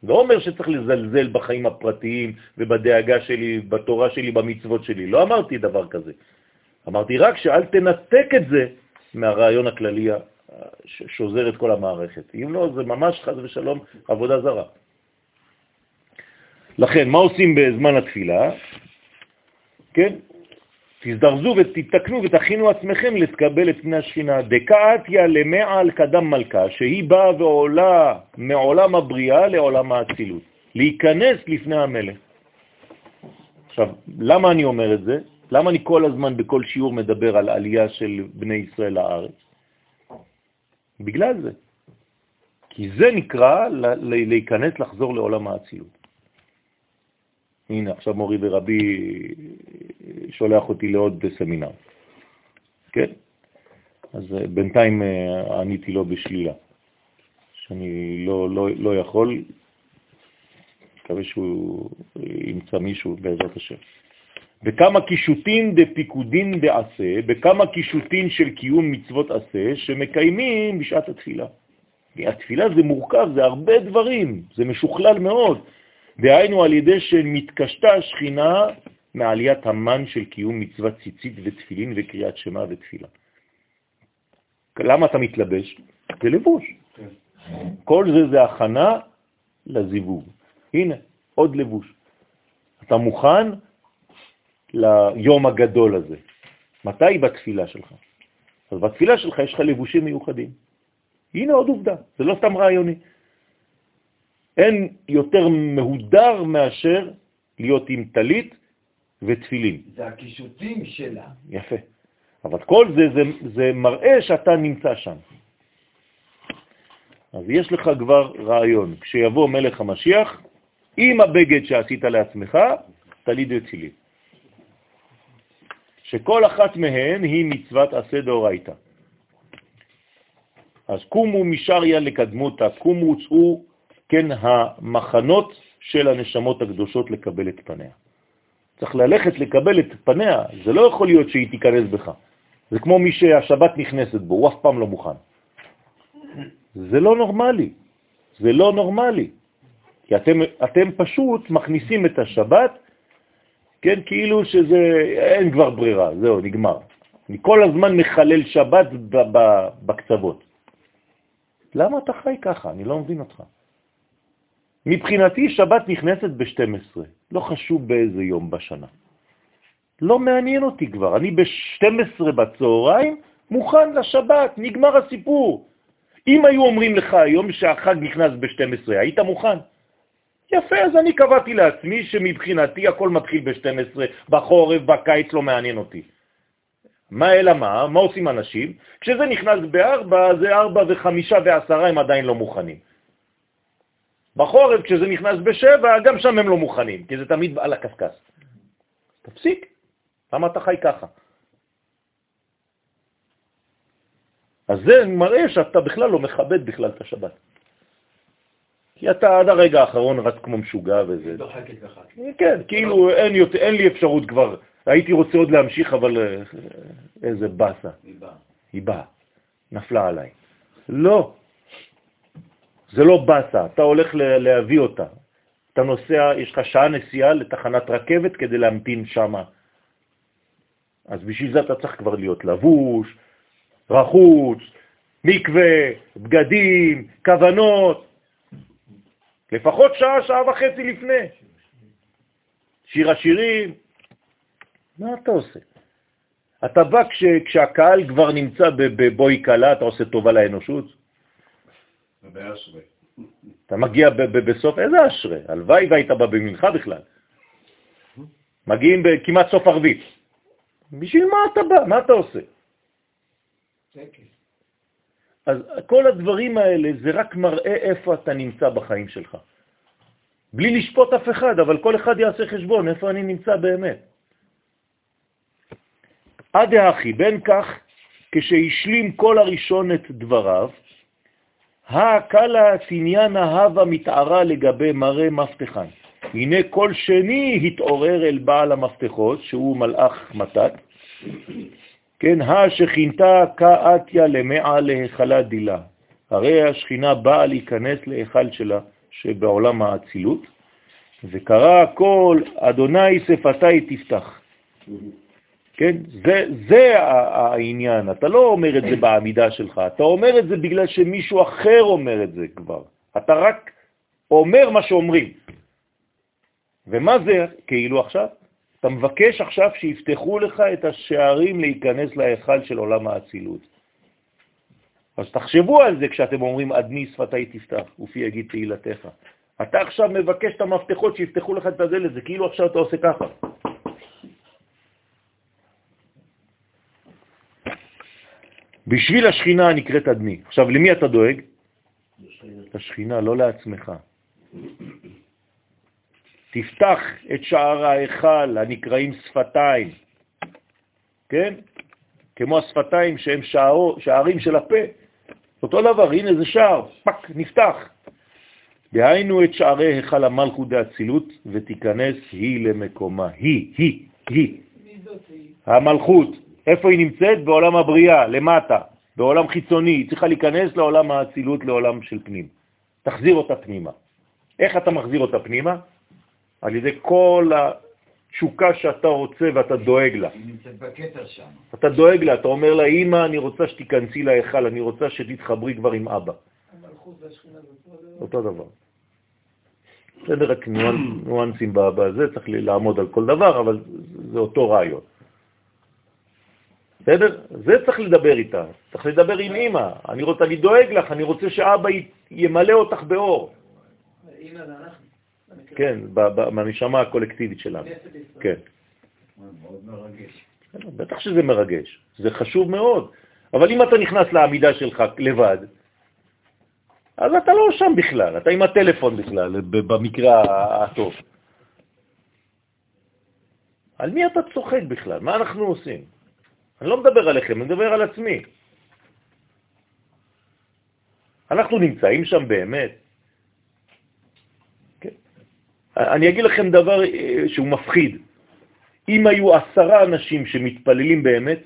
לא אומר שצריך לזלזל בחיים הפרטיים ובדאגה שלי, בתורה שלי, במצוות שלי. לא אמרתי דבר כזה. אמרתי רק שאל תנתק את זה מהרעיון הכללי ששוזר את כל המערכת. אם לא, זה ממש חז ושלום עבודה זרה. לכן, מה עושים בזמן התפילה? כן? תזדרזו ותתקנו ותכינו עצמכם לקבל את פני השכינה. דקאתיה למעל קדם מלכה, שהיא באה ועולה מעולם הבריאה לעולם האצילות. להיכנס לפני המלך. עכשיו, למה אני אומר את זה? למה אני כל הזמן בכל שיעור מדבר על עלייה של בני ישראל לארץ? בגלל זה. כי זה נקרא להיכנס, לחזור לעולם האצילות. הנה, עכשיו מורי ורבי שולח אותי לעוד סמינר. כן? אז אה, בינתיים אה, עניתי לו בשלילה, שאני לא, לא, לא יכול, מקווה שהוא ימצא מישהו בעזרת השם. בכמה קישוטים דפיקודין בעשה, בכמה קישוטים של קיום מצוות עשה שמקיימים בשעת התפילה. התפילה זה מורכב, זה הרבה דברים, זה משוכלל מאוד. דהיינו על ידי שמתקשתה השכינה מעליית המן של קיום מצוות ציצית ותפילין וקריאת שמה ותפילה. למה אתה מתלבש? זה לבוש. כל זה זה הכנה לזיווג. הנה, עוד לבוש. אתה מוכן ליום הגדול הזה. מתי? בתפילה שלך. אז בתפילה שלך יש לך לבושים מיוחדים. הנה עוד עובדה, זה לא סתם רעיוני. אין יותר מהודר מאשר להיות עם טלית ותפילין. זה הקישוטים שלה. יפה. אבל כל זה, זה, זה מראה שאתה נמצא שם. אז יש לך כבר רעיון. כשיבוא מלך המשיח, עם הבגד שעשית לעצמך, תליד ותפילין. שכל אחת מהן היא מצוות עשה דאורייתא. אז קומו משריה לקדמותה, קומו צאו כן, המחנות של הנשמות הקדושות לקבל את פניה. צריך ללכת לקבל את פניה, זה לא יכול להיות שהיא תיכנס בך. זה כמו מי שהשבת נכנסת בו, הוא אף פעם לא מוכן. זה לא נורמלי, זה לא נורמלי. כי אתם, אתם פשוט מכניסים את השבת, כן, כאילו שזה, אין כבר ברירה, זהו, נגמר. אני כל הזמן מחלל שבת בקצוות. למה אתה חי ככה? אני לא מבין אותך. מבחינתי שבת נכנסת ב-12, לא חשוב באיזה יום בשנה. לא מעניין אותי כבר, אני ב-12 בצהריים מוכן לשבת, נגמר הסיפור. אם היו אומרים לך היום שהחג נכנס ב-12, היית מוכן? יפה, אז אני קבעתי לעצמי שמבחינתי הכל מתחיל ב-12, בחורף, בקיץ, לא מעניין אותי. מה אלא מה? מה עושים אנשים? כשזה נכנס ב-4, זה 4 ו-5 ו-10 הם עדיין לא מוכנים. בחורף, כשזה נכנס בשבע, גם שם הם לא מוכנים, כי זה תמיד על הקסקס. תפסיק, למה אתה חי ככה? אז זה מראה שאתה בכלל לא מכבד בכלל את השבת. כי אתה עד הרגע האחרון רץ כמו משוגע וזה... כן, כאילו אין, יותר, אין לי אפשרות כבר. הייתי רוצה עוד להמשיך, אבל אה, איזה בסה. היא באה. היא באה. נפלה עליי. לא, זה לא בסה, אתה הולך להביא אותה. אתה נוסע, יש לך שעה נסיעה לתחנת רכבת כדי להמתין שמה. אז בשביל זה אתה צריך כבר להיות לבוש, רחוץ, מקווה, בגדים, כוונות, לפחות שעה, שעה וחצי לפני. שיר השירים, מה אתה עושה? אתה בא כש, כשהקהל כבר נמצא בבוי קלה, אתה עושה טובה לאנושות? אתה מגיע ב- ב- בסוף, איזה אשרי? הלוואי והיית בא במנחה בכלל. מגיעים כמעט סוף ערבית. בשביל מה אתה בא? מה אתה עושה? אז כל הדברים האלה זה רק מראה איפה אתה נמצא בחיים שלך. בלי לשפוט אף אחד, אבל כל אחד יעשה חשבון איפה אני נמצא באמת. עד האחי, בין כך, כשהשלים כל הראשון את דבריו, הקלה תניאנה הווה מתערה לגבי מראה מפתחן. הנה כל שני התעורר אל בעל המפתחות, שהוא מלאך מתת, כן, השכינתה כאתיה למעה להיכלה דילה. הרי השכינה באה להיכנס להיכל שלה, שבעולם האצילות, וקרא הכל, אדוני שפתי תפתח. כן? זה, זה העניין, אתה לא אומר את זה בעמידה שלך, אתה אומר את זה בגלל שמישהו אחר אומר את זה כבר. אתה רק אומר מה שאומרים. ומה זה כאילו עכשיו? אתה מבקש עכשיו שיפתחו לך את השערים להיכנס להיכל של עולם האצילות. אז תחשבו על זה כשאתם אומרים אדני שפתי תפתח ופי יגיד תהילתך. אתה עכשיו מבקש את המפתחות שיפתחו לך את הדלת, זה כאילו עכשיו אתה עושה ככה. בשביל השכינה הנקראת אדני. עכשיו, למי אתה דואג? לשכינה, לא לעצמך. תפתח את שער ההיכל הנקראים שפתיים, כן? כמו השפתיים שהם שערו, שערים של הפה. אותו דבר, הנה זה שער, פק, נפתח. דהיינו את שערי היכל המלכות דאצילות ותיכנס היא למקומה. היא, היא, היא. המלכות. איפה היא נמצאת? בעולם הבריאה, למטה, בעולם חיצוני. היא צריכה להיכנס לעולם האצילות, לעולם של פנים. תחזיר אותה פנימה. איך אתה מחזיר אותה פנימה? על ידי כל התשוקה שאתה רוצה ואתה דואג לה. היא נמצאת בכתר שם. אתה דואג לה, אתה אומר לה, אמא, אני רוצה שתיכנסי להיכל, אני רוצה שתתחברי כבר עם אבא. אותו דבר. בסדר, רק ניואנסים בזה, צריך לעמוד על כל דבר, אבל זה אותו רעיון. בסדר? זה צריך לדבר איתה, צריך לדבר עם אמא. אני רוצה, אני דואג לך, אני רוצה שאבא ימלא אותך באור. אמא זה אנחנו. כן, בנשמה הקולקטיבית שלנו. כן. מאוד מרגש. בטח שזה מרגש, זה חשוב מאוד. אבל אם אתה נכנס לעמידה שלך לבד, אז אתה לא שם בכלל, אתה עם הטלפון בכלל, במקרה הטוב. על מי אתה צוחק בכלל? מה אנחנו עושים? אני לא מדבר עליכם, אני מדבר על עצמי. אנחנו נמצאים שם באמת. כן. אני אגיד לכם דבר אה, שהוא מפחיד. אם היו עשרה אנשים שמתפללים באמת,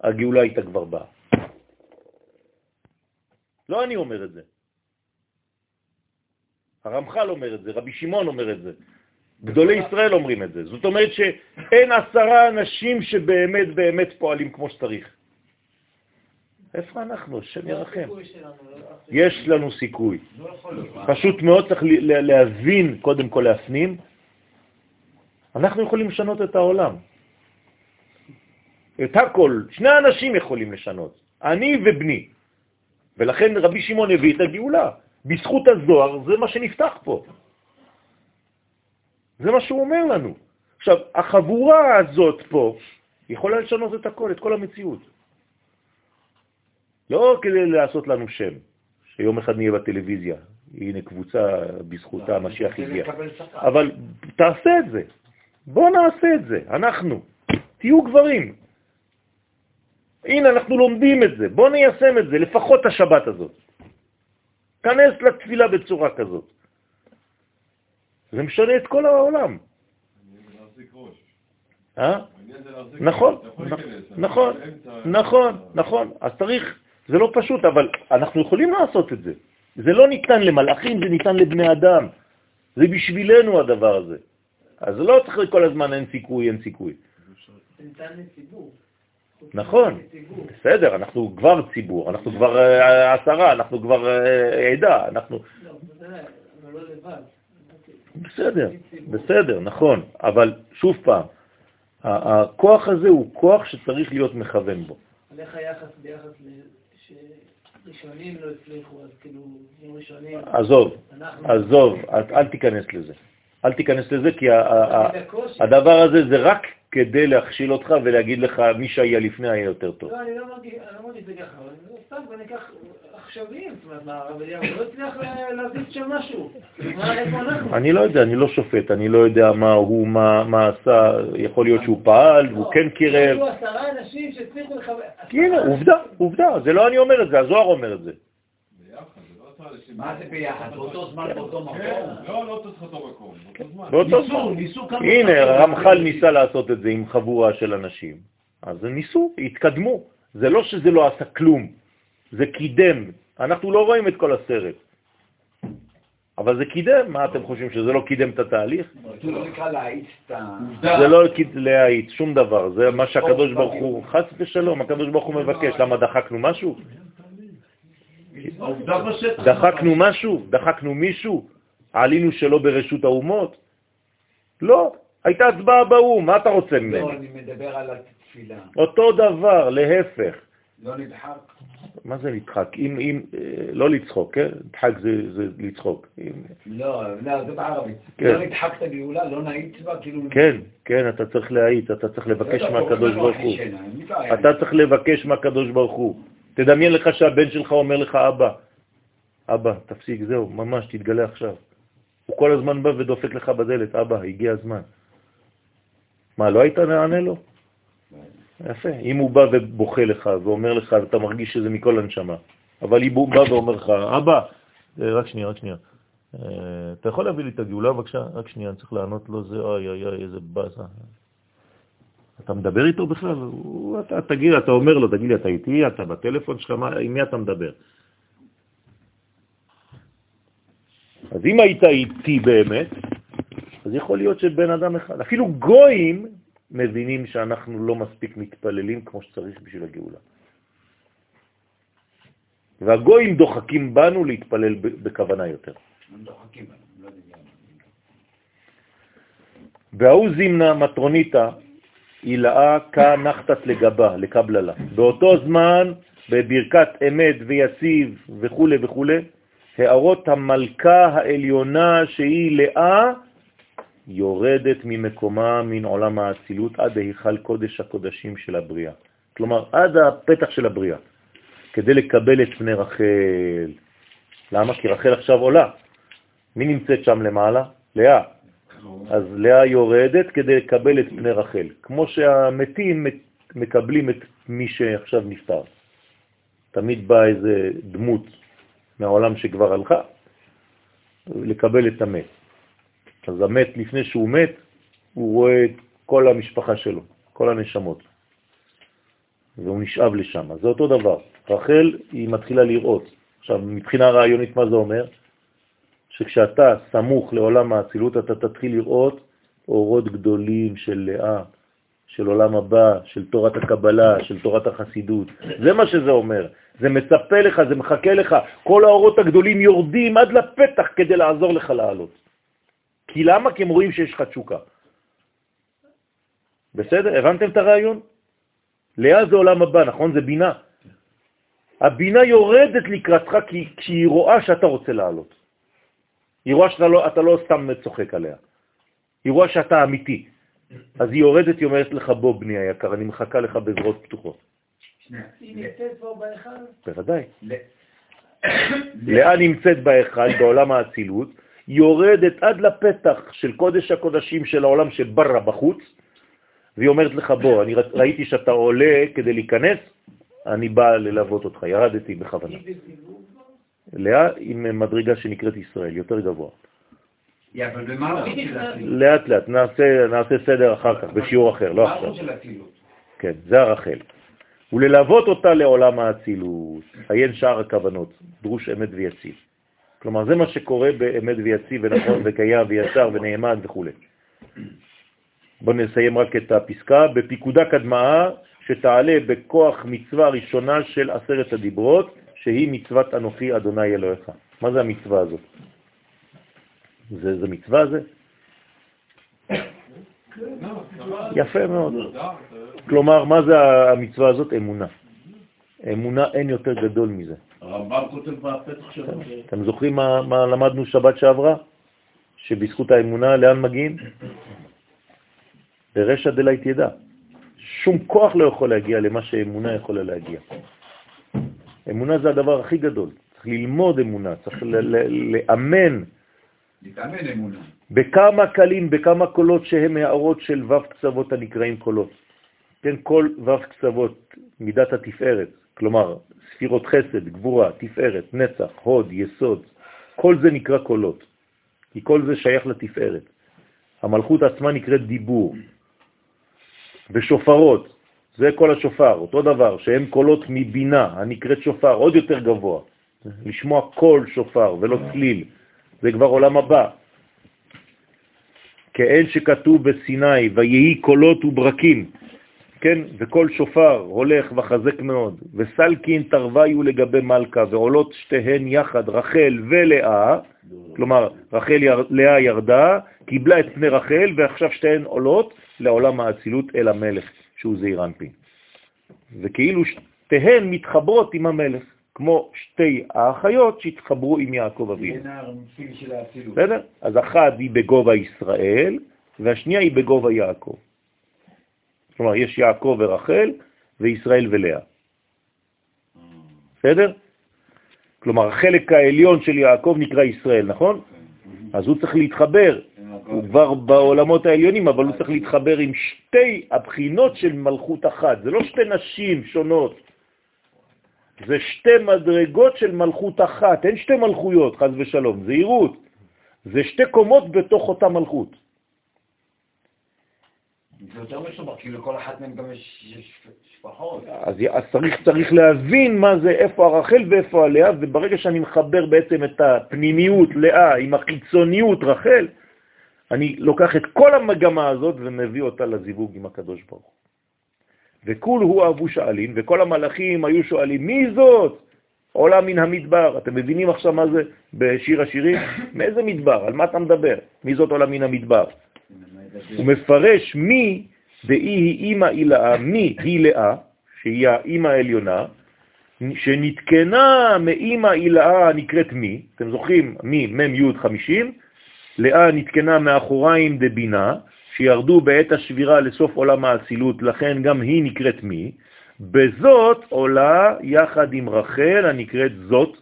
הגאולה הייתה כבר באה. לא אני אומר את זה. הרמח"ל אומר את זה, רבי שמעון אומר את זה, גדולי ישראל אומרים את זה. זאת אומרת שאין עשרה אנשים שבאמת באמת פועלים כמו שצריך. איפה אנחנו? השם ירחם. יש לנו סיכוי. פשוט מאוד צריך להבין, קודם כל להפנים, אנחנו יכולים לשנות את העולם. את הכל, שני אנשים יכולים לשנות, אני ובני. ולכן רבי שמעון הביא את הגאולה. בזכות הזוהר זה מה שנפתח פה. זה מה שהוא אומר לנו. עכשיו, החבורה הזאת פה יכולה לשנות את הכל, את כל המציאות. לא כדי לעשות לנו שם, שיום אחד נהיה בטלוויזיה, הנה קבוצה בזכותה המשיח הגיע. אבל תעשה את זה, בוא נעשה את זה, אנחנו. תהיו גברים. הנה, אנחנו לומדים את זה, בוא ניישם את זה, לפחות השבת הזאת. כנס לתפילה בצורה כזאת. זה משנה את כל העולם. אה? נכון, נכון, נכון, נכון. אז צריך, זה לא פשוט, אבל אנחנו יכולים לעשות את זה. זה לא ניתן למלאכים, זה ניתן לבני אדם. זה בשבילנו הדבר הזה. אז לא צריך כל הזמן אין סיכוי, אין סיכוי. זה ניתן לציבור. נכון, בסדר, אנחנו כבר ציבור, אנחנו כבר אה, עשרה, אנחנו כבר אה, עדה, אנחנו... לא, אבל לא לבד. בסדר, בסדר, נכון, אבל שוב פעם, הכוח הזה הוא כוח שצריך להיות מכוון בו. על איך היחס ביחס שראשונים לא הצליחו, אז כאילו, אם ראשונים... עזוב. עזוב, אל תיכנס לזה. אל תיכנס לזה, כי. הדבר הזה זה רק כדי להכשיל אותך ולהגיד לך מי שהיה לפני היה יותר טוב. לא, אני לא אמרתי אני לא את זה ככה, אבל סתם, בוא ניקח עכשוויים, זאת אומרת, לא הצליח לה- להזיז שם משהו. אני לא יודע, אני לא שופט, אני לא יודע מה הוא, מה, עשה, יכול להיות שהוא פעל, והוא כן קירב. היו עשרה אנשים שהצליחו לחבר... הנה, עובדה, עובדה, זה לא אני אומר את זה, הזוהר אומר את זה. ביחד, זה לא עשרה אנשים. מה זה ביחד? באותו זמן, באותו מקום? לא, לא צריך אותו מקום, באותו זמן. באותו ניסו, זמן. ניסו כמה... הנה, רמח"ל ניסה לעשות את זה עם חבורה של אנשים. אז הם ניסו, התקדמו. זה לא שזה לא עשה כלום, זה קידם. אנחנו לא רואים את כל הסרט. אבל זה קידם, מה אתם חושבים, שזה לא קידם את התהליך? זה לא נקרא להאיץ את ה... זה לא להאיץ, שום דבר, זה מה שהקדוש ברוך הוא, חס ושלום, הקדוש ברוך הוא מבקש, למה דחקנו משהו? העובדה בשטח. דחקנו משהו? דחקנו מישהו? עלינו שלא ברשות האומות? לא, הייתה הצבעה באו"ם, מה אתה רוצה לא, ממני? אני מדבר על התפילה. אותו דבר, להפך. לא נדחק. מה זה נדחק? אם, אם, אה, לא לצחוק, כן? נדחק זה, זה לצחוק. אם, לא, לא, זה בערבית. כן. לא נדחק את הגאולה, לא נאיץ בה, כאילו... כן, כן, אתה צריך להעיט, אתה צריך לבקש לא, מהקדוש לא, ברוך לא, הוא. אתה צריך לבקש מהקדוש ברוך הוא. תדמיין לך שהבן שלך אומר לך, אבא, אבא, תפסיק, זהו, ממש, תתגלה עכשיו. הוא כל הזמן בא ודופק לך בדלת, אבא, הגיע הזמן. מה, לא היית נענה לו? יפה. אם הוא בא ובוכה לך ואומר לך, ואתה מרגיש שזה מכל הנשמה, אבל אם הוא בא ואומר לך, אבא, אה, רק שנייה, רק שנייה, אה, אתה יכול להביא לי את הגאולה בבקשה? רק שנייה, אני צריך לענות לו, זה אוי אוי אוי, איזה באסה. אתה מדבר איתו בכלל? הוא, אתה, תגיד, אתה אומר לו, תגיד לי, אתה איתי, אתה בטלפון שלך, מה, עם מי אתה מדבר? אז אם היית איתי באמת, אז יכול להיות שבן אדם אחד, אפילו גויים מבינים שאנחנו לא מספיק מתפללים כמו שצריך בשביל הגאולה. והגויים דוחקים בנו להתפלל בכוונה יותר. דוחקים בנו, לא. וההוא זימנה מטרוניתא הילאה כנחתת לגבה, לקבללה. באותו זמן, בברכת אמת ויציב וכו' וכו', הערות המלכה העליונה שהיא לאה יורדת ממקומה מן עולם האצילות עד היכל קודש הקודשים של הבריאה. כלומר, עד הפתח של הבריאה, כדי לקבל את פני רחל. למה? כי רחל עכשיו עולה. מי נמצאת שם למעלה? לאה. אז לאה יורדת כדי לקבל את פני רחל, כמו שהמתים מקבלים את מי שעכשיו נפטר. תמיד באה איזה דמות מהעולם שכבר הלכה, לקבל את המת. אז המת, לפני שהוא מת, הוא רואה את כל המשפחה שלו, כל הנשמות, והוא נשאב לשם. אז זה אותו דבר. רחל, היא מתחילה לראות. עכשיו, מבחינה רעיונית, מה זה אומר? שכשאתה סמוך לעולם האצילות, אתה תתחיל לראות אורות גדולים של לאה, של עולם הבא, של תורת הקבלה, של תורת החסידות. זה מה שזה אומר. זה מצפה לך, זה מחכה לך. כל האורות הגדולים יורדים עד לפתח כדי לעזור לך לעלות. כי למה? כי הם רואים שיש לך תשוקה. בסדר? הבנתם את הרעיון? לאה זה עולם הבא, נכון? זה בינה. הבינה יורדת לקראתך כי, כי היא רואה שאתה רוצה לעלות. היא רואה שאתה לא, לא סתם צוחק עליה. היא רואה שאתה אמיתי. אז היא יורדת, היא אומרת לך, בוא בני היקר, אני מחכה לך בזרועות פתוחות. בוודאי. לאה נמצאת בהיכל, בעולם האצילות, יורדת עד לפתח של קודש הקודשים של העולם שברה בחוץ, והיא אומרת לך, בוא, אני ראיתי שאתה עולה כדי להיכנס, אני בא ללוות אותך, ירדתי בכוונה. לאה עם מדרגה שנקראת ישראל, יותר גבוה. אצילות? לאט לאט, נעשה, סדר אחר כך, בשיעור אחר, לא עכשיו. המהות של אצילות? כן, זה הרחל. וללוות אותה לעולם האצילות, עיין שאר הכוונות, דרוש אמת ויציב. כלומר, זה מה שקורה באמת ויציב ונכון וקיים וישר ונאמן וכו'. בואו נסיים רק את הפסקה. בפיקודה קדמאה שתעלה בכוח מצווה ראשונה של עשרת הדיברות, שהיא מצוות אנוכי אדוני אלוהיך. מה זה המצווה הזאת? זה, זה מצווה זה? יפה מאוד. כלומר, מה זה המצווה הזאת? אמונה. אמונה אין יותר גדול מזה. הרמב"ם כותב בפתח שלו. אתם זוכרים מה, מה למדנו שבת שעברה? שבזכות האמונה לאן מגיעים? ברשע דלית ידע. שום כוח לא יכול להגיע למה שאמונה יכולה להגיע. אמונה זה הדבר הכי גדול. צריך ללמוד אמונה, צריך לאמן. להתאמן אמונה. בכמה קלים, בכמה קולות שהם הערות של ו' קצוות הנקראים קולות. כן, כל ו' קצוות, מידת התפארת, כלומר, ספירות חסד, גבורה, תפארת, נצח, הוד, יסוד, כל זה נקרא קולות, כי כל זה שייך לתפארת. המלכות עצמה נקראת דיבור. ושופרות, זה כל השופר, אותו דבר, שהם קולות מבינה, הנקראת שופר, עוד יותר גבוה. לשמוע קול שופר ולא צליל, זה כבר עולם הבא. כאין שכתוב בסיני, ויהי קולות וברקים, כן, וכל שופר הולך וחזק מאוד, וסלקין תרוויו לגבי מלכה, ועולות שתיהן יחד, רחל ולאה, כלומר, רחל יר, לאה ירדה, קיבלה את פני רחל, ועכשיו שתיהן עולות לעולם האצילות אל המלך, שהוא זעיר אנפין. וכאילו שתיהן מתחברות עם המלך, כמו שתי האחיות שהתחברו עם יעקב אבינו. בסדר? אז אחת היא בגובה ישראל, והשנייה היא בגובה יעקב. כלומר, יש יעקב ורחל וישראל ולאה. בסדר? כלומר, החלק העליון של יעקב נקרא ישראל, נכון? אז הוא צריך להתחבר, הוא כבר בעולמות העליונים, אבל הוא צריך להתחבר עם שתי הבחינות של מלכות אחת. זה לא שתי נשים שונות, זה שתי מדרגות של מלכות אחת, אין שתי מלכויות, חז ושלום, זהירות. זה שתי קומות בתוך אותה מלכות. זה יותר מסובך, כי לכל אחת מהן גם יש שפחות. אז, אז צריך, צריך להבין מה זה, איפה הרחל ואיפה הלאה, וברגע שאני מחבר בעצם את הפנימיות לאה עם החיצוניות רחל, אני לוקח את כל המגמה הזאת ומביא אותה לזיווג עם הקדוש ברוך הוא. וכול הוא אהבו שאלים, וכל המלאכים היו שואלים, מי זאת? עולה מן המדבר. אתם מבינים עכשיו מה זה בשיר השירים? מאיזה מדבר? על מה אתה מדבר? מי זאת עולה מן המדבר? הוא מפרש מי דאי היא אימא אילאה, מי היא לאה, שהיא האימא העליונה, שנתקנה מאימא אילאה נקראת מי, אתם זוכרים מי, מ' י' 50, לאה נתקנה מאחוריים דבינה, שירדו בעת השבירה לסוף עולם האצילות, לכן גם היא נקראת מי, בזאת עולה יחד עם רחל הנקראת זאת,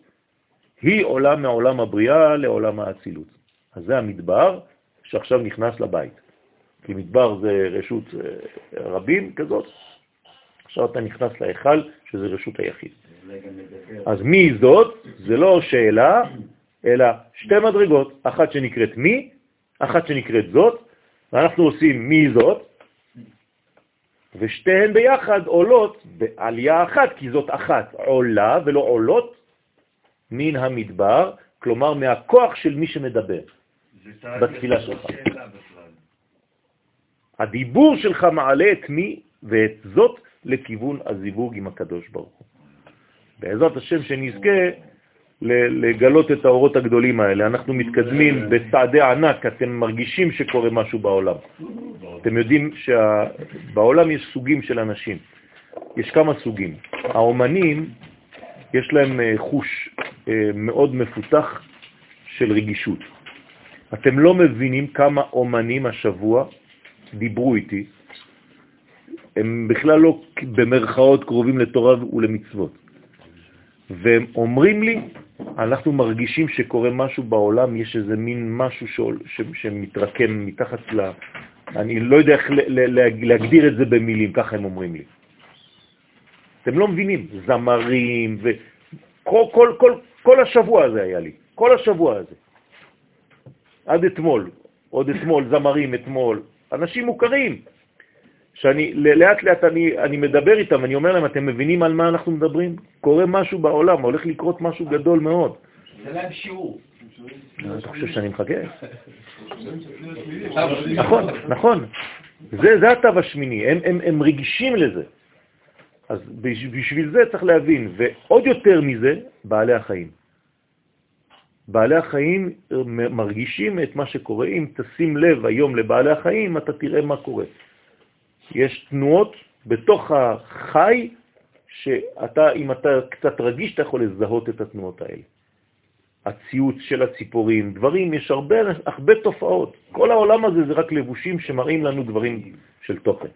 היא עולה מעולם הבריאה לעולם האצילות. אז זה המדבר שעכשיו נכנס לבית. כי מדבר זה רשות אה, רבים כזאת, עכשיו אתה נכנס להיכל שזה רשות היחיד. אז מי זאת? זה לא שאלה, אלא שתי מדרגות, אחת שנקראת מי, אחת שנקראת זאת, ואנחנו עושים מי זאת, ושתיהן ביחד עולות בעלייה אחת, כי זאת אחת עולה ולא עולות מן המדבר, כלומר מהכוח של מי שמדבר בתפילה שלך. הדיבור שלך מעלה את מי ואת זאת לכיוון הזיווג עם הקדוש ברוך הוא. בעזרת השם שנזכה לגלות את האורות הגדולים האלה. אנחנו מתקדמים בצעדי ענק, אתם מרגישים שקורה משהו בעולם. אתם יודעים שבעולם יש סוגים של אנשים. יש כמה סוגים. האומנים, יש להם אה, חוש אה, מאוד מפותח של רגישות. אתם לא מבינים כמה אומנים השבוע דיברו איתי, הם בכלל לא במרכאות קרובים לתורה ולמצוות. והם אומרים לי, אנחנו מרגישים שקורה משהו בעולם, יש איזה מין משהו שול, ש, שמתרקם מתחת ל... אני לא יודע איך להגדיר את זה במילים, ככה הם אומרים לי. אתם לא מבינים, זמרים, וכל כל, כל, כל השבוע הזה היה לי, כל השבוע הזה. עד אתמול, עוד אתמול, זמרים אתמול, אנשים מוכרים, שאני לאט לאט אני, אני מדבר איתם, אני אומר להם, אתם מבינים על מה אנחנו מדברים? קורה משהו בעולם, הולך לקרות משהו גדול מאוד. זה להם שיעור. אתה חושב שאני מחכה? נכון, נכון. זה, התו השמיני, הם, הם, הם רגישים לזה. אז בשביל זה צריך להבין, ועוד יותר מזה, בעלי החיים. בעלי החיים מרגישים את מה שקורה. אם תשים לב היום לבעלי החיים, אתה תראה מה קורה. יש תנועות בתוך החי, שאתה, אם אתה קצת רגיש, אתה יכול לזהות את התנועות האלה. הציוץ של הציפורים, דברים, יש הרבה, הרבה תופעות. כל העולם הזה זה רק לבושים שמראים לנו דברים של תוכן.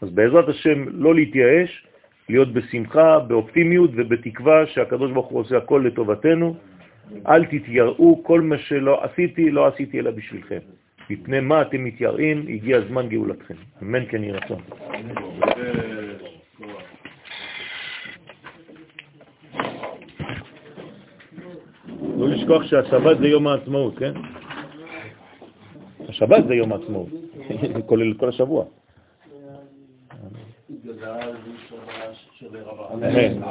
אז בעזרת השם לא להתייאש, להיות בשמחה, באופטימיות ובתקווה שהקדוש ברוך הוא עושה הכל לטובתנו. אל תתייראו, כל מה שלא עשיתי, לא עשיתי אלא בשבילכם. מפני מה אתם מתייראים, הגיע זמן גאולתכם. אמן כן יהי רצון. לא לשכוח שהשבת זה יום העצמאות, כן? השבת זה יום העצמאות, כולל כל השבוע. אמן.